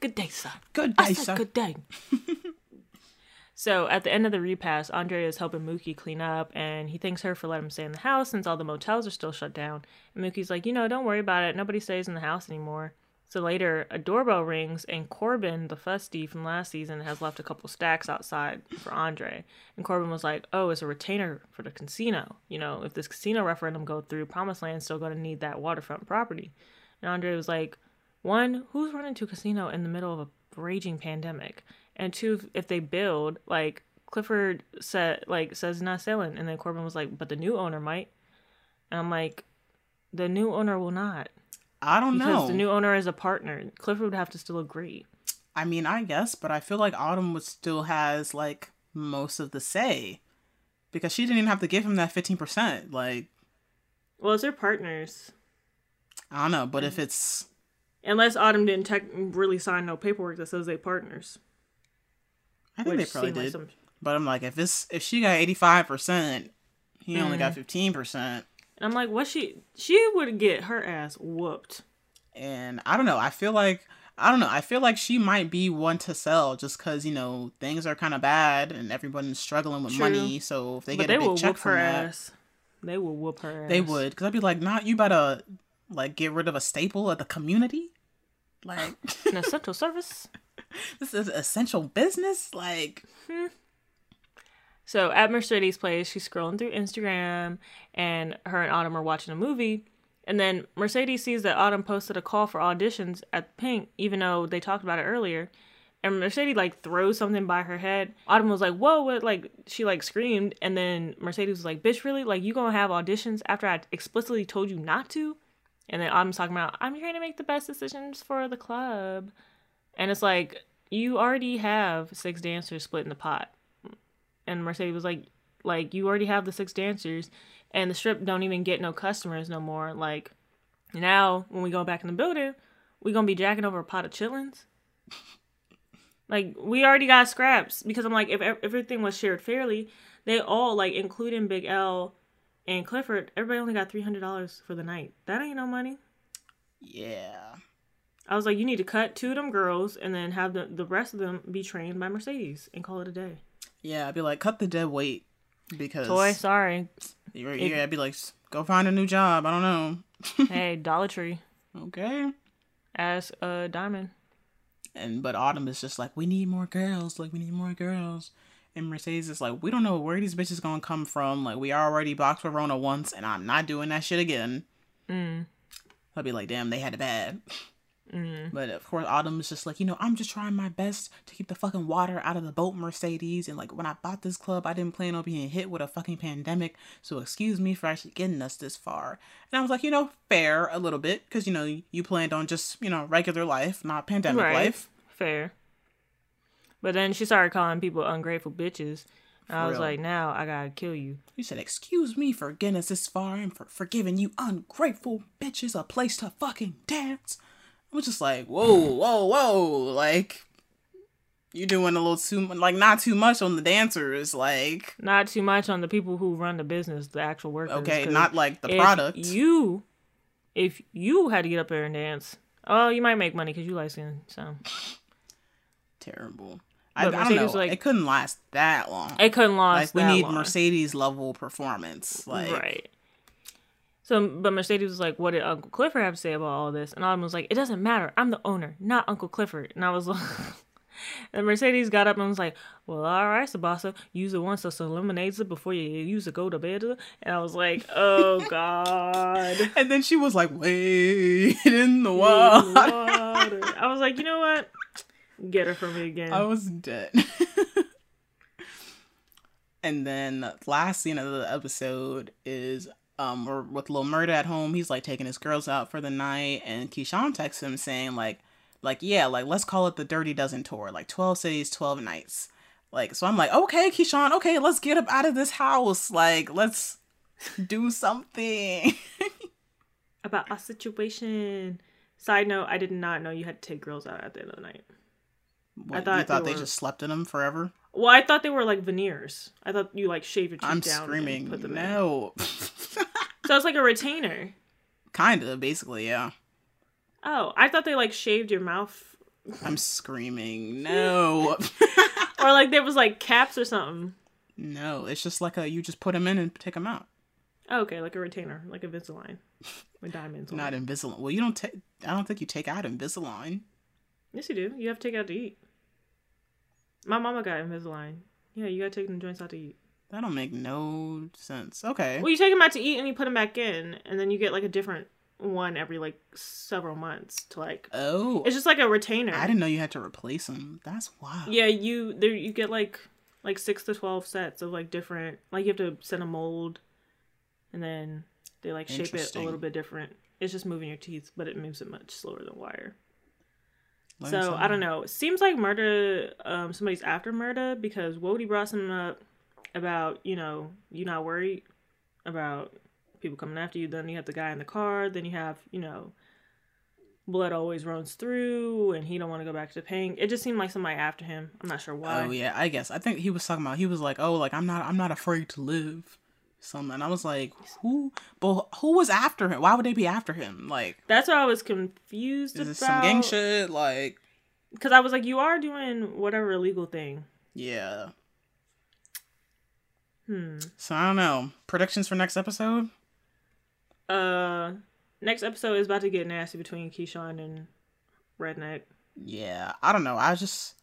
good day, sir. Good day, sir. good day. so at the end of the repast, Andre is helping Mookie clean up, and he thanks her for letting him stay in the house since all the motels are still shut down. And Mookie's like, you know, don't worry about it. Nobody stays in the house anymore. So later, a doorbell rings, and Corbin, the fusty from last season, has left a couple stacks outside for Andre. And Corbin was like, "Oh, it's a retainer for the casino. You know, if this casino referendum go through, Promised Land's still going to need that waterfront property." And Andre was like, one, who's running to a casino in the middle of a raging pandemic? And two, if they build, like Clifford said, like says not selling, and then Corbin was like, but the new owner might. And I'm like, the new owner will not I don't because know. the new owner is a partner. Clifford would have to still agree. I mean, I guess, but I feel like Autumn would still has like most of the say because she didn't even have to give him that fifteen percent. Like, Well, their partners. I don't know, but if it's Unless Autumn didn't tech- really sign no paperwork that says they partners. I think they probably seemed like did. some- But I'm like, if it's if she got eighty five percent, he only Mm. got fifteen percent. I'm like, what she she would get her ass whooped. And I don't know. I feel like I don't know. I feel like she might be one to sell just because you know things are kind of bad and everyone's struggling with True. money. So if they but get they a big check whoop from her that, ass. They will whoop her ass. they would. Because I'd be like, not you better like get rid of a staple of the community. Like, An essential service. this is essential business. Like, hmm. So at Mercedes' place, she's scrolling through Instagram, and her and Autumn are watching a movie. And then Mercedes sees that Autumn posted a call for auditions at Pynk, even though they talked about it earlier. And Mercedes like throws something by her head. Autumn was like, "Whoa!" What? Like she like screamed, and then Mercedes was like, "Bitch, really? Like you gonna have auditions after I explicitly told you not to?" And then Autumn's talking about, "I'm here to make the best decisions for the club," and it's like you already have six dancers split in the pot and Mercedes was like, like you already have the six dancers, and the strip don't even get no customers no more. Like now, when we go back in the building, we gonna be jacking over a pot of chitlins. like we already got scraps because I'm like, if everything was shared fairly, they all like, including Big L and Clifford, everybody only got three hundred dollars for the night. That ain't no money. yeah. I was like, you need to cut two of them girls and then have the the rest of them be trained by Mercedes and call it a day. Yeah, I'd be like, cut the dead weight because Toy, sorry. You're, if- yeah, I'd be like, go find a new job. I don't know. hey, Dollar Tree. Okay. as a diamond. And but Autumn is just like, we need more girls. Like we need more girls. And Mercedes is like, we don't know where these bitches gonna come from. Like we already boxed with Rona once, and I'm not doing that shit again. Mm. I'd be like, damn, they had it bad. Mm. But of course, Autumn is just like, you know, I'm just trying my best to keep the fucking water out of the boat, Mercedes. And like, when I bought this club, I didn't plan on being hit with a fucking pandemic. So excuse me for actually getting us this far. And I was like, you know, fair a little bit, because you know, you planned on just you know regular life, not pandemic Right. life. Fair. But then she started calling people ungrateful bitches. I was real. like, now I gotta kill you. You said, excuse me for getting us this far and for, for giving you ungrateful bitches a place to fucking dance. I was just like, whoa, whoa, whoa. Like, you're doing a little too, like, not too much on the dancers. Like, Not too much on the people who run the business, the actual workers. Okay, not like the product. You, if you had to get up there and dance, oh, you might make money because you like skin. So Terrible. I, I don't know. Like- it couldn't last that long. it couldn't last. like, we need long. Mercedes level performance. Like, right. So, but Mercedes was like, "What did Uncle Clifford have to say about all this?" And Autumn was like, "It doesn't matter. I'm the owner, not Uncle Clifford." And I was like, and Mercedes got up and was like, "Well, all right, Sabasa, use it once, so eliminates it before you use it. Go to bed." And I was like, "Oh God." And then she was like, wait in the water. Water. I was like, you know what? Get her for me again. I was dead. and then the last scene of the episode is um we're with Lil Murda at home. He's like taking his girls out for the night, and Keyshawn texts him saying like like yeah like let's call it the Dirty Dozen tour like twelve cities, twelve nights. Like so I'm like okay Keyshawn okay let's get up out of this house like let's do something. About our situation. Side note: I did not know you had to take girls out at the end of the night. What, thought you thought they they, were- just slept in them forever? Well, I thought they were like veneers. I thought you like shave your teeth I'm down screaming and put them in. no. So it's like a retainer. kind of basically yeah. Oh, I thought they like shaved your mouth, I'm screaming no. or like there was like caps or something. No, it's just like a you just put them in and take them out. Oh, okay, like a retainer, like Invisalign with diamonds. Not. Invisalign. Well, you don't take. I don't think you take out Invisalign. Yes, you do. You have to take out to eat. My mama got Invisalign. Yeah, you gotta take them joints out to eat. That don't make no sense. Okay. Well, you take them out to eat and you put them back in, and then you get like a different one every like several months to like. Oh, It's just like a retainer. I didn't know you had to replace them. That's wild. Yeah, you there you get like like six to twelve sets of like different like you have to send a mold, and then they like shape it a little bit different. It's just moving your teeth, but it moves it much slower than wire. Learn so I don't know. It seems like Murda. Um, somebody's after Murda because Wody brought something up about you know you not worried about people coming after you. Then you have the guy in the car. Then you have you know blood always runs through, and he don't want to go back to pain. It just seemed like somebody after him. I'm not sure why. Oh yeah, I guess. I think he was talking about. He was like, "Oh, like I'm not. I'm not afraid to live." Something. And I was like, "Who? But who was after him? Why would they be after him? Like, That's what I was confused is about. some gang shit? Like, Because I was like, you are doing whatever illegal thing. yeah." Hmm. So I don't know. Predictions for next episode? Uh, next episode is about to get nasty between Keyshawn and Redneck. Yeah, I don't know. I just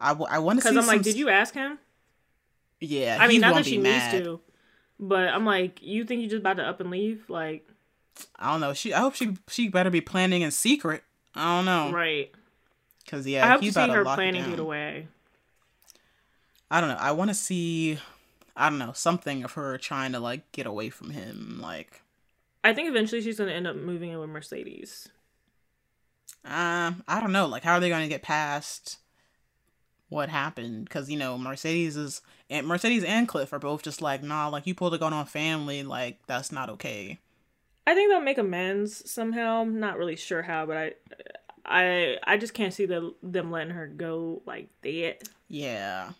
I, w- I want to see. Because I'm like, did you ask him? Yeah, I mean, not that she mad. needs to, but I'm like, you think you're just about to up and leave? Like, I don't know. She I hope she she better be planning in secret. I don't know. right? Cause yeah, I hope to see about her planning it away. I don't know. I want to see. I don't know something of her trying to like get away from him. Like, I think eventually she's gonna end up moving in with Mercedes. um, I don't know. Like, how are they going to get past what happened? Because you know, Mercedes is and Mercedes and Cliff are both just like, nah. Like, you pulled a gun on family. Like, that's not okay. I think they'll make amends somehow. I'm not really sure how, but I, I, I just can't see the, them letting her go like that. Yeah.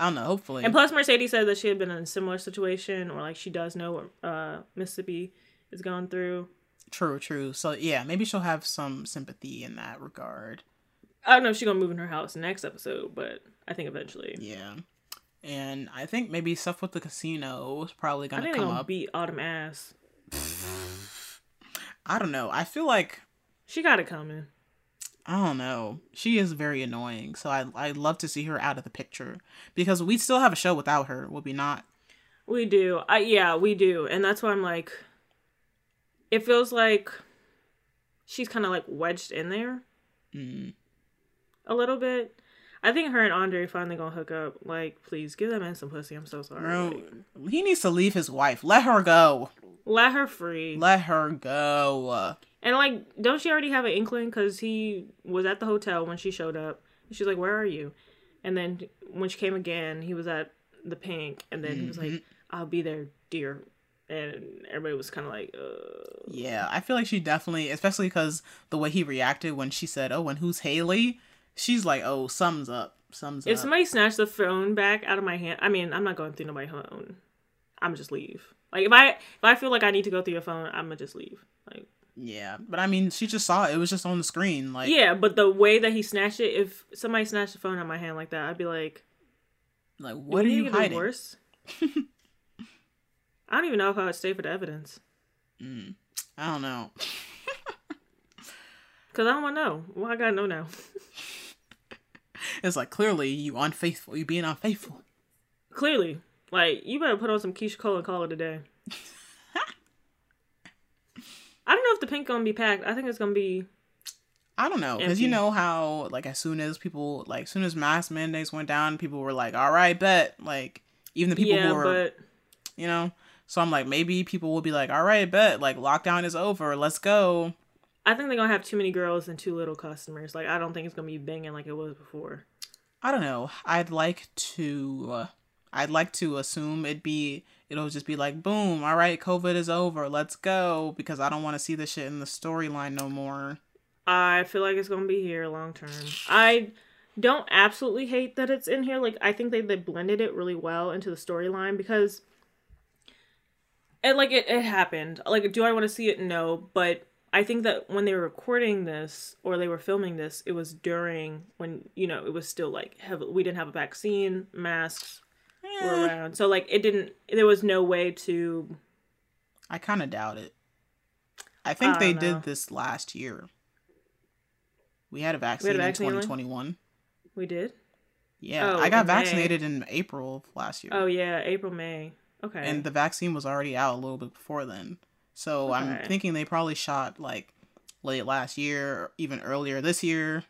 I don't know. Hopefully. And plus, Mercedes said that she had been in a similar situation, or like she does know what uh, Mississippi is going through. True, true. So yeah, maybe she'll have some sympathy in that regard. I don't know if she's gonna move in her house next episode, but I think eventually. Yeah. And I think maybe stuff with the casino is probably gonna think come gonna up. beat Autumn ass. I don't know. I feel like She got it coming. I don't know. She is very annoying. So I I'd love to see her out of the picture because we still have a show without her. Will we not? We do. I yeah, we do. And that's why I'm like it feels like she's kind of like wedged in there Mm. a little bit. I think her and Andre finally gonna hook up. Like, please give that man some pussy. I'm so sorry. Bro, Like, he needs to leave his wife. Let her go. let her free. Let her go. And like, don't she already have an inkling? Because he was at the hotel when she showed up. She's like, "Where are you?" And then when she came again, he was at the Pynk. And then he was like, "I'll be there, dear." And everybody was kind of like, uh, Yeah, I feel like she definitely, especially because the way he reacted when she said, "Oh, and who's Haley?" She's like, "Oh, sums up, sums If up." If somebody snatched the phone back out of my hand, I mean, I'm not going through nobody's phone. I'm just leave. Like if I if I feel like I need to go through your phone, I'm gonna just leave. Like yeah, but I mean, she just saw it. It was just on the screen. Like, yeah, but the way that he snatched it, if somebody snatched the phone out of my hand like that, I'd be like, like what are you to get a hiding? divorce?" I don't even know if I would stay for the evidence mm, I don't know. because I don't want to know. Well, I gotta know now. It's like clearly you unfaithful. You being unfaithful. Clearly, like you better put on some Keyshia Cole and call it a day. I don't know if the Pynk gonna be packed. I think it's gonna be I don't know because you know how like as soon as people like as soon as mask mandates went down, people were like, "All right, bet." Like even the people yeah, who were, but you know. So I'm like, maybe people will be like, "All right, bet." Like lockdown is over. Let's go. I think they're gonna have too many girls and too little customers. Like I don't think it's gonna be banging like it was before. I don't know. I'd like to. Uh, I'd like to assume it'd be. It'll just be like, boom. All right, COVID is over. Let's go. Because I don't want to see this shit in the storyline no more. I feel like it's gonna be here long term. I don't absolutely hate that it's in here. Like I think they, they blended it really well into the storyline because it like it, it happened. Like do I want to see it? No, but I think that when they were recording this or they were filming this, it was during when you know it was still like heavy, we didn't have a vaccine, masks were Eh, around, so like it didn't. There was no way to I kind of doubt it. I think I they know. did this last year. We had a We had a vaccine, vaccine, in Elaine? 2021. we did. Yeah, Oh, I got in May. vaccinated in April of last year. Oh yeah, April May. Okay. and the vaccine was already out a little bit before then. So I'm thinking they probably shot like late last year, or even earlier this year.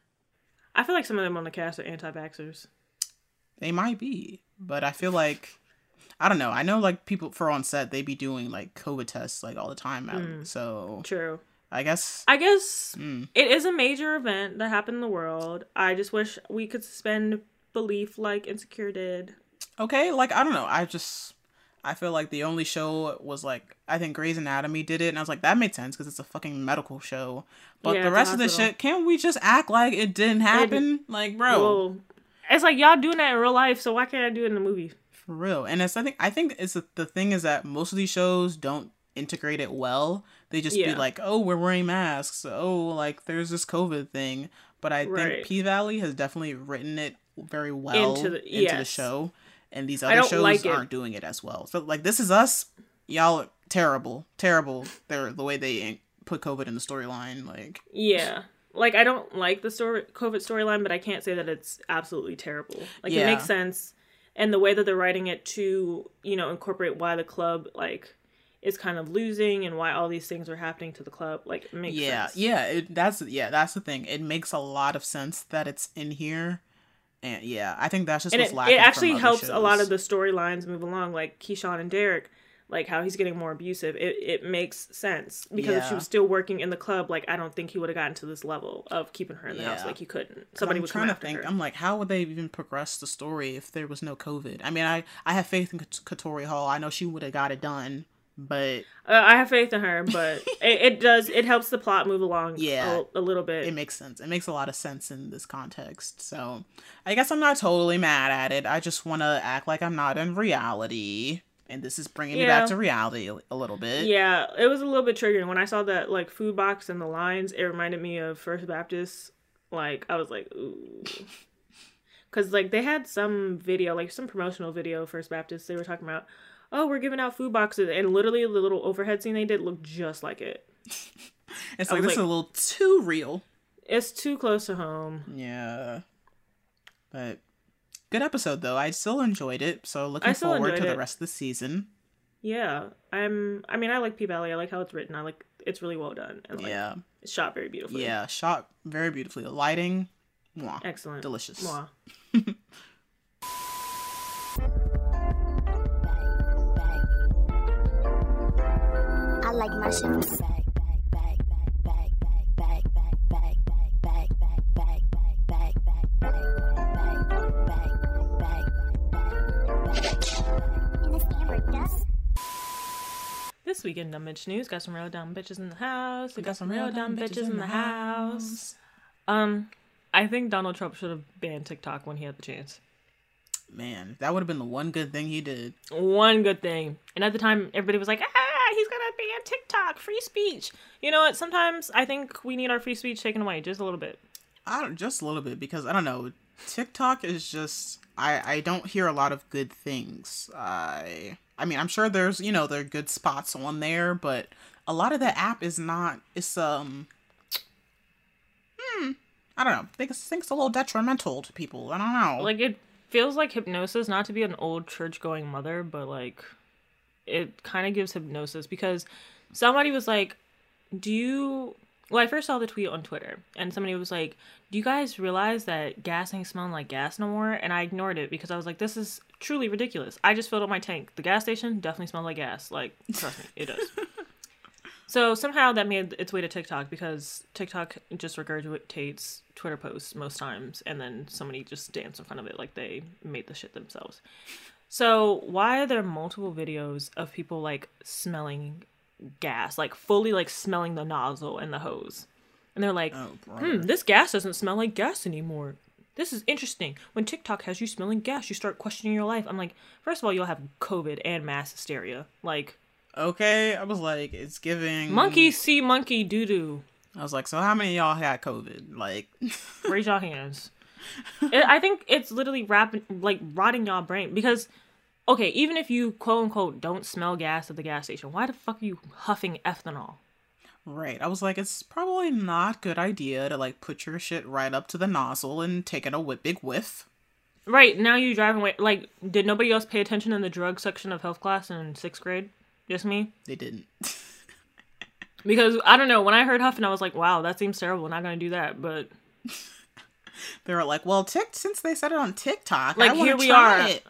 I feel like some of them on the cast are anti-vaxxers. They might be, but I feel like I don't know. I know like people for on set they be doing like COVID tests like all the time. out. Mm. So True. I guess I guess Mm. it is a major event that happened in the world. I just wish we could suspend belief like Insecure did. okay. Like I don't know. I just I feel like the only show was like I think Grey's Anatomy did it, and I was like that made sense because it's a fucking medical show. But Yeah, the rest of the shit, can't we just act like it didn't happen? like, bro. Well, it's like y'all doing that in real life, so why can't I do it in the movie? For real. And it's I think I think it's the, the thing is that most of these shows don't integrate it well. They just be like, "Oh, we're wearing masks. Oh, like there's this COVID thing." But I Right. think P Valley has definitely written it very well Into into the- the, show, and these other shows like aren't doing it as well. So like this is us. Y'all are terrible, terrible. They're the way they put COVID in the storyline. Like Yeah. Like I don't like the story COVID storyline, but I can't say that it's absolutely terrible. Like Yeah. it makes sense, and the way that they're writing it to you know incorporate why the club like is kind of losing and why all these things are happening to the club like it makes yeah, sense. yeah. It, that's yeah, that's the thing. It makes a lot of sense that it's in here, and yeah, I think that's just and what's it, lacking. it actually helps a lot of the storylines move along like keyshawn and Derrick like how he's getting more abusive it, it makes sense because if she was still working in the club like i don't think he would have gotten to this level of keeping her in the house like he couldn't somebody I'm would trying to think. her I'm like, how would they even progress the story if there was no COVID? I mean, I I have faith in Katori Hall. I know she would have got it done, but uh, i have faith in her but it, it does it helps the plot move along Yeah. a, a little bit it makes sense. It makes a lot of sense in this context. So I guess I'm not totally mad at it. I just want to act like I'm not in reality, and this is bringing me back to reality a, little bit. yeah it was a little bit triggering when i saw that like food box and the lines it reminded me of first baptist like i was like ooh because like they had some video like some promotional video first baptist they were talking about oh we're giving out food boxes and literally the little overhead scene they did looked just like it It's I like this is a little too real. it's too close to home Yeah. But good episode though. I still enjoyed it. So looking I still forward to enjoyed the rest of the season. yeah i'm i mean i like p valley i like how it's written i like it's really well done and like Yeah. it's shot very beautifully Yeah. Shot very beautifully. The lighting, mwah. excellent Delicious. Mwah. I like my shit. This week in Dumb Bitch News, got some real dumb bitches in the house. We got some real dumb bitches in the house. Um, I think Donald Trump should have banned TikTok when he had the chance. Man, that would have been the one good thing he did. One good thing. And at the time, everybody was like, ah, he's gonna ban TikTok, free speech. You know what? Sometimes I think we need our free speech taken away just a little bit. I don't just a little bit because I don't know. TikTok is just I I don't hear a lot of good things. I I mean I'm sure there's you know there are good spots on there, but a lot of the app is not. It's um. Hmm. I don't know. I think I think it's a little detrimental to people. I don't know. Like, it feels like hypnosis, not to be an old church going mother, but like, it kind of gives hypnosis because somebody was like, Do you. Well, I first saw the tweet on Twitter, and somebody was like, "Do you guys realize that gas ain't smelling like gas no more?" And I ignored it because I was like, "This is truly ridiculous." I just filled up my tank. The gas station definitely smells like gas. Like, trust me, it does. so somehow that made its way to TikTok because TikTok just regurgitates Twitter posts most times, and then somebody just dance in front of it like they made the shit themselves. So why are there multiple videos of people like smelling gas, like fully like smelling the nozzle and the hose? And they're like, oh, hmm, this gas doesn't smell like gas anymore. This is interesting. When TikTok has you smelling gas, you start questioning your life. I'm like, first of all, you'll have COVID and mass hysteria. Like, Okay, I was like, it's giving monkey see monkey doo doo. I was like, so how many of y'all had COVID? Like, Raise your hands. It, I think it's literally wrapping, like rotting y'all brain because, okay, even if you quote unquote don't smell gas at the gas station, why the fuck are you huffing ethanol? right? I was like, it's probably not good idea to like put your shit right up to the nozzle and take it a big whiff. Right now you driving away. Like, did nobody else pay attention in the drug section of health class in sixth grade? Just me. They didn't. Because I don't know. When I heard huffing, I was like, "Wow, that seems terrible. Not gonna do that." But they were like, well, tick since they said it on TikTok, Like, I here we are. It.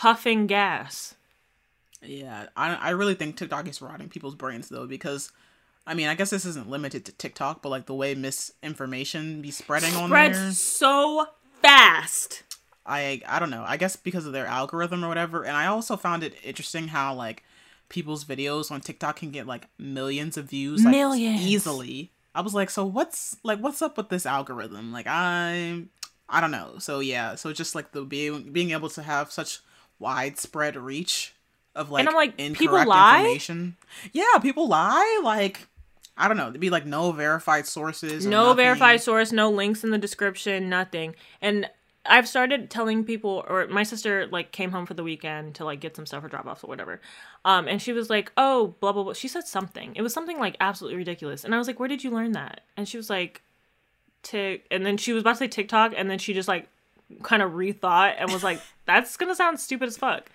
Huffing gas. Yeah, I I really think TikTok is rotting people's brains though because. I mean, I guess this isn't limited to TikTok, but like the way misinformation be spreading on there, Spreads so fast. I I don't know. I guess because of their algorithm or whatever. And I also found it interesting how like people's videos on TikTok can get like millions of views like Millions. easily. I was like, so what's like what's up with this algorithm? Like I I don't know. So yeah, so just like the being being able to have such widespread reach of like and I'm like, people lie? information. Yeah, people lie. Like I don't know. There'd be like no verified sources. No nothing. verified source, no links in the description, nothing. And I've started telling people, or my sister like came home for the weekend to like get some stuff or drop offs or whatever. Um, and she was like, "Oh, blah blah blah." She said something. It was something like absolutely ridiculous. And I was like, "Where did you learn that?" And she was like, tick, and then she was about to say TikTok, and then she just like kind of rethought and was like, "That's gonna sound stupid as fuck."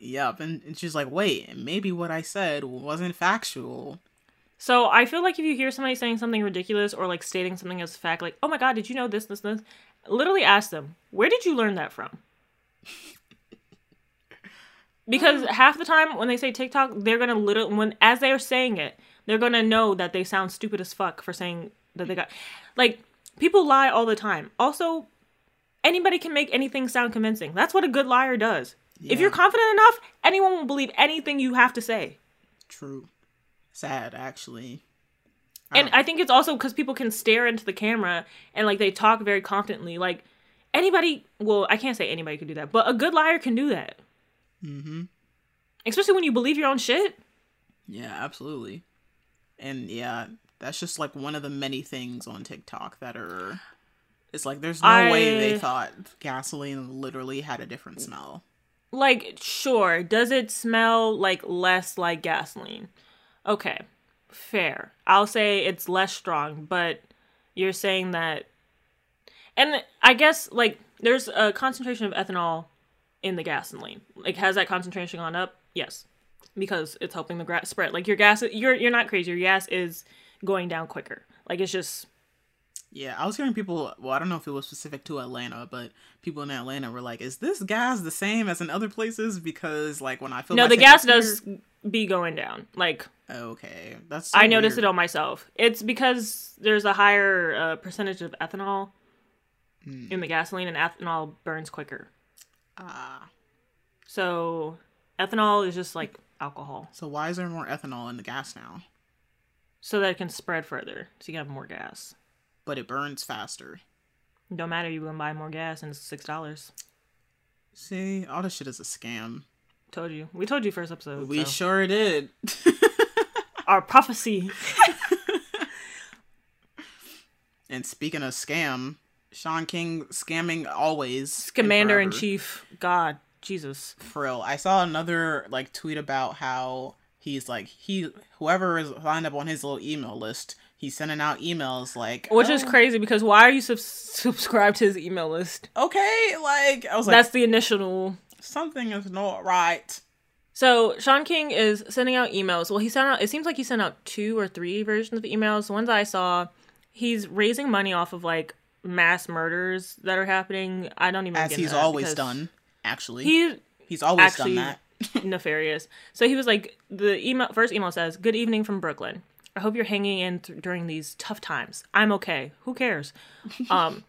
Yep, and, and she's like, wait, maybe what I said wasn't factual. So I feel like if you hear somebody saying something ridiculous or like stating something as fact, like, "Oh my god, did you know this, this, this?" Literally ask them, "Where did you learn that from?" Because half the time when they say TikTok, they're gonna literally when as they are saying it, they're gonna know that they sound stupid as fuck for saying that they got like people lie all the time. Also, anybody can make anything sound convincing. That's what a good liar does. If you're confident enough, anyone will believe anything you have to say. True. Sad, actually. And I think it's also because people can stare into the camera and like they talk very confidently. Like anybody, well, I can't say anybody can do that, but a good liar can do that. Mm-hmm. Especially when you believe your own shit. Yeah, absolutely. And yeah, that's just like one of the many things on TikTok that are. It's like there's no way they thought gasoline literally had a different smell. Like, sure, does it smell like less like gasoline? Okay, fair. I'll say it's less strong, but you're saying that. And I guess, like, there's a concentration of ethanol in the gasoline. Like, has that concentration gone up? Yes, because it's helping the gas spread. Like, your gas, you're you're not crazy. Your gas is going down quicker. Like, it's just Yeah, I was hearing people. Well, I don't know if it was specific to Atlanta, but people in Atlanta were like, "Is this gas the same as in other places?" Because like when I feel no, the gas does be going down. Like, Okay, that's. I noticed it on myself. It's because there's a higher uh, percentage of ethanol in the gasoline, and ethanol burns quicker. Ah, So ethanol is just like alcohol, so why is there more ethanol in the gas now? so that it can spread further, so you can have more gas. But it burns faster. Don't matter, you can buy more gas, and it's six dollars. See, all this shit is a scam. Told you. We told you first episode. We so. sure did. Our prophecy. and speaking of scam, Shaun King scamming always. and Commander in chief. God, Jesus. For real. I saw another like tweet about how he's like he whoever is lined up on his little email list, he's sending out emails like Which is "Oh, crazy because why are you sub- subscribed to his email list? Okay, like I was like That's the initial something is not right. So Shaun King is sending out emails. Well, he sent out. It seems like he sent out two or three versions of the emails. The ones I saw, he's raising money off of like mass murders that are happening. I don't even As he's always done, actually. He he's always actually done that. nefarious. So he was like, the email first email says, "Good evening from Brooklyn. I hope you're hanging in th- during these tough times. I'm okay. Who cares? Um,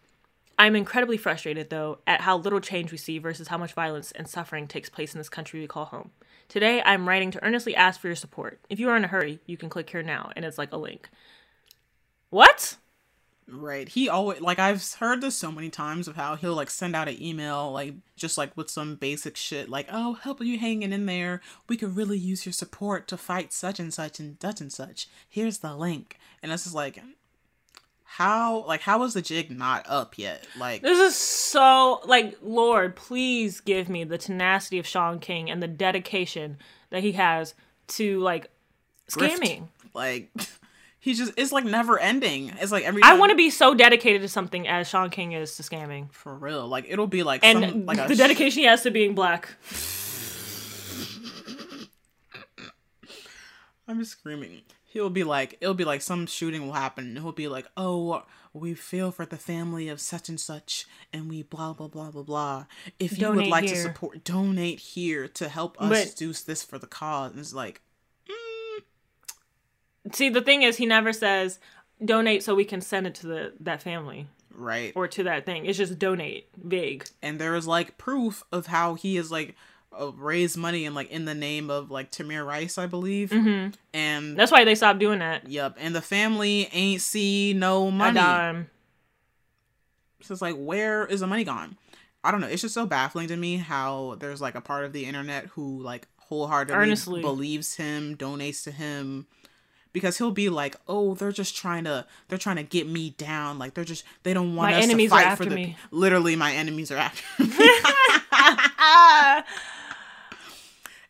I'm incredibly frustrated though at how little change we see versus how much violence and suffering takes place in this country we call home. Today, I'm writing to earnestly ask for your support. If you are in a hurry, you can click here now, and it's like a link. What? Right. He always like I've heard this so many times of how he'll like send out an email like just like with some basic shit like, "Oh, help you hanging in there. We could really use your support to fight such and such and such and such. Here's the link." And this is like how like how is the jig not up yet? Like This is so like Lord, please give me the tenacity of Shaun King and the dedication that he has to like grift. scamming. Like he just it's like never ending. It's like every I want to be so dedicated to something as Shaun King is to scamming. for real. Like it'll be like And some like the dedication he has to being black. I'm just screaming. He'll be like, it'll be like some shooting will happen. He'll be like, oh, we feel for the family of such and such, and we blah blah blah blah blah. If you would Donate like to support, donate here to help us But- do this for the cause. And it's like, See, the thing is, he never says donate so we can send it to the that family right. or to that thing. It's just donate, vague. and there is like proof of how he is like uh, raised money and like in the name of like Tamir Rice, I believe. Mm-hmm. And That's why they stopped doing that. yep, and the family ain't see no A money. dime. So it's like, where is the money gone? I don't know. It's just so baffling to me how there's like a part of the internet who like wholeheartedly Earnestly. believes him, donates to him. Because he'll be like, "Oh, they're just trying to, they're trying to get me down. Like they're just, they don't want My us enemies to are fight after for the." me. Literally, my enemies are after me.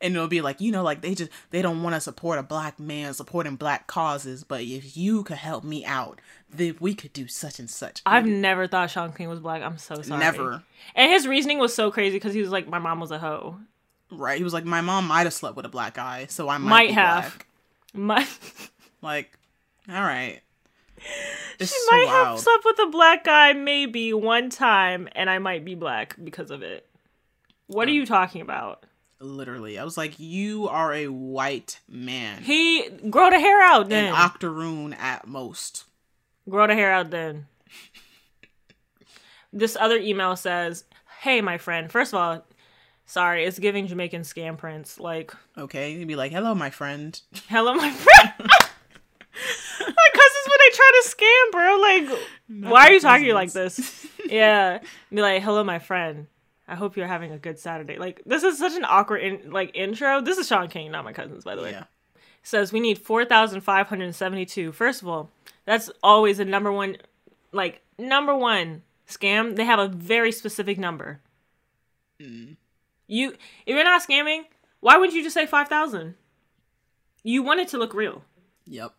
and it'll be like you know like they just they don't want to support a black man supporting black causes but if you could help me out then we could do such and such I've never thought Shaun King was black. I'm so sorry. never And his reasoning was so crazy because he was like, my mom was a hoe. right he was like my mom might have slept with a black guy so i might, Might be have. black. My like all right it's she so might have slept with a black guy maybe one time, and I might be black because of it. What are you talking about? literally i was like you are a white man He grow the hair out then. an octoroon at most Grow the hair out then. this other email says, "Hey, my friend. First of all, sorry, it's giving Jamaican scam prints. Like, okay you'd be like hello my friend hello, my friend." Like, cause it's when they try to scam, bro. Like, why are you talking like this? Yeah, be like, "Hello, my friend. I hope you're having a good Saturday." Like, this is such an awkward in, like intro. This is Shaun King, not my cousins, by the way. yeah says we need 4,572. First of all, that's always the number one, like, number one scam. They have a very specific number. You, if you're not scamming, why wouldn't you just say 5,000? You want it to look real. yep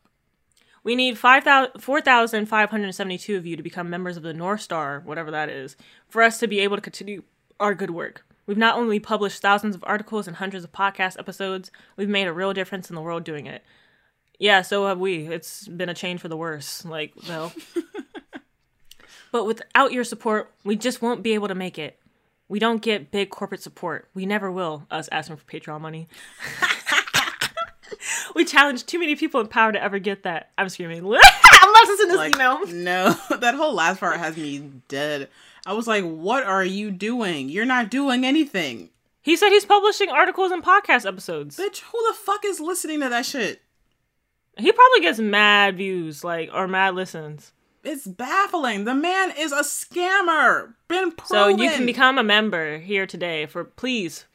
We need 5,000 4,572 of you to become members of the North Star, whatever that is, for us to be able to continue our good work. We've not only published thousands of articles and hundreds of podcast episodes, we've made a real difference in the world doing it. Yeah, so have we. It's been a change for the worse. Like, well. but without your support, we just won't be able to make it. We don't get big corporate support. We never will, us asking for Patreon money. we challenge too many people in power to ever get that. I'm screaming. I'm not listening to this like email. no that whole last part has me dead i was like what are you doing you're not doing anything He said he's publishing articles and podcast episodes. bitch who the fuck is listening to that shit He probably gets mad views, like or mad listens. it's baffling the man is a scammer been proven So you can become a member here today for please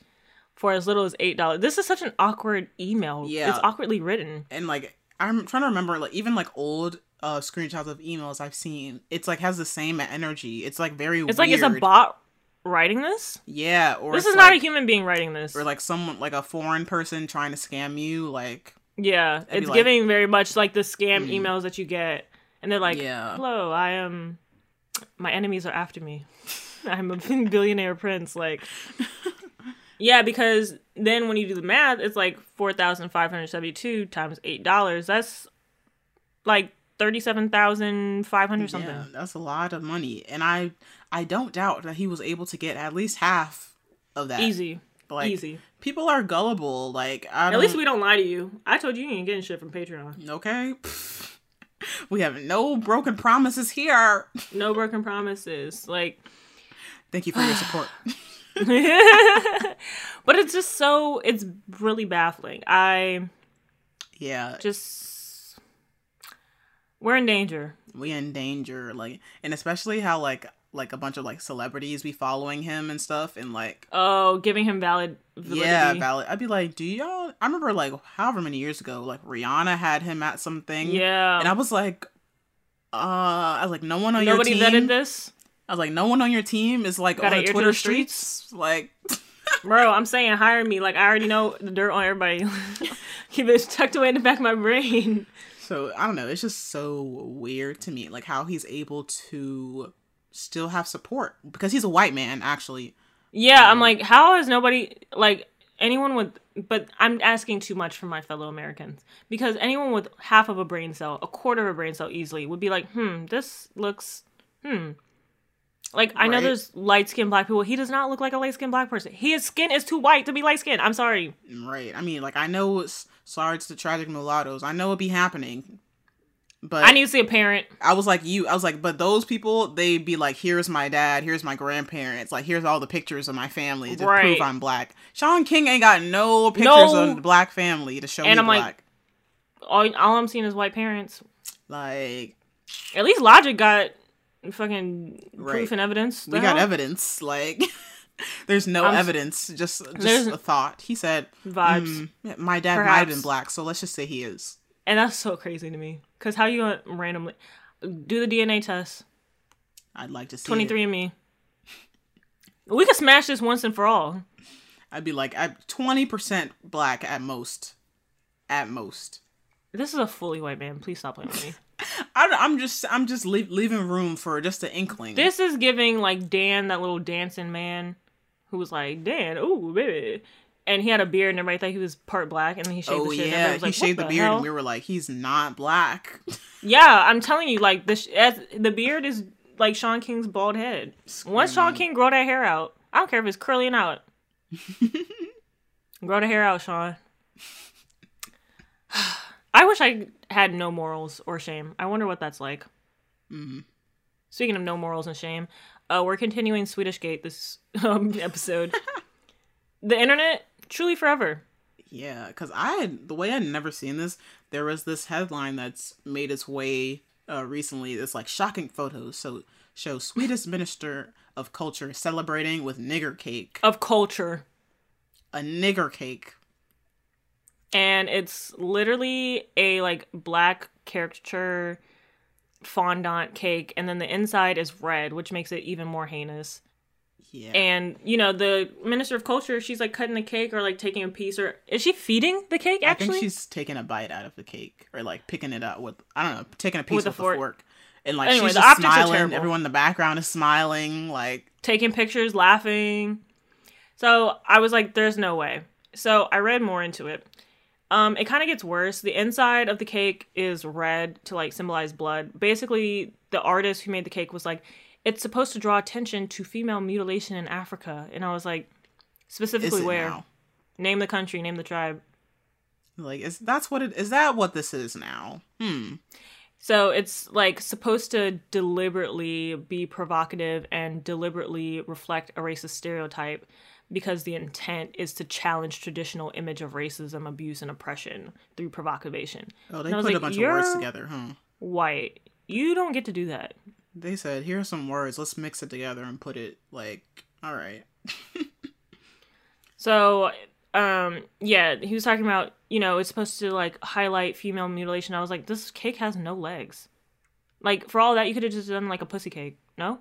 for as little as eight dollars. This is such an awkward email. Yeah. It's awkwardly written. and like i'm trying to remember like even like old uh screenshots of emails i've seen it's like has the same energy it's like very It's like it's a bot writing this. yeah or This is not a human being writing this. or like someone like a foreign person trying to scam you like yeah, it's like- giving very much like the scam emails that you get, and they're like, Yeah. "Hello, I am. My enemies are after me. I'm a billionaire prince." Like, yeah, because then when you do the math, it's like four thousand five hundred seventy-two times eight dollars. That's like thirty-seven thousand five hundred something. Yeah, that's a lot of money, and I I don't doubt that he was able to get at least half of that. Easy, like, easy. People are gullible. Like I At least we don't lie to you. I told you you ain't getting shit from Patreon. okay. We have no broken promises here. No broken promises. Like. Thank you for your support. but it's just so it's really baffling. I yeah, just we're in danger. we in danger. Like, and especially how like like a bunch of like celebrities be following him and stuff, and like Oh, giving him valid validity. yeah, valid. I'd be like, do y'all? I remember like however many years ago, like Rihanna had him at something. Yeah. and I was like, uh, I was like, no one on Nobody your team. vetted this. I was like, no one on your team is like Got on the Twitter the streets? streets. Like, Bro, I'm saying hire me. Like I already know the dirt on everybody. Keep it tucked away in the back of my brain. so I don't know. It's just so weird to me, like how he's able to still have support because he's a white man, actually. Yeah, I'm like, how is nobody like anyone with but I'm asking too much from my fellow Americans. Because anyone with half of a brain cell, a quarter of a brain cell easily, would be like, hmm, this looks hmm. Like I know there's light skinned black people. He does not look like a light skinned black person. His skin is too white to be light skinned. I'm sorry. Right. I mean, like I know it's sorry it's the tragic mulattoes. I know it be happening. But I need to see a parent. I was like you. I was like, but those people, they'd be like, here's my dad, here's my grandparents, like here's all the pictures of my family to Right. prove I'm black. Shaun King ain't got no pictures No. of the black family to show And me I'm like- black. All, all I'm seeing is white parents. Like, At least Logic got fucking proof and evidence. we The got hell? evidence. Like, there's no I'm evidence, just just a thought. He said, vibes. "Mm, my dad might have been black, so let's just say he is. And that's so crazy to me. Cause how you gonna randomly do the DNA test? I'd like to see Twenty three and me. We could smash this once and for all. I'd be like, I'm twenty percent black at most, at most. This is a fully white man. Please stop playing with me. I, I'm just, I'm just leave, leaving room for just an inkling. This is giving like Dan, that little dancing man, who was like Dan, oh baby, and he had a beard and everybody thought he was part black, and then he shaved oh the shit. and yeah, he like, shaved what the beard, hell? and we were like, he's not black. Yeah, I'm telling you, like the sh- as, the beard is like Shaun King's bald head. Once Shaun King grow that hair out, I don't care if it's curling out. grow the hair out, Shaun. I wish I had no morals or shame. I wonder what that's like. Speaking of no morals and shame, uh, we're continuing Swedish Gate this um, episode. the internet truly forever. Yeah, because I had the way I'd never seen this. There was this headline that's made its way uh, recently. It's like shocking photos. So show Swedish Minister of Culture celebrating with nigger cake. Of culture. A nigger cake. And it's literally a like black caricature fondant cake and then the inside is red which makes it even more heinous Yeah. and you know the minister of culture she's like cutting the cake or like taking a piece or is she feeding the cake I actually think she's taking a bite out of the cake or like picking it up with I don't know, taking a piece With with, a the fork. fork. And like Anyway, she's the just smiling. Everyone in the background is smiling. Like taking pictures laughing so i was like there's no way so i read more into it um it kind of gets worse the inside of the cake is red to like symbolize blood basically the artist who made the cake was like it's supposed to draw attention to female mutilation in africa and i was like specifically where now? name the country name the tribe Like is that's what it is that what this is now? Hmm. So it's like supposed to deliberately be provocative and deliberately reflect a racist stereotype because the intent is to challenge traditional image of racism, abuse, and oppression through provocation. Oh, they put was a bunch of words together, huh? White, you don't get to do that. They said, "Here are some words. Let's mix it together and put it like, all right." So, um, yeah, he was talking about, you know, it's supposed to like highlight female mutilation. I was like, this cake has no legs. Like, for all that, you could have just done like a pussy cake. No?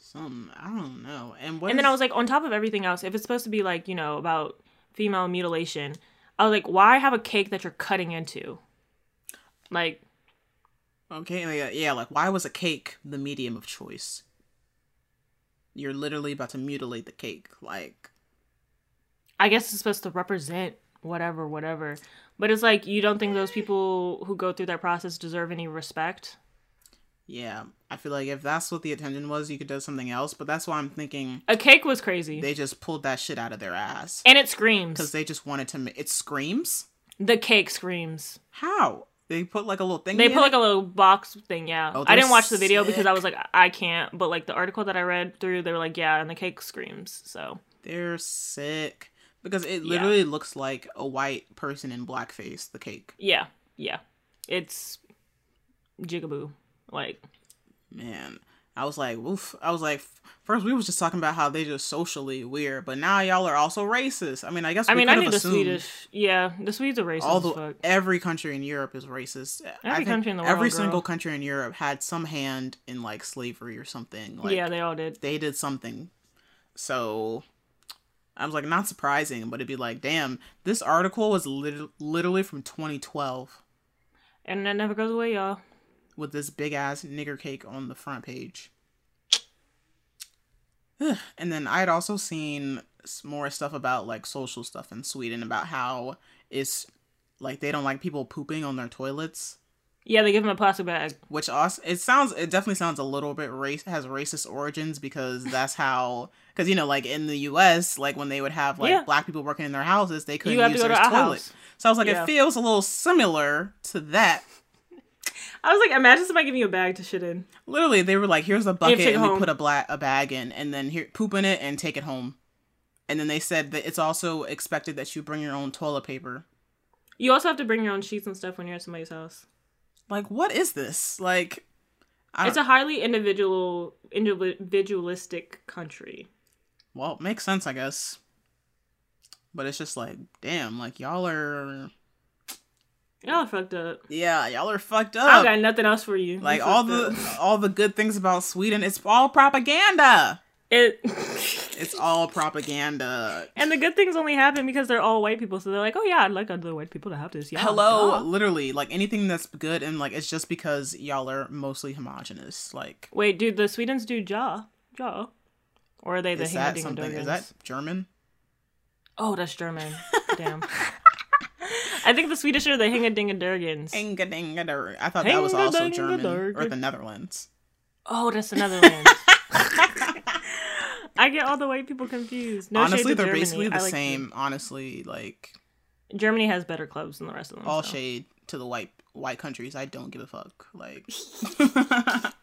Some I don't know. And what? and then is- I was like, on top of everything else, if it's supposed to be like, you know, about female mutilation, I was like, why have a cake that you're cutting into? Like, okay, yeah, yeah, like why was a cake the medium of choice? You're literally about to mutilate the cake, like. I guess it's supposed to represent whatever, whatever. But it's like, you don't think those people who go through that process deserve any respect? Yeah, I feel like if that's what the intention was, you could do something else. But that's why I'm thinking A cake was crazy. they just pulled that shit out of their ass and it screams. because they just wanted to. Ma- it screams. The cake screams. How they put like a little thing. They put like it? a little box thing, yeah. Oh, I didn't watch the video because I was like, I can't. But like the article that I read through, they were like, yeah, and the cake screams. So They're sick because it Yeah. literally looks like a white person in blackface. The cake, yeah, yeah, it's jigaboo. Like, man. I was like, oof. I was like, first we was just talking about how they just socially weird, but now y'all are also racist. I mean, I guess I mean, I knew have the Swedish. Yeah, the Swedes are racist all as the fuck. every country in Europe is racist. Every country in the world. every world, single country in Europe had some hand in like slavery or something. Like, yeah, they all did. they did something. So I was like, not surprising, but it'd be like, damn, this article was lit- literally from 2012 And that never goes away, y'all. With this big ass nigger cake on the front page. and then I had also seen more stuff about like social stuff in Sweden about how it's like they don't like people pooping on their toilets. Yeah, they give them a plastic bag. which also it sounds it definitely sounds a little bit race has racist origins because that's how because you know like in the U.S. like when they would have like Yeah. black people working in their houses they couldn't to use go their to toilet. house. So I was like, Yeah. it feels a little similar to that. I was like, imagine somebody giving you a bag to shit in. Literally, they were like, "Here's a bucket, and we put a black a bag in, and then here poop in it and take it home." And then they said that it's also expected that you bring your own toilet paper. You also have to bring your own sheets and stuff when you're at somebody's house. Like, what is this? Like, I It's a highly individual, individualistic country. well, it makes sense, I guess. But it's just like, damn, like y'all are Y'all are fucked up. Yeah, y'all are fucked up. I got nothing else for you. Like all the up. all the good things about Sweden, it's all propaganda. it. It's all propaganda. And the good things only happen because they're all white people. So they're like, oh yeah, I'd like other white people to have this. Yeah. Hello, duh." literally, like anything that's good and like it's just because y'all are mostly homogenous. Like, Wait, dude, the Swedes do jaw, jaw, or are they the is that something? Is that German? Oh, that's German. Damn. I think the Swedish are the Hingadingadurgans. Engadingadur. I thought that was also German or the Netherlands. Oh, that's the Netherlands. I get all the white people confused. No shade honestly, to they're Germany. basically the like same. Honestly, like Germany has better clubs than the rest of them. all so. shade to the white white countries. I don't give a fuck. Like.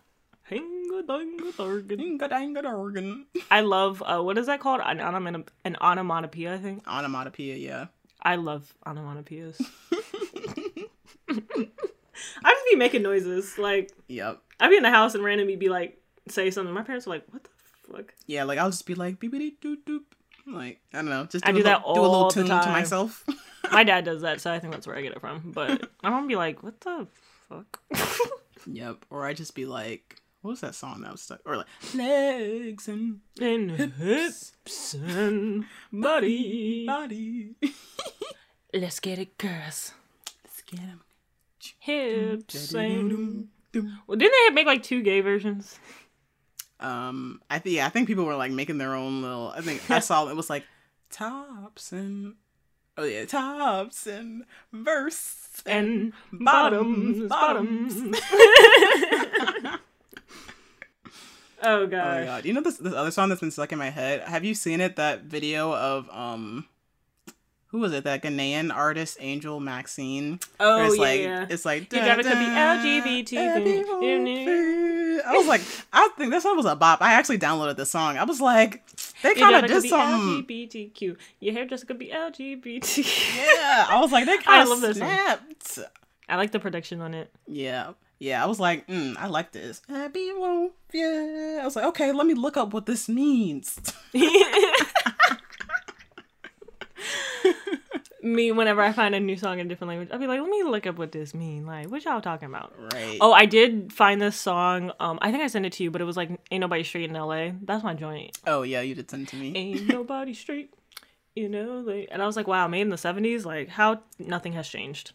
I love uh, what is that called? An, onomat- an onomatopoeia, I think. onomatopoeia. Yeah. I love onomatopoeias. I just be making noises. Like Yep. I'd be in the house and randomly be like say something. My parents are like, "What the fuck?" Yeah, like I'll just be like beepity doop doop. Like I don't know, just I do, do that little, do a little all tune to myself. My dad does that, so I think that's where I get it from. But my mom be like, "What the fuck?" yep. Or I just be like, what was that song that was stuck? Or like legs and and hips and body. body. Let's get it, girls. Let's get 'em. Hips and well, didn't they make like two gay versions? Um, I think yeah, I think people were like making their own little. I think I saw it was like tops and oh yeah, tops and verse And bottoms, bottoms, bottoms. bottoms. oh god. Oh my god! You know this this other song that's been stuck in my head. Have you seen it? That video of um, who was it? That Ghanaian artist Angel Maxine. Oh, it's yeah, like yeah. it's like you gotta be LGBT. I was like, I think this one was a bop. I actually downloaded the song. I was like, they kind of did something. LGBTQ. Your hairdresser could be LGBT. Yeah, I was like, they I kind love of this song. I like the production on it. Yeah, yeah. I was like, mm, I like this. Yeah. I was like, okay, let me look up what this means. Me, whenever I find a new song in a different language, I'll be like, let me look up what this mean. Like, what y'all talking about? Right. Oh, I did find this song. Um, I think I sent it to you, but it was like "Ain't Nobody Straight in L.A." That's my joint. Oh yeah, you did send it to me. Ain't nobody straight in L.A. And I was like, wow, made in the '70s. Like, how nothing has changed.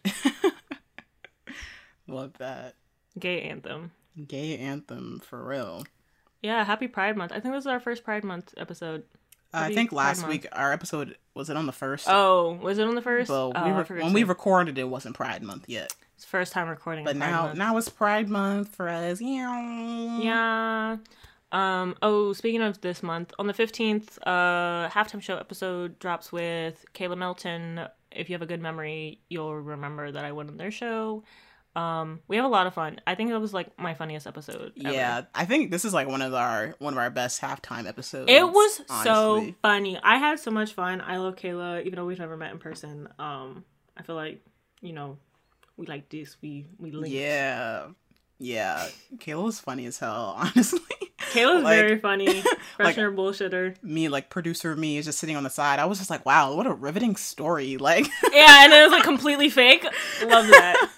Love that. Gay anthem. Gay anthem for real. Yeah, happy Pride Month. I think this is our first Pride Month episode. I Happy think Pride last Month. week our episode was it on the first? Oh, was it on the first? Well, oh, we I when we recorded it wasn't Pride Month yet, It's first time recording. but now Month. now it's Pride Month for us. Yeah. Yeah. Um, oh, speaking of this month, on the 15th, uh, halftime show episode drops with Kayla Melton. If you have a good memory, you'll remember that I went on their show. Um, we have a lot of fun. I think it was like my funniest episode. ever. Yeah, I think this is like one of our one of our best halftime episodes. It was so funny. I had so much fun. I love Kayla, even though we've never met in person. Um, I feel like, you know, we like this. We we link. Yeah, yeah. Kayla was funny as hell. Honestly, Kayla's Like- very funny. like- Freshener bullshitter. me like producer me is just sitting on the side. I was just like, wow, what a riveting story. Like, Yeah, and it was like completely fake. Love that.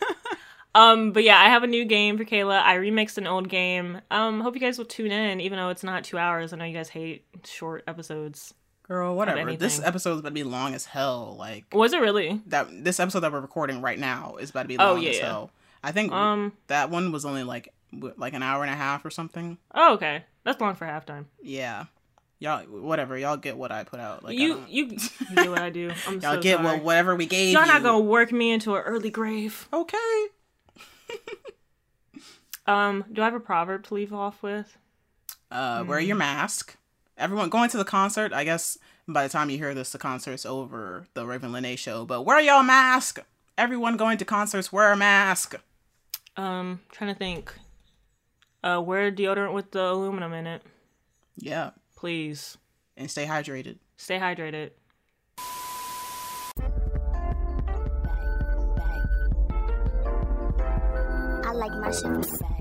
Um, but yeah, I have a new game for Kayla. I remixed an old game. Um, hope you guys will tune in, even though it's not two hours. I know you guys hate short episodes. girl, whatever. This episode's about to be long as hell. Like Was it really? that. This episode that we're recording right now is about to be Oh, long yeah, as yeah. hell. I think Um. that one was only like like an hour and a half or something. Oh, okay. That's long for halftime. Yeah. Y'all, whatever. Y'all get what I put out. Like you, you, you get what I do. I'm y'all so get sorry. what whatever we gave Y'all you. not gonna work me into an early grave. Okay. Um, do I have a proverb to leave off with? Uh, wear your mask. Everyone going to the concert. I guess by the time you hear this, the concert's over. The Ravyn Lenae show. But wear your mask. Everyone going to concerts, wear a mask. Um, trying to think. Uh, wear deodorant with the aluminum in it, Yeah, please. and stay hydrated. Stay hydrated. Like shit.